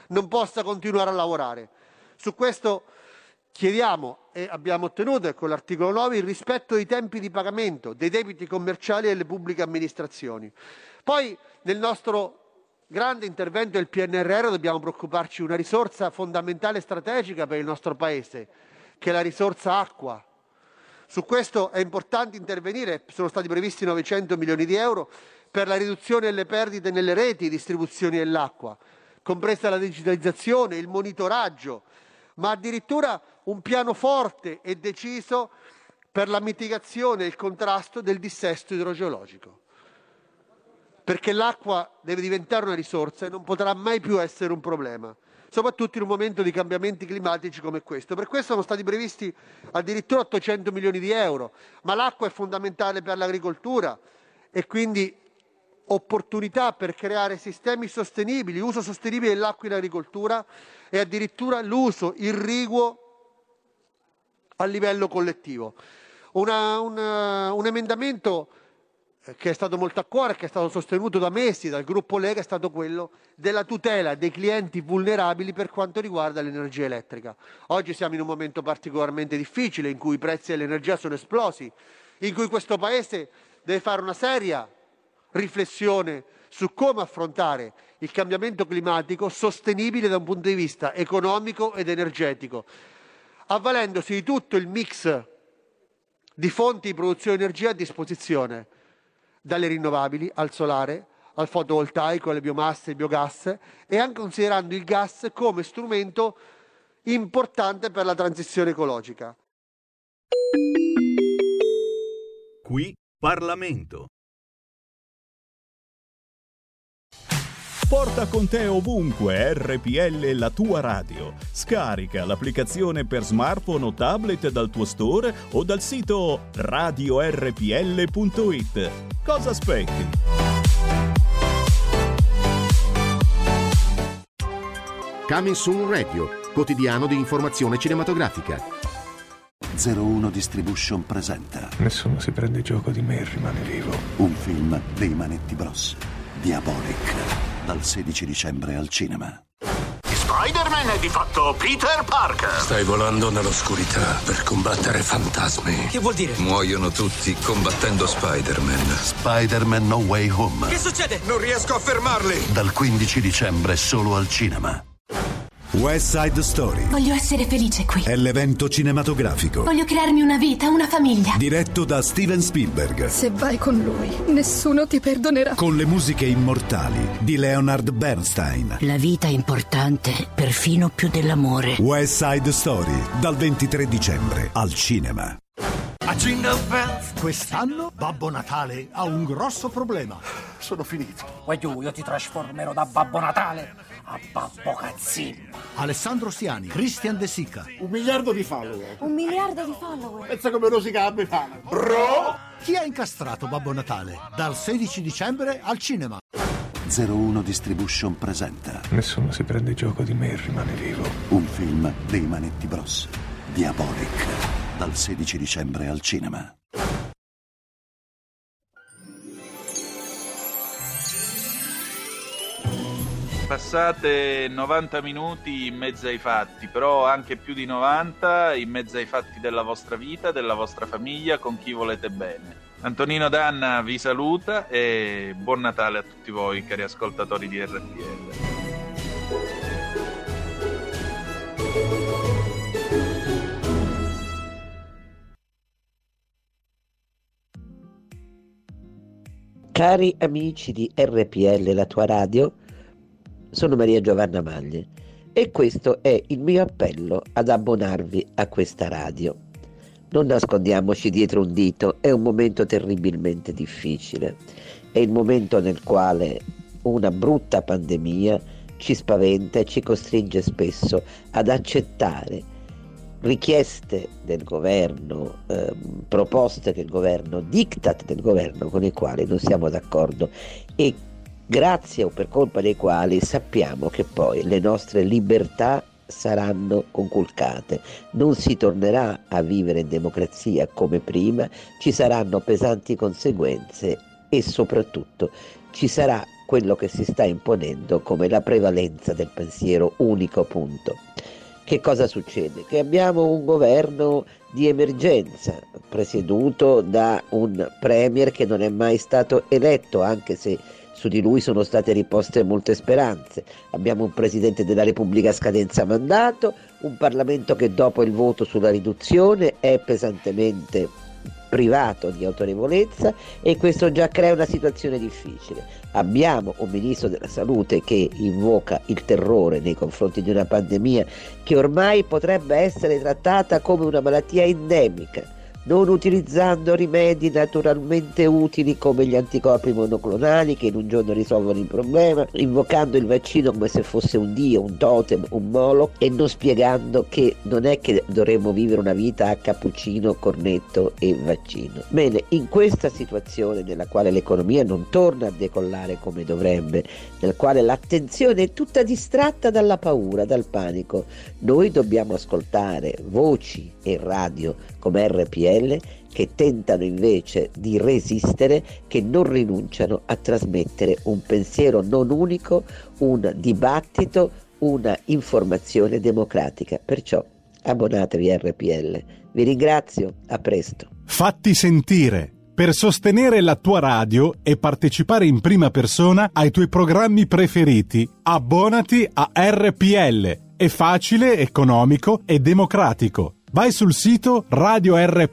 non possa continuare a lavorare. Su questo chiediamo e abbiamo ottenuto con l'articolo 9 il rispetto dei tempi di pagamento dei debiti commerciali delle pubbliche amministrazioni. Poi nel nostro grande intervento del PNRR dobbiamo preoccuparci di una risorsa fondamentale e strategica per il nostro Paese, che è la risorsa acqua. Su questo è importante intervenire, sono stati previsti 900 milioni di euro per la riduzione delle perdite nelle reti di distribuzione dell'acqua, compresa la digitalizzazione, il monitoraggio, ma addirittura un piano forte e deciso per la mitigazione e il contrasto del dissesto idrogeologico. Perché l'acqua deve diventare una risorsa e non potrà mai più essere un problema, soprattutto in un momento di cambiamenti climatici come questo. Per questo sono stati previsti addirittura 800 milioni di euro, ma l'acqua è fondamentale per l'agricoltura e quindi opportunità per creare sistemi sostenibili, uso sostenibile dell'acqua in agricoltura e addirittura l'uso irriguo a livello collettivo. Una, una, un emendamento eh, che è stato molto a cuore, che è stato sostenuto da mesi dal gruppo Lega, è stato quello della tutela dei clienti vulnerabili per quanto riguarda l'energia elettrica. Oggi siamo in un momento particolarmente difficile in cui i prezzi dell'energia sono esplosi, in cui questo Paese deve fare una seria riflessione su come affrontare il cambiamento climatico sostenibile da un punto di vista economico ed energetico, avvalendosi di tutto il mix di fonti di produzione di energia a disposizione, dalle rinnovabili al solare, al fotovoltaico, alle biomasse, al biogas e anche considerando il gas come strumento importante per la transizione ecologica. Qui Parlamento. Porta con te ovunque RPL la tua radio. Scarica l'applicazione per smartphone o tablet dal tuo store o dal sito radiorpl.it. Cosa aspetti? Coming Soon Radio, quotidiano di informazione cinematografica. 01 Distribution presenta Nessuno si prende gioco di me e rimane vivo. un film dei Manetti Bros. Diabolic, dal 16 dicembre al cinema. Spider-Man è di fatto Peter Parker. Stai volando nell'oscurità per combattere fantasmi. Che vuol dire? Muoiono tutti combattendo Spider-Man. Spider-Man No Way Home. Che succede? Non riesco a fermarli. Dal 15 dicembre solo al cinema. West Side Story Voglio essere felice qui. è l'evento cinematografico Voglio crearmi una vita, una famiglia. diretto da Steven Spielberg Se vai con lui, nessuno ti perdonerà. con le musiche immortali di Leonard Bernstein. La vita è importante, perfino più dell'amore. West Side Story dal 23 dicembre al cinema. A Jingle Bells, quest'anno Babbo Natale ha un grosso problema. Sono finito. Poi giù, io ti trasformerò da Babbo Natale a Babbo Cazzino. Alessandro Stiani, Christian De Sica. Un miliardo di follower. Un miliardo di follower. Pensa come rosica la Befana. Bro! Chi ha incastrato Babbo Natale? Dal 16 dicembre al cinema. 01 Distribution presenta Nessuno si prende gioco di me e rimane vivo. un film dei Manetti Bros. Diabolic. Dal 16 dicembre al cinema. Passate 90 minuti in mezzo ai fatti, però anche più di 90 in mezzo ai fatti della vostra vita, della vostra famiglia, con chi volete bene. Antonino Danna vi saluta e buon Natale a tutti voi, cari ascoltatori di RPL. Cari amici di RPL, la tua radio, sono Maria Giovanna Maglie e questo è il mio appello ad abbonarvi a questa radio. Non nascondiamoci dietro un dito, è un momento terribilmente difficile, è il momento nel quale una brutta pandemia ci spaventa e ci costringe spesso ad accettare richieste del governo, ehm, proposte del governo, diktat del governo con i quali non siamo d'accordo e grazie o per colpa dei quali sappiamo che poi le nostre libertà saranno conculcate, non si tornerà a vivere in democrazia come prima, ci saranno pesanti conseguenze e soprattutto ci sarà quello che si sta imponendo come la prevalenza del pensiero unico punto. Che cosa succede? Che abbiamo un governo di emergenza presieduto da un premier che non è mai stato eletto, anche se su di lui sono state riposte molte speranze. Abbiamo un Presidente della Repubblica a scadenza mandato, un Parlamento che dopo il voto sulla riduzione è pesantemente privato di autorevolezza e questo già crea una situazione difficile. Abbiamo un ministro della salute che invoca il terrore nei confronti di una pandemia che ormai potrebbe essere trattata come una malattia endemica non utilizzando rimedi naturalmente utili come gli anticorpi monoclonali che in un giorno risolvono il problema, invocando il vaccino come se fosse un dio, un totem, un molo e non spiegando che non è che dovremmo vivere una vita a cappuccino, cornetto e vaccino. Bene, in questa situazione nella quale l'economia non torna a decollare come dovrebbe, nel quale l'attenzione è tutta distratta dalla paura, dal panico, noi dobbiamo ascoltare voci e radio come RPL che tentano invece di resistere, che non rinunciano a trasmettere un pensiero non unico, un dibattito, una informazione democratica. Perciò abbonatevi a RPL. Vi ringrazio, a presto. Fatti sentire. Per sostenere la tua radio e partecipare in prima persona ai tuoi programmi preferiti, abbonati a RPL. È facile, economico e democratico. Vai sul sito radiorpl.it,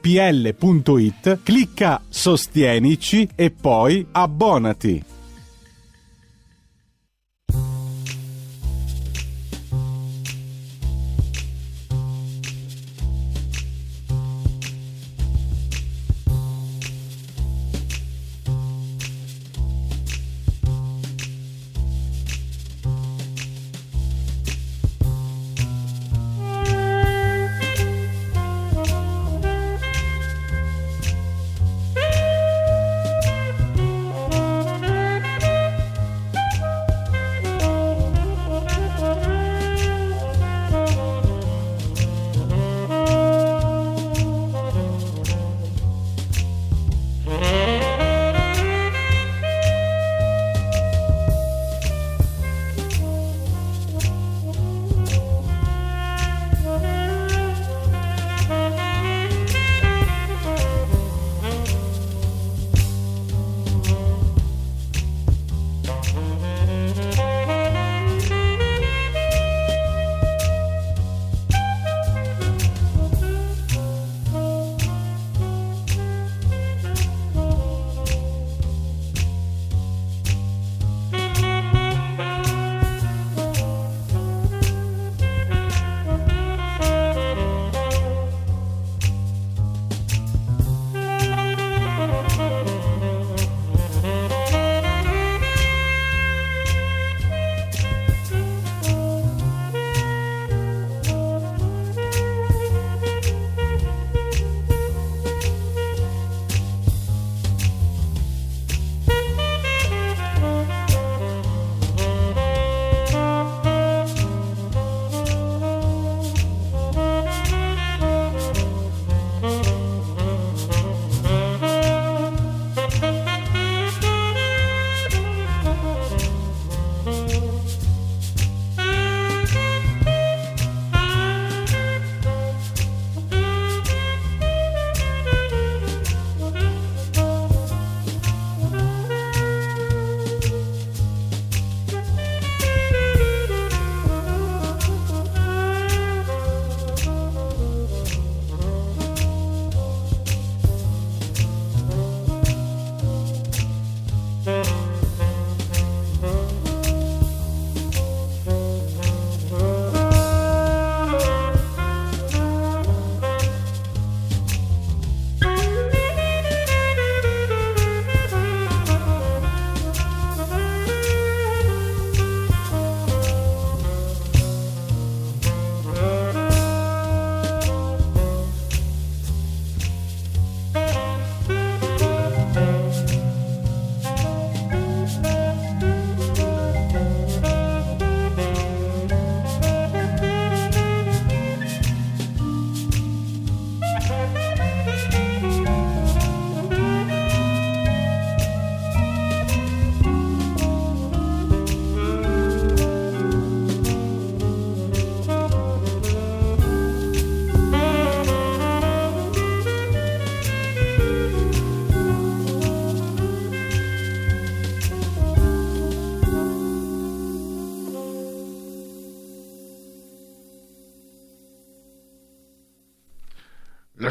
clicca Sostienici e poi abbonati.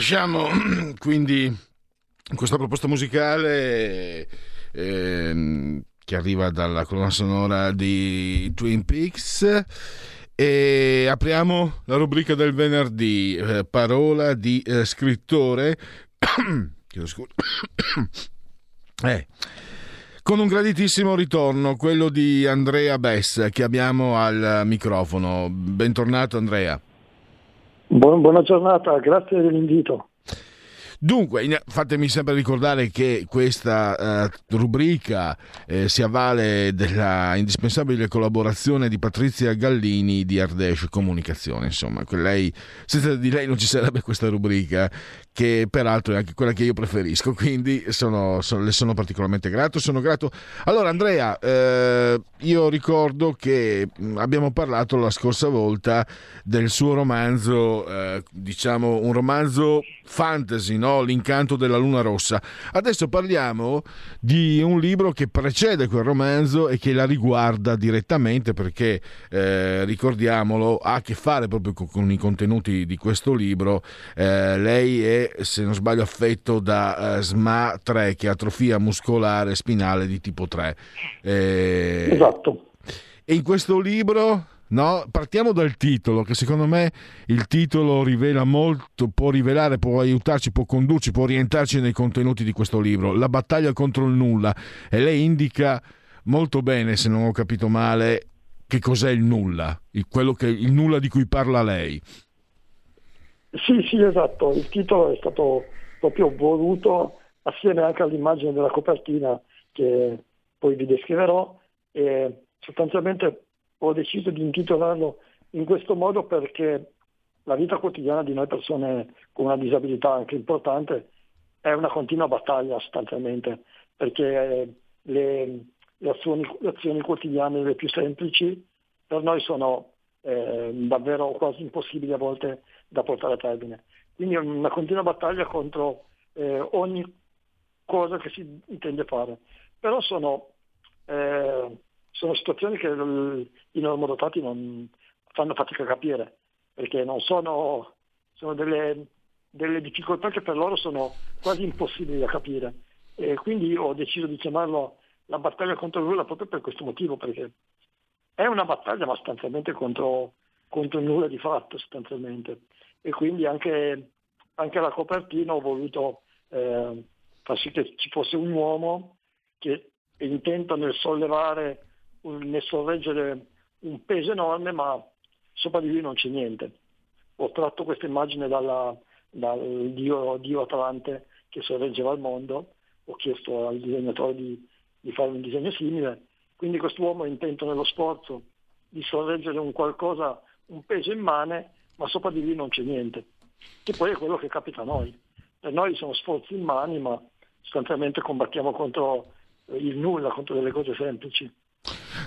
Lasciamo quindi questa proposta musicale ehm, che arriva dalla colonna sonora di Twin Peaks e apriamo la rubrica del venerdì, eh, parola di eh, scrittore, chiedo scusa, eh, con un graditissimo ritorno, quello di Andrea Bess che abbiamo al microfono. Bentornato Andrea. Buona, buona giornata, grazie dell'invito. Dunque, fatemi sempre ricordare che questa uh, rubrica eh, si avvale della indispensabile collaborazione di Patrizia Gallini di Ardèche Comunicazione. Insomma, lei, senza di lei non ci sarebbe questa rubrica, che peraltro è anche quella che io preferisco, quindi sono, sono, le sono particolarmente grato. Sono grato. Allora, Andrea, eh, io ricordo che abbiamo parlato la scorsa volta del suo romanzo, eh, diciamo un romanzo fantasy, no? L'incanto della luna rossa. Adesso parliamo di un libro che precede quel romanzo e che la riguarda direttamente perché, eh, ricordiamolo, ha a che fare proprio con, con i contenuti di questo libro. Eh, lei è, se non sbaglio, affetto da uh, SMA 3, che è atrofia muscolare spinale di tipo 3. Eh, esatto. E in questo libro No? Partiamo dal titolo, che secondo me il titolo rivela molto, può rivelare, può aiutarci, può condurci, può orientarci nei contenuti di questo libro. La battaglia contro il nulla. E lei indica molto bene, se non ho capito male, che cos'è il nulla, il, che, il nulla di cui parla lei. Sì, sì, esatto. Il titolo è stato proprio voluto assieme anche all'immagine della copertina che poi vi descriverò. E sostanzialmente ho deciso di intitolarlo in questo modo perché la vita quotidiana di noi persone con una disabilità anche importante è una continua battaglia sostanzialmente, perché le, le, azioni, le azioni, quotidiane, le più semplici, per noi sono eh, davvero quasi impossibili a volte da portare a termine. Quindi è una continua battaglia contro eh, ogni cosa che si intende fare. Però sono eh, sono situazioni che i normodotati non fanno fatica a capire, perché non sono, sono delle, delle difficoltà che per loro sono quasi impossibili da capire. E quindi ho deciso di chiamarlo la battaglia contro il nulla proprio per questo motivo, perché è una battaglia ma sostanzialmente contro, contro nulla di fatto, sostanzialmente. E quindi anche, anche la copertina ho voluto eh, far sì che ci fosse un uomo che è intento nel sollevare nel sorreggere un peso enorme, ma sopra di lui non c'è niente. Ho tratto questa immagine dalla, dal dio, dio, Atlante che sorreggeva il mondo, ho chiesto al disegnatore di, di fare un disegno simile, quindi quest'uomo è intento nello sforzo di sorreggere un qualcosa, un peso immane, ma sopra di lui non c'è niente, che poi è quello che capita a noi. Per noi sono sforzi immani, ma sostanzialmente combattiamo contro il nulla, contro delle cose semplici.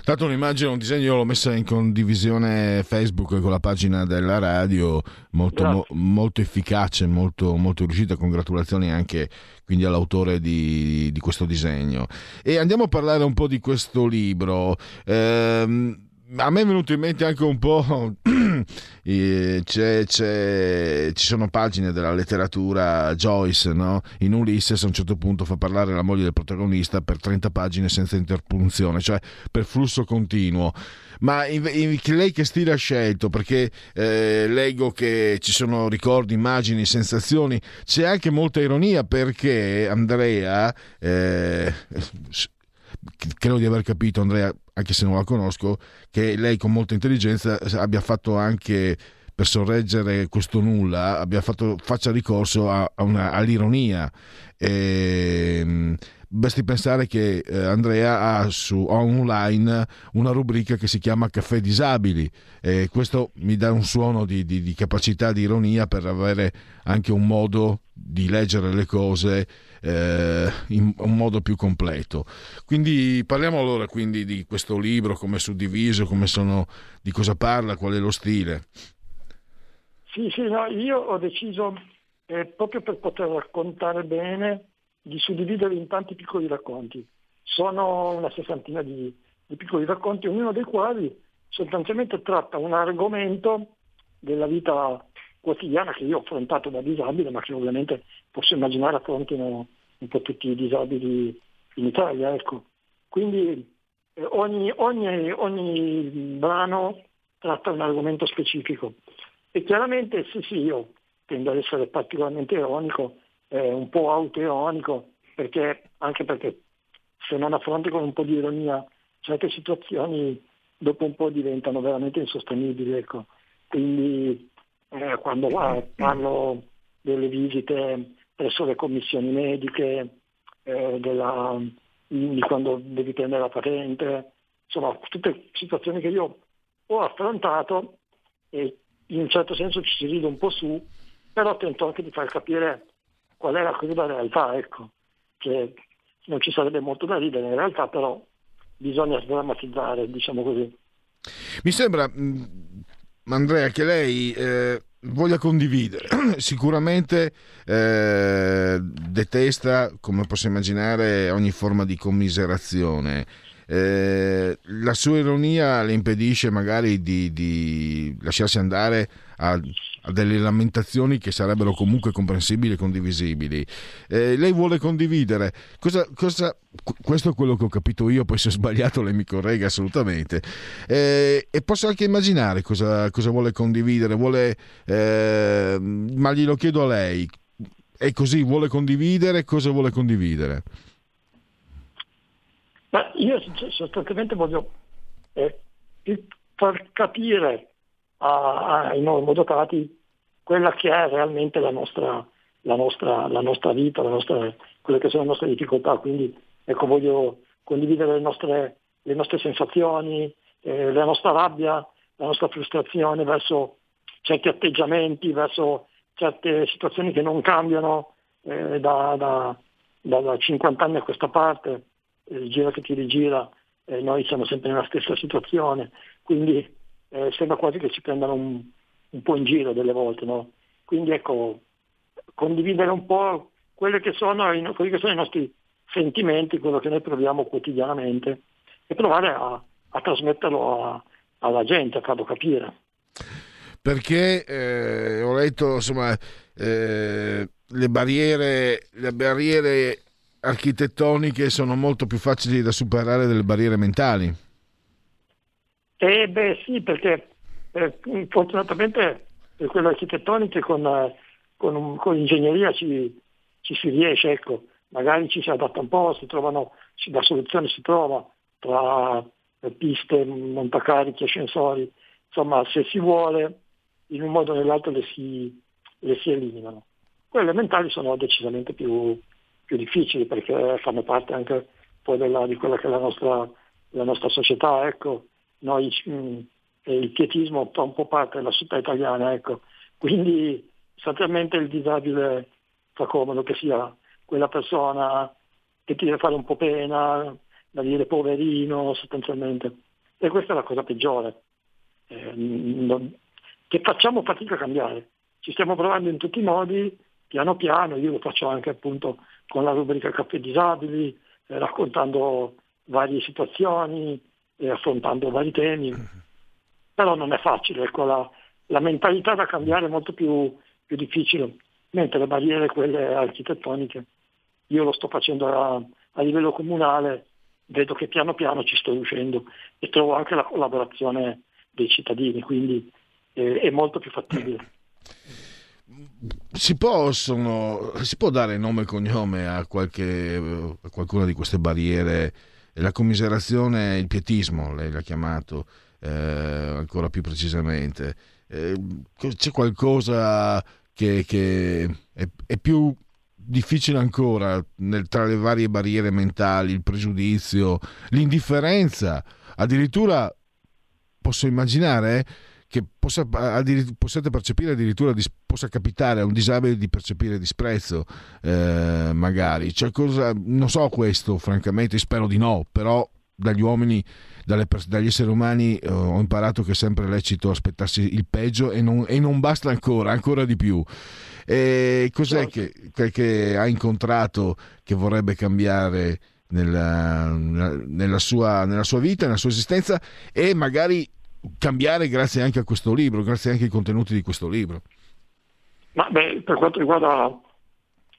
Tanto un'immagine, un disegno, l'ho messa in condivisione Facebook con la pagina della radio, molto, mo, molto efficace, molto, molto riuscita. Congratulazioni anche quindi all'autore di, di, questo disegno. E andiamo a parlare un po' di questo libro. Ehm, a me è venuto in mente anche un po'. c'è, c'è, ci sono pagine della letteratura Joyce, no? In Ulysses a un certo punto fa parlare la moglie del protagonista per 30 pagine senza interpunzione, cioè per flusso continuo. Ma in, in, lei che stile ha scelto? Perché eh, leggo che ci sono ricordi, immagini, sensazioni. C'è anche molta ironia perché Andrea. Eh, credo di aver capito Andrea, anche se non la conosco, che lei con molta intelligenza abbia fatto anche per sorreggere questo nulla abbia fatto, faccia ricorso a, a una, all'ironia. E, ehm, basti pensare che eh, Andrea ha su online una rubrica che si chiama Caffè Disabili e questo mi dà un suono di, di, di capacità di ironia per avere anche un modo di leggere le cose eh, in un modo più completo. Quindi parliamo allora quindi di questo libro, come è suddiviso, come sono, di cosa parla, qual è lo stile. Sì, sì, no, io ho deciso eh, proprio per poter raccontare bene di suddividere in tanti piccoli racconti. Sono una sessantina di, di piccoli racconti, ognuno dei quali sostanzialmente tratta un argomento della vita quotidiana che io ho affrontato da disabile, ma che ovviamente posso immaginare affrontino un po' tutti i disabili in Italia. Ecco. Quindi eh, ogni, ogni, ogni brano tratta un argomento specifico. E chiaramente sì, sì, io tendo ad essere particolarmente ironico, eh, un po' autoironico, perché, anche perché se non affronti con un po' di ironia certe situazioni dopo un po' diventano veramente insostenibili. Ecco. Quindi eh, quando ah, parlo delle visite presso le commissioni mediche, eh, della, di quando devi prendere la patente, insomma tutte situazioni che io ho affrontato e in un certo senso ci si ride un po' su, però tento anche di far capire qual è la cruda realtà, ecco, che non ci sarebbe molto da ridere in realtà, però bisogna sdrammatizzare, diciamo così. Mi sembra, mm, Andrea, che lei eh, voglia condividere. Sicuramente eh, detesta, come posso immaginare, ogni forma di commiserazione. Eh, la sua ironia le impedisce magari di, di lasciarsi andare a, a, delle lamentazioni che sarebbero comunque comprensibili e condivisibili. Eh, lei vuole condividere. Cosa, cosa, questo è quello che ho capito io, poi se ho sbagliato lei mi corregga assolutamente. Eh, e posso anche immaginare cosa, cosa vuole condividere, vuole, eh, ma glielo chiedo a lei. È così, vuole condividere, cosa vuole condividere? Ma io sostanzialmente voglio eh, far capire ai normodotati quella che è realmente la nostra, la nostra, la nostra vita, la nostra, quelle che sono le nostre difficoltà. Quindi ecco, voglio condividere le nostre, le nostre sensazioni, eh, la nostra rabbia, la nostra frustrazione verso certi atteggiamenti, verso certe situazioni che non cambiano eh, da, da, da, da 50 anni a questa parte eh, gira che ti rigira, eh, noi siamo sempre nella stessa situazione, quindi eh, sembra quasi che ci prendano un, un, po' in giro delle volte. No? Quindi ecco, condividere un po' quelli che, sono, quelli che sono i nostri sentimenti, quello che noi proviamo quotidianamente e provare a, a trasmetterlo a, alla gente, a farlo capire. Perché eh, ho letto insomma eh, le barriere, le barriere architettoniche sono molto più facili da superare delle barriere mentali. Eh beh sì, perché eh, fortunatamente per quelle architettoniche con, eh, con, con ingegneria ci, ci, si riesce, ecco. magari ci si adatta un po', si trovano, la soluzione si trova tra piste, montacarichi, ascensori, insomma se si vuole in un modo o nell'altro le si, le si eliminano. Quelle mentali sono decisamente più, più difficili perché fanno parte anche poi della, di quella che è la nostra, la nostra società. Ecco. Noi, mh, mm, il pietismo fa un po' parte della società italiana, ecco. quindi sostanzialmente il disabile fa comodo che sia quella persona che ti deve fare un po' pena, da dire poverino sostanzialmente. E questa è la cosa peggiore, eh, non, che facciamo fatica a cambiare. Ci stiamo provando in tutti i modi, piano piano, io lo faccio anche appunto con la rubrica Caffè Disabili, eh, raccontando varie situazioni e affrontando vari temi. Però non è facile, ecco, la, la mentalità da cambiare è molto più, più, difficile, mentre le barriere, quelle architettoniche, io lo sto facendo a, a livello comunale, vedo che piano piano ci sto riuscendo e trovo anche la collaborazione dei cittadini, quindi eh, è molto più fattibile si possono si può dare nome e cognome a, qualche, a qualcuna di queste barriere. La commiserazione il pietismo lei l'ha chiamato eh, ancora più precisamente. Eh, c'è qualcosa che, che è, è, più difficile ancora nel, tra le varie barriere mentali il pregiudizio l'indifferenza? Addirittura posso immaginare che possa, possiate percepire addirittura, possa capitare a un disabile di percepire disprezzo, eh, magari. Cioè, cosa, non so questo, francamente, spero di no, però dagli uomini, dalle, dagli esseri umani eh, ho imparato che è sempre lecito aspettarsi il peggio e non, e non basta ancora, ancora di più. E cos'è che, che, che ha incontrato che vorrebbe cambiare nella, nella, sua, nella sua vita, nella sua esistenza e magari cambiare grazie anche a questo libro, grazie anche ai contenuti di questo libro. Ma beh, per quanto riguarda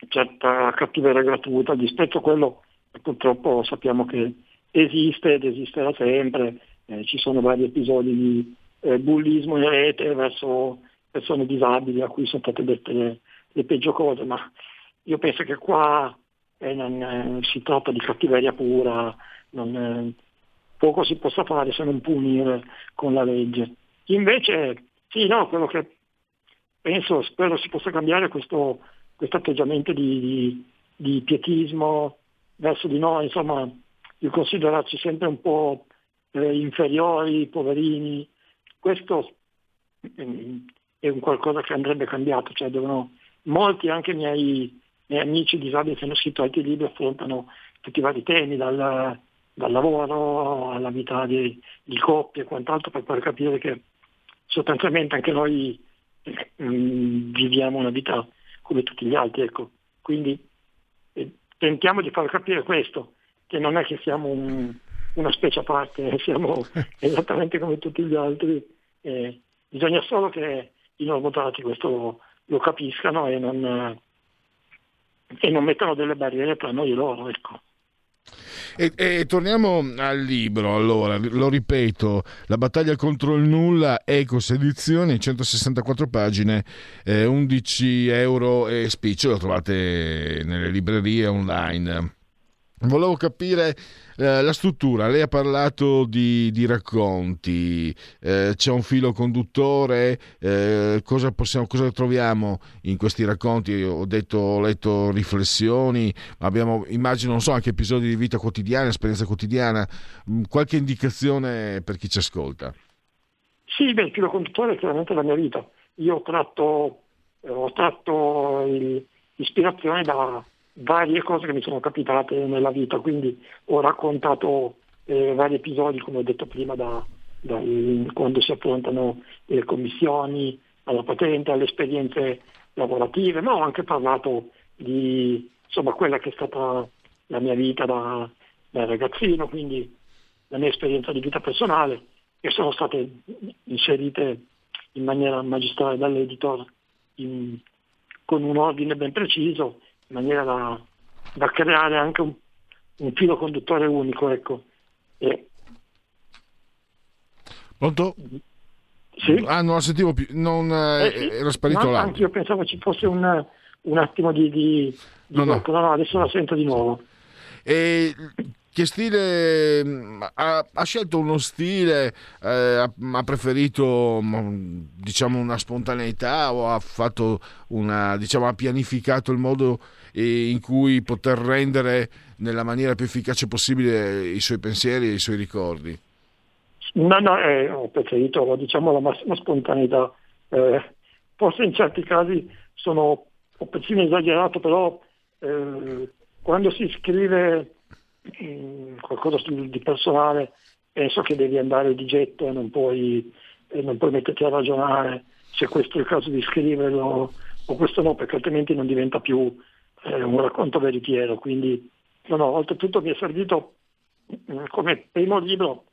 certa cattiveria gratuita, rispetto a quello che purtroppo sappiamo che esiste ed esisterà sempre, eh, ci sono vari episodi di eh, bullismo in rete verso persone disabili a cui sono state dette le, le peggio cose, ma io penso che qua eh, non eh, si tratta di cattiveria pura, non, eh, poco si possa fare se non punire con la legge. Invece, sì, no, quello che penso, spero si possa cambiare questo, questo atteggiamento di, di, di, pietismo verso di noi, insomma, di considerarci sempre un po' eh, inferiori, poverini. Questo eh, è un qualcosa che andrebbe cambiato, cioè devono, molti anche miei, miei amici disabili che hanno scritto altri libri affrontano tutti i vari temi, dal, dal lavoro alla vita di, di coppie e quant'altro per far capire che sostanzialmente anche noi Mm, viviamo una vita come tutti gli altri. Ecco. Quindi eh, tentiamo di far capire questo, che non è che siamo un, una specie a parte, siamo esattamente come tutti gli altri. Eh, bisogna solo che i normotati questo lo, lo capiscano e non, e non mettano delle barriere tra noi e loro. Ecco. E, e, torniamo al libro, allora, lo ripeto, La battaglia contro il nulla, Ecos Edizioni, 164 pagine, eh, 11 euro e spiccio, lo trovate nelle librerie online. Volevo capire eh, la struttura, lei ha parlato di, di racconti, eh, c'è un filo conduttore, eh, cosa, possiamo, cosa, troviamo in questi racconti? Ho, detto, ho letto riflessioni, abbiamo, immagino, non so, anche episodi di vita quotidiana, esperienza quotidiana, mm, qualche indicazione per chi ci ascolta? Sì, beh, il filo conduttore è chiaramente la mia vita. Io ho tratto, ho tratto ispirazione da varie cose che mi sono capitate nella vita, quindi ho raccontato eh, vari episodi, come ho detto prima, da, da, quando si affrontano le commissioni, alla patente, alle esperienze lavorative, ma ho anche parlato di insomma, quella che è stata la mia vita da, da ragazzino, quindi la mia esperienza di vita personale, che sono state inserite in maniera magistrale dall'editor in, con un ordine ben preciso in maniera da, da creare anche un, un, filo conduttore unico. Ecco. E... Pronto? Sì? Ah, non la sentivo più, non, eh, eh sì. era sparito là. Anche io pensavo ci fosse un, un attimo di, di, di no, no. no, adesso la sento di nuovo. E che stile ha, ha, scelto uno stile eh, ha, preferito mm, diciamo una spontaneità o ha fatto una diciamo ha pianificato il modo in cui poter rendere nella maniera più efficace possibile i suoi pensieri e i suoi ricordi? No no eh, ho preferito diciamo la massima spontaneità. Eh, forse in certi casi sono un pochino esagerato però eh, quando si scrive qualcosa di personale, penso che devi andare di getto e non puoi, e non puoi metterti a ragionare se questo è il caso di scriverlo o questo no, perché altrimenti non diventa più eh, un racconto veritiero. Quindi, no, no, oltretutto mi è servito eh, come primo libro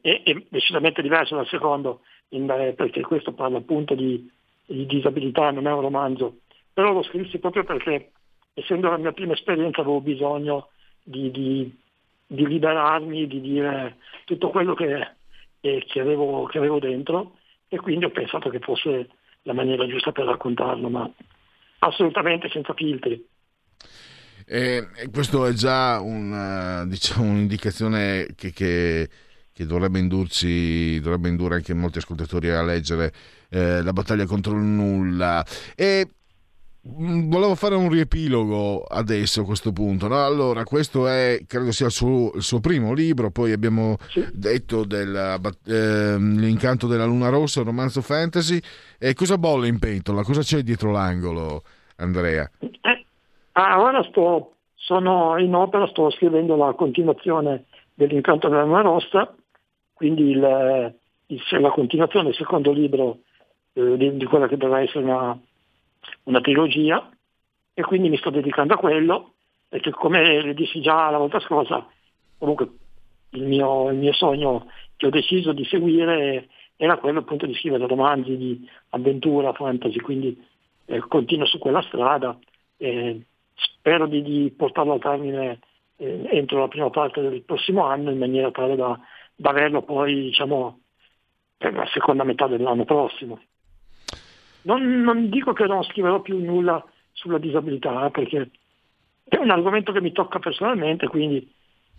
e, è decisamente diverso dal secondo, in, eh, perché questo parla appunto di, di disabilità, non è un romanzo, però lo scrissi proprio perché essendo la mia prima esperienza avevo bisogno di, di, di liberarmi, di dire tutto quello che, eh, che, avevo, che avevo dentro e quindi ho pensato che fosse la maniera giusta per raccontarlo, ma assolutamente senza filtri. E, questo è già una, diciamo, un'indicazione che, che, che dovrebbe, indurci, dovrebbe indurre anche molti ascoltatori a leggere eh, La battaglia contro il nulla. E volevo fare un riepilogo adesso a questo punto. No? Allora, questo è, credo sia il suo, il suo primo libro, poi abbiamo sì. detto dell'incanto ehm, della Luna Rossa, un romanzo fantasy. E cosa bolle in pentola? Cosa c'è dietro l'angolo, Andrea? Eh, ah, ora sto, sono in opera, sto scrivendo la continuazione dell'incanto della Luna Rossa, quindi il, il, la continuazione del secondo libro eh, di, di quella che dovrà essere una una trilogia e quindi mi sto dedicando a quello perché come le dissi già la volta scorsa, comunque il mio, il mio sogno che ho deciso di seguire era quello appunto di scrivere romanzi di avventura, fantasy, quindi eh, continuo su quella strada e spero di, di portarlo al termine eh, entro la prima parte del prossimo anno in maniera tale da, da averlo poi diciamo per la seconda metà dell'anno prossimo. Non, non dico che non scriverò più nulla sulla disabilità perché è un argomento che mi tocca personalmente, quindi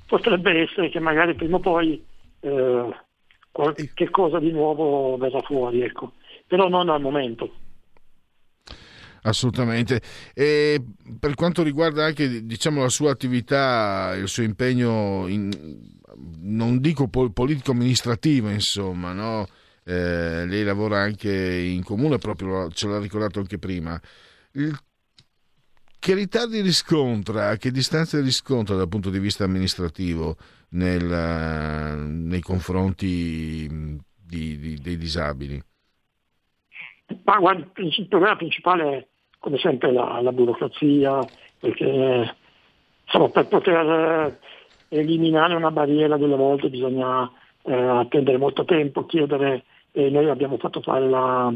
potrebbe essere che magari prima o poi eh, qualche cosa di nuovo verrà fuori, ecco. però non al momento. Assolutamente. E per quanto riguarda anche diciamo, la sua attività, il suo impegno, in, non dico politico-amministrativo, insomma, no? Eh, lei lavora anche in comune, proprio ce l'ha ricordato anche prima. Il, che ritardi riscontra, che distanze riscontra dal punto di vista amministrativo nel, nei confronti di, di, dei disabili? Ma guarda, il problema principale è come sempre la, la burocrazia, perché insomma, per poter eliminare una barriera delle volte bisogna eh, attendere molto tempo, chiedere, e noi abbiamo fatto fare la,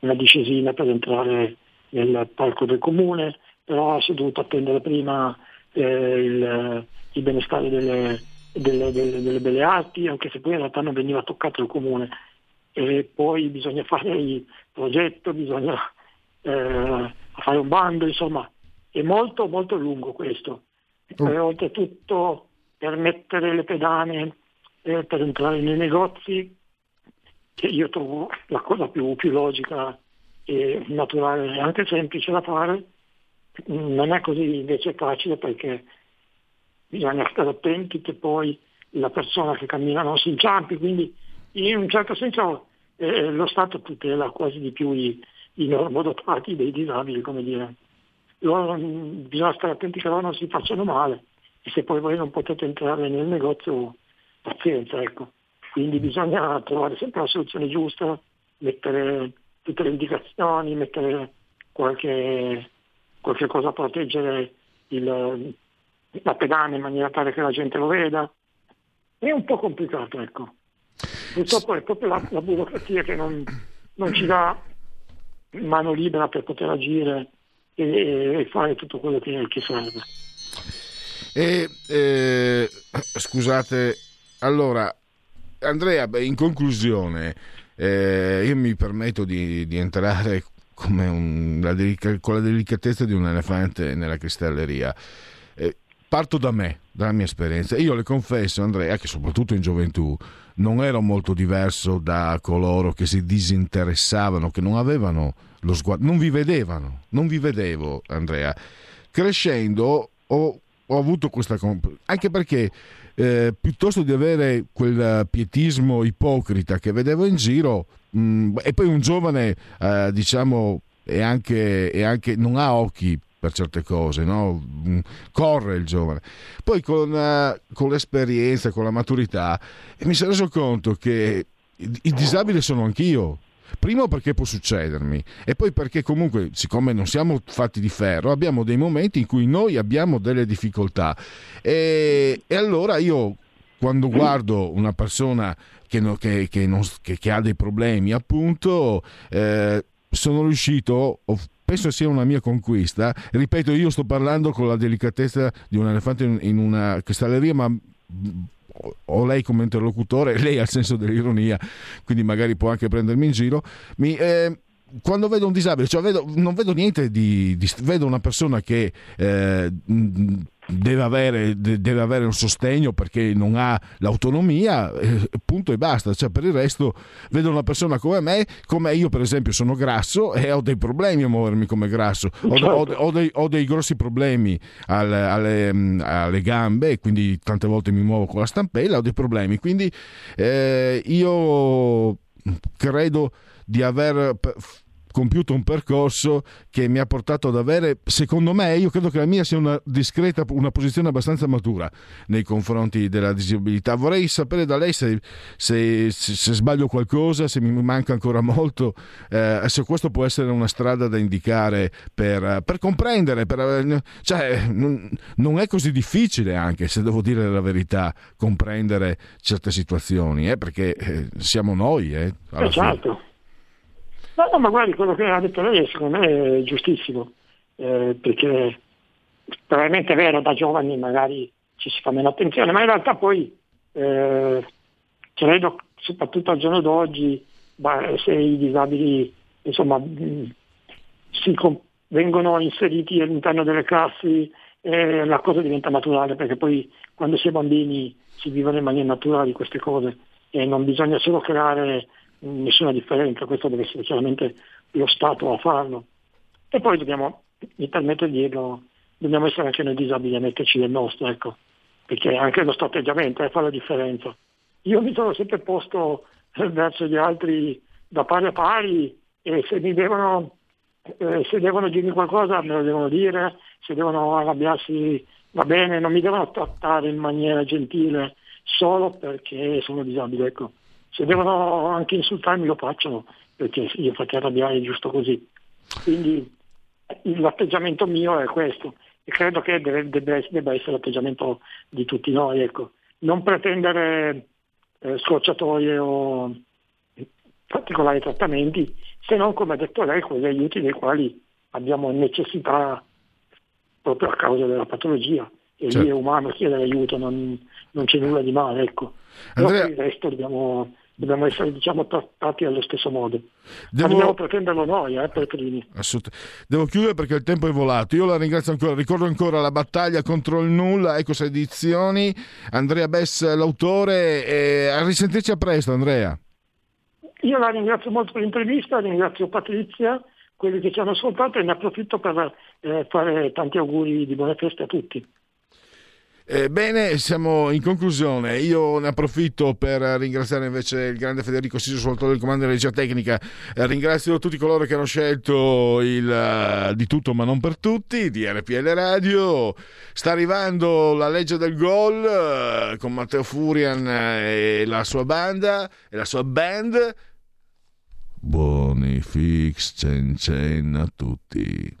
una discesina per entrare nel parco del comune, però si è dovuto attendere prima eh, il, il, benestare delle, delle, delle, delle, belle arti, anche se poi in realtà non veniva toccato il comune. E poi bisogna fare il progetto, bisogna eh, fare un bando, insomma, è molto molto lungo questo. Oh. E oltretutto per mettere le pedane eh, per entrare nei negozi, che io trovo la cosa più, più logica e naturale e anche semplice da fare, non è così invece facile perché bisogna stare attenti che poi la persona che cammina non si inciampi, quindi in un certo senso eh, lo Stato tutela quasi di più i, i normodotati dei disabili, come dire. Loro, bisogna stare attenti che loro non si facciano male e se poi voi non potete entrare nel negozio, pazienza, ecco. Quindi bisogna trovare sempre la soluzione giusta, mettere tutte le indicazioni, mettere qualche, qualche cosa a proteggere il, la pedana in maniera tale che la gente lo veda. È un po' complicato, ecco. Purtroppo è proprio la, la burocrazia che non, non, ci dà mano libera per poter agire e, e fare tutto quello che, che serve. E, eh, scusate, allora Andrea, in conclusione, eh, io mi permetto di, di entrare un, la delica, con la delicatezza di un elefante nella cristalleria. Eh, parto da me, dalla mia esperienza. Io le confesso, Andrea, che soprattutto in gioventù non ero molto diverso da coloro che si disinteressavano, che non avevano lo sguardo, non vi vedevano, non vi vedevo, Andrea. Crescendo ho, ho avuto questa... Comp- anche perché eh, piuttosto di avere quel pietismo ipocrita che vedevo in giro, mh, mm, e poi un giovane, eh, diciamo, è anche, è anche, non ha occhi per certe cose, no? Mm, corre il giovane. Poi con, uh, con, l'esperienza, con la maturità, mi sono reso conto che i disabili sono anch'io. Primo perché può succedermi e poi perché comunque, siccome non siamo fatti di ferro, abbiamo dei momenti in cui noi abbiamo delle difficoltà e, e allora io quando guardo una persona che, no, che, che, non, che ha dei problemi, appunto, eh, sono riuscito, penso sia una mia conquista. Ripeto, io sto parlando con la delicatezza di un elefante in, una cristalleria, ma ho lei come interlocutore, lei ha il senso dell'ironia, quindi magari può anche prendermi in giro. Mi, eh, quando vedo un disabile, cioè vedo, non vedo niente di, di, vedo una persona che eh, deve avere, deve avere, un sostegno perché non ha l'autonomia, eh, punto e basta. Cioè, per il resto vedo una persona come me, come io per esempio sono grasso e ho dei problemi a muovermi come grasso, ho, certo. ho, ho, dei, ho dei, grossi problemi alle, alle, alle, gambe, quindi tante volte mi muovo con la stampella, ho dei problemi. Quindi eh, io credo di aver compiuto un percorso che mi ha portato ad avere, secondo me, io credo che la mia sia una discreta, una posizione abbastanza matura nei confronti della disabilità. Vorrei sapere da lei se, se, se sbaglio qualcosa, se mi manca ancora molto, eh, se questo può essere una strada da indicare per, per comprendere, per, cioè, non, non, è così difficile anche, se devo dire la verità, comprendere certe situazioni, eh, perché eh, siamo noi. Eh, alla esatto. No, no, ma guardi, quello che ha detto lei secondo me è giustissimo, eh, perché probabilmente è vero, da giovani magari ci si fa meno attenzione, ma in realtà poi eh, credo, soprattutto al giorno d'oggi, se i disabili insomma, si, vengono inseriti all'interno delle classi eh, la cosa diventa naturale perché poi quando si è bambini si vivono in maniera naturale queste cose e non bisogna solo creare nessuna differenza, questo deve essere chiaramente lo Stato a farlo. E poi dobbiamo, mi permetto di dirlo, dobbiamo essere anche noi disabili a metterci del nostro, ecco, perché anche lo nostro atteggiamento eh, fa la differenza. Io mi sono sempre posto verso gli altri da pari a pari e se mi devono eh, se devono dirmi qualcosa me lo devono dire, se devono arrabbiarsi va bene, non mi devono trattare in maniera gentile solo perché sono disabile. Ecco. Se devono anche insultarmi lo facciano, perché io faccio arrabbiare giusto così. Quindi l'atteggiamento mio è questo e credo che deve, debba, debba essere l'atteggiamento di tutti noi. Ecco. Non pretendere eh, scorciatoie o particolari trattamenti, se non, come ha detto lei, quegli aiuti dei quali abbiamo necessità proprio a causa della patologia. E certo. lì è umano chiedere aiuto, non, non c'è nulla di male. Ecco. Andrea... Il resto dobbiamo, dobbiamo essere diciamo, trattati allo stesso modo. Devo... Ma dobbiamo pretenderlo noi, eh, per primi. Devo chiudere perché il tempo è volato. Io la ringrazio ancora, ricordo ancora la battaglia contro il nulla, Ecos Edizioni, Andrea Bess l'autore, e a risentirci a presto Andrea. Io la ringrazio molto per l'intervista, ringrazio Patrizia, quelli che ci hanno ascoltato e ne approfitto per eh, fare tanti auguri di buone feste a tutti. Eh, bene, siamo in conclusione. Io ne approfitto per ringraziare invece il grande Federico Siso, sull'autore del comando di regia tecnica. Eh, ringrazio tutti coloro che hanno scelto il uh, di tutto ma non per tutti di RPL Radio. Sta arrivando la legge del gol uh, con Matteo Furian e la sua banda e la sua band. Buoni fix cen cen a tutti.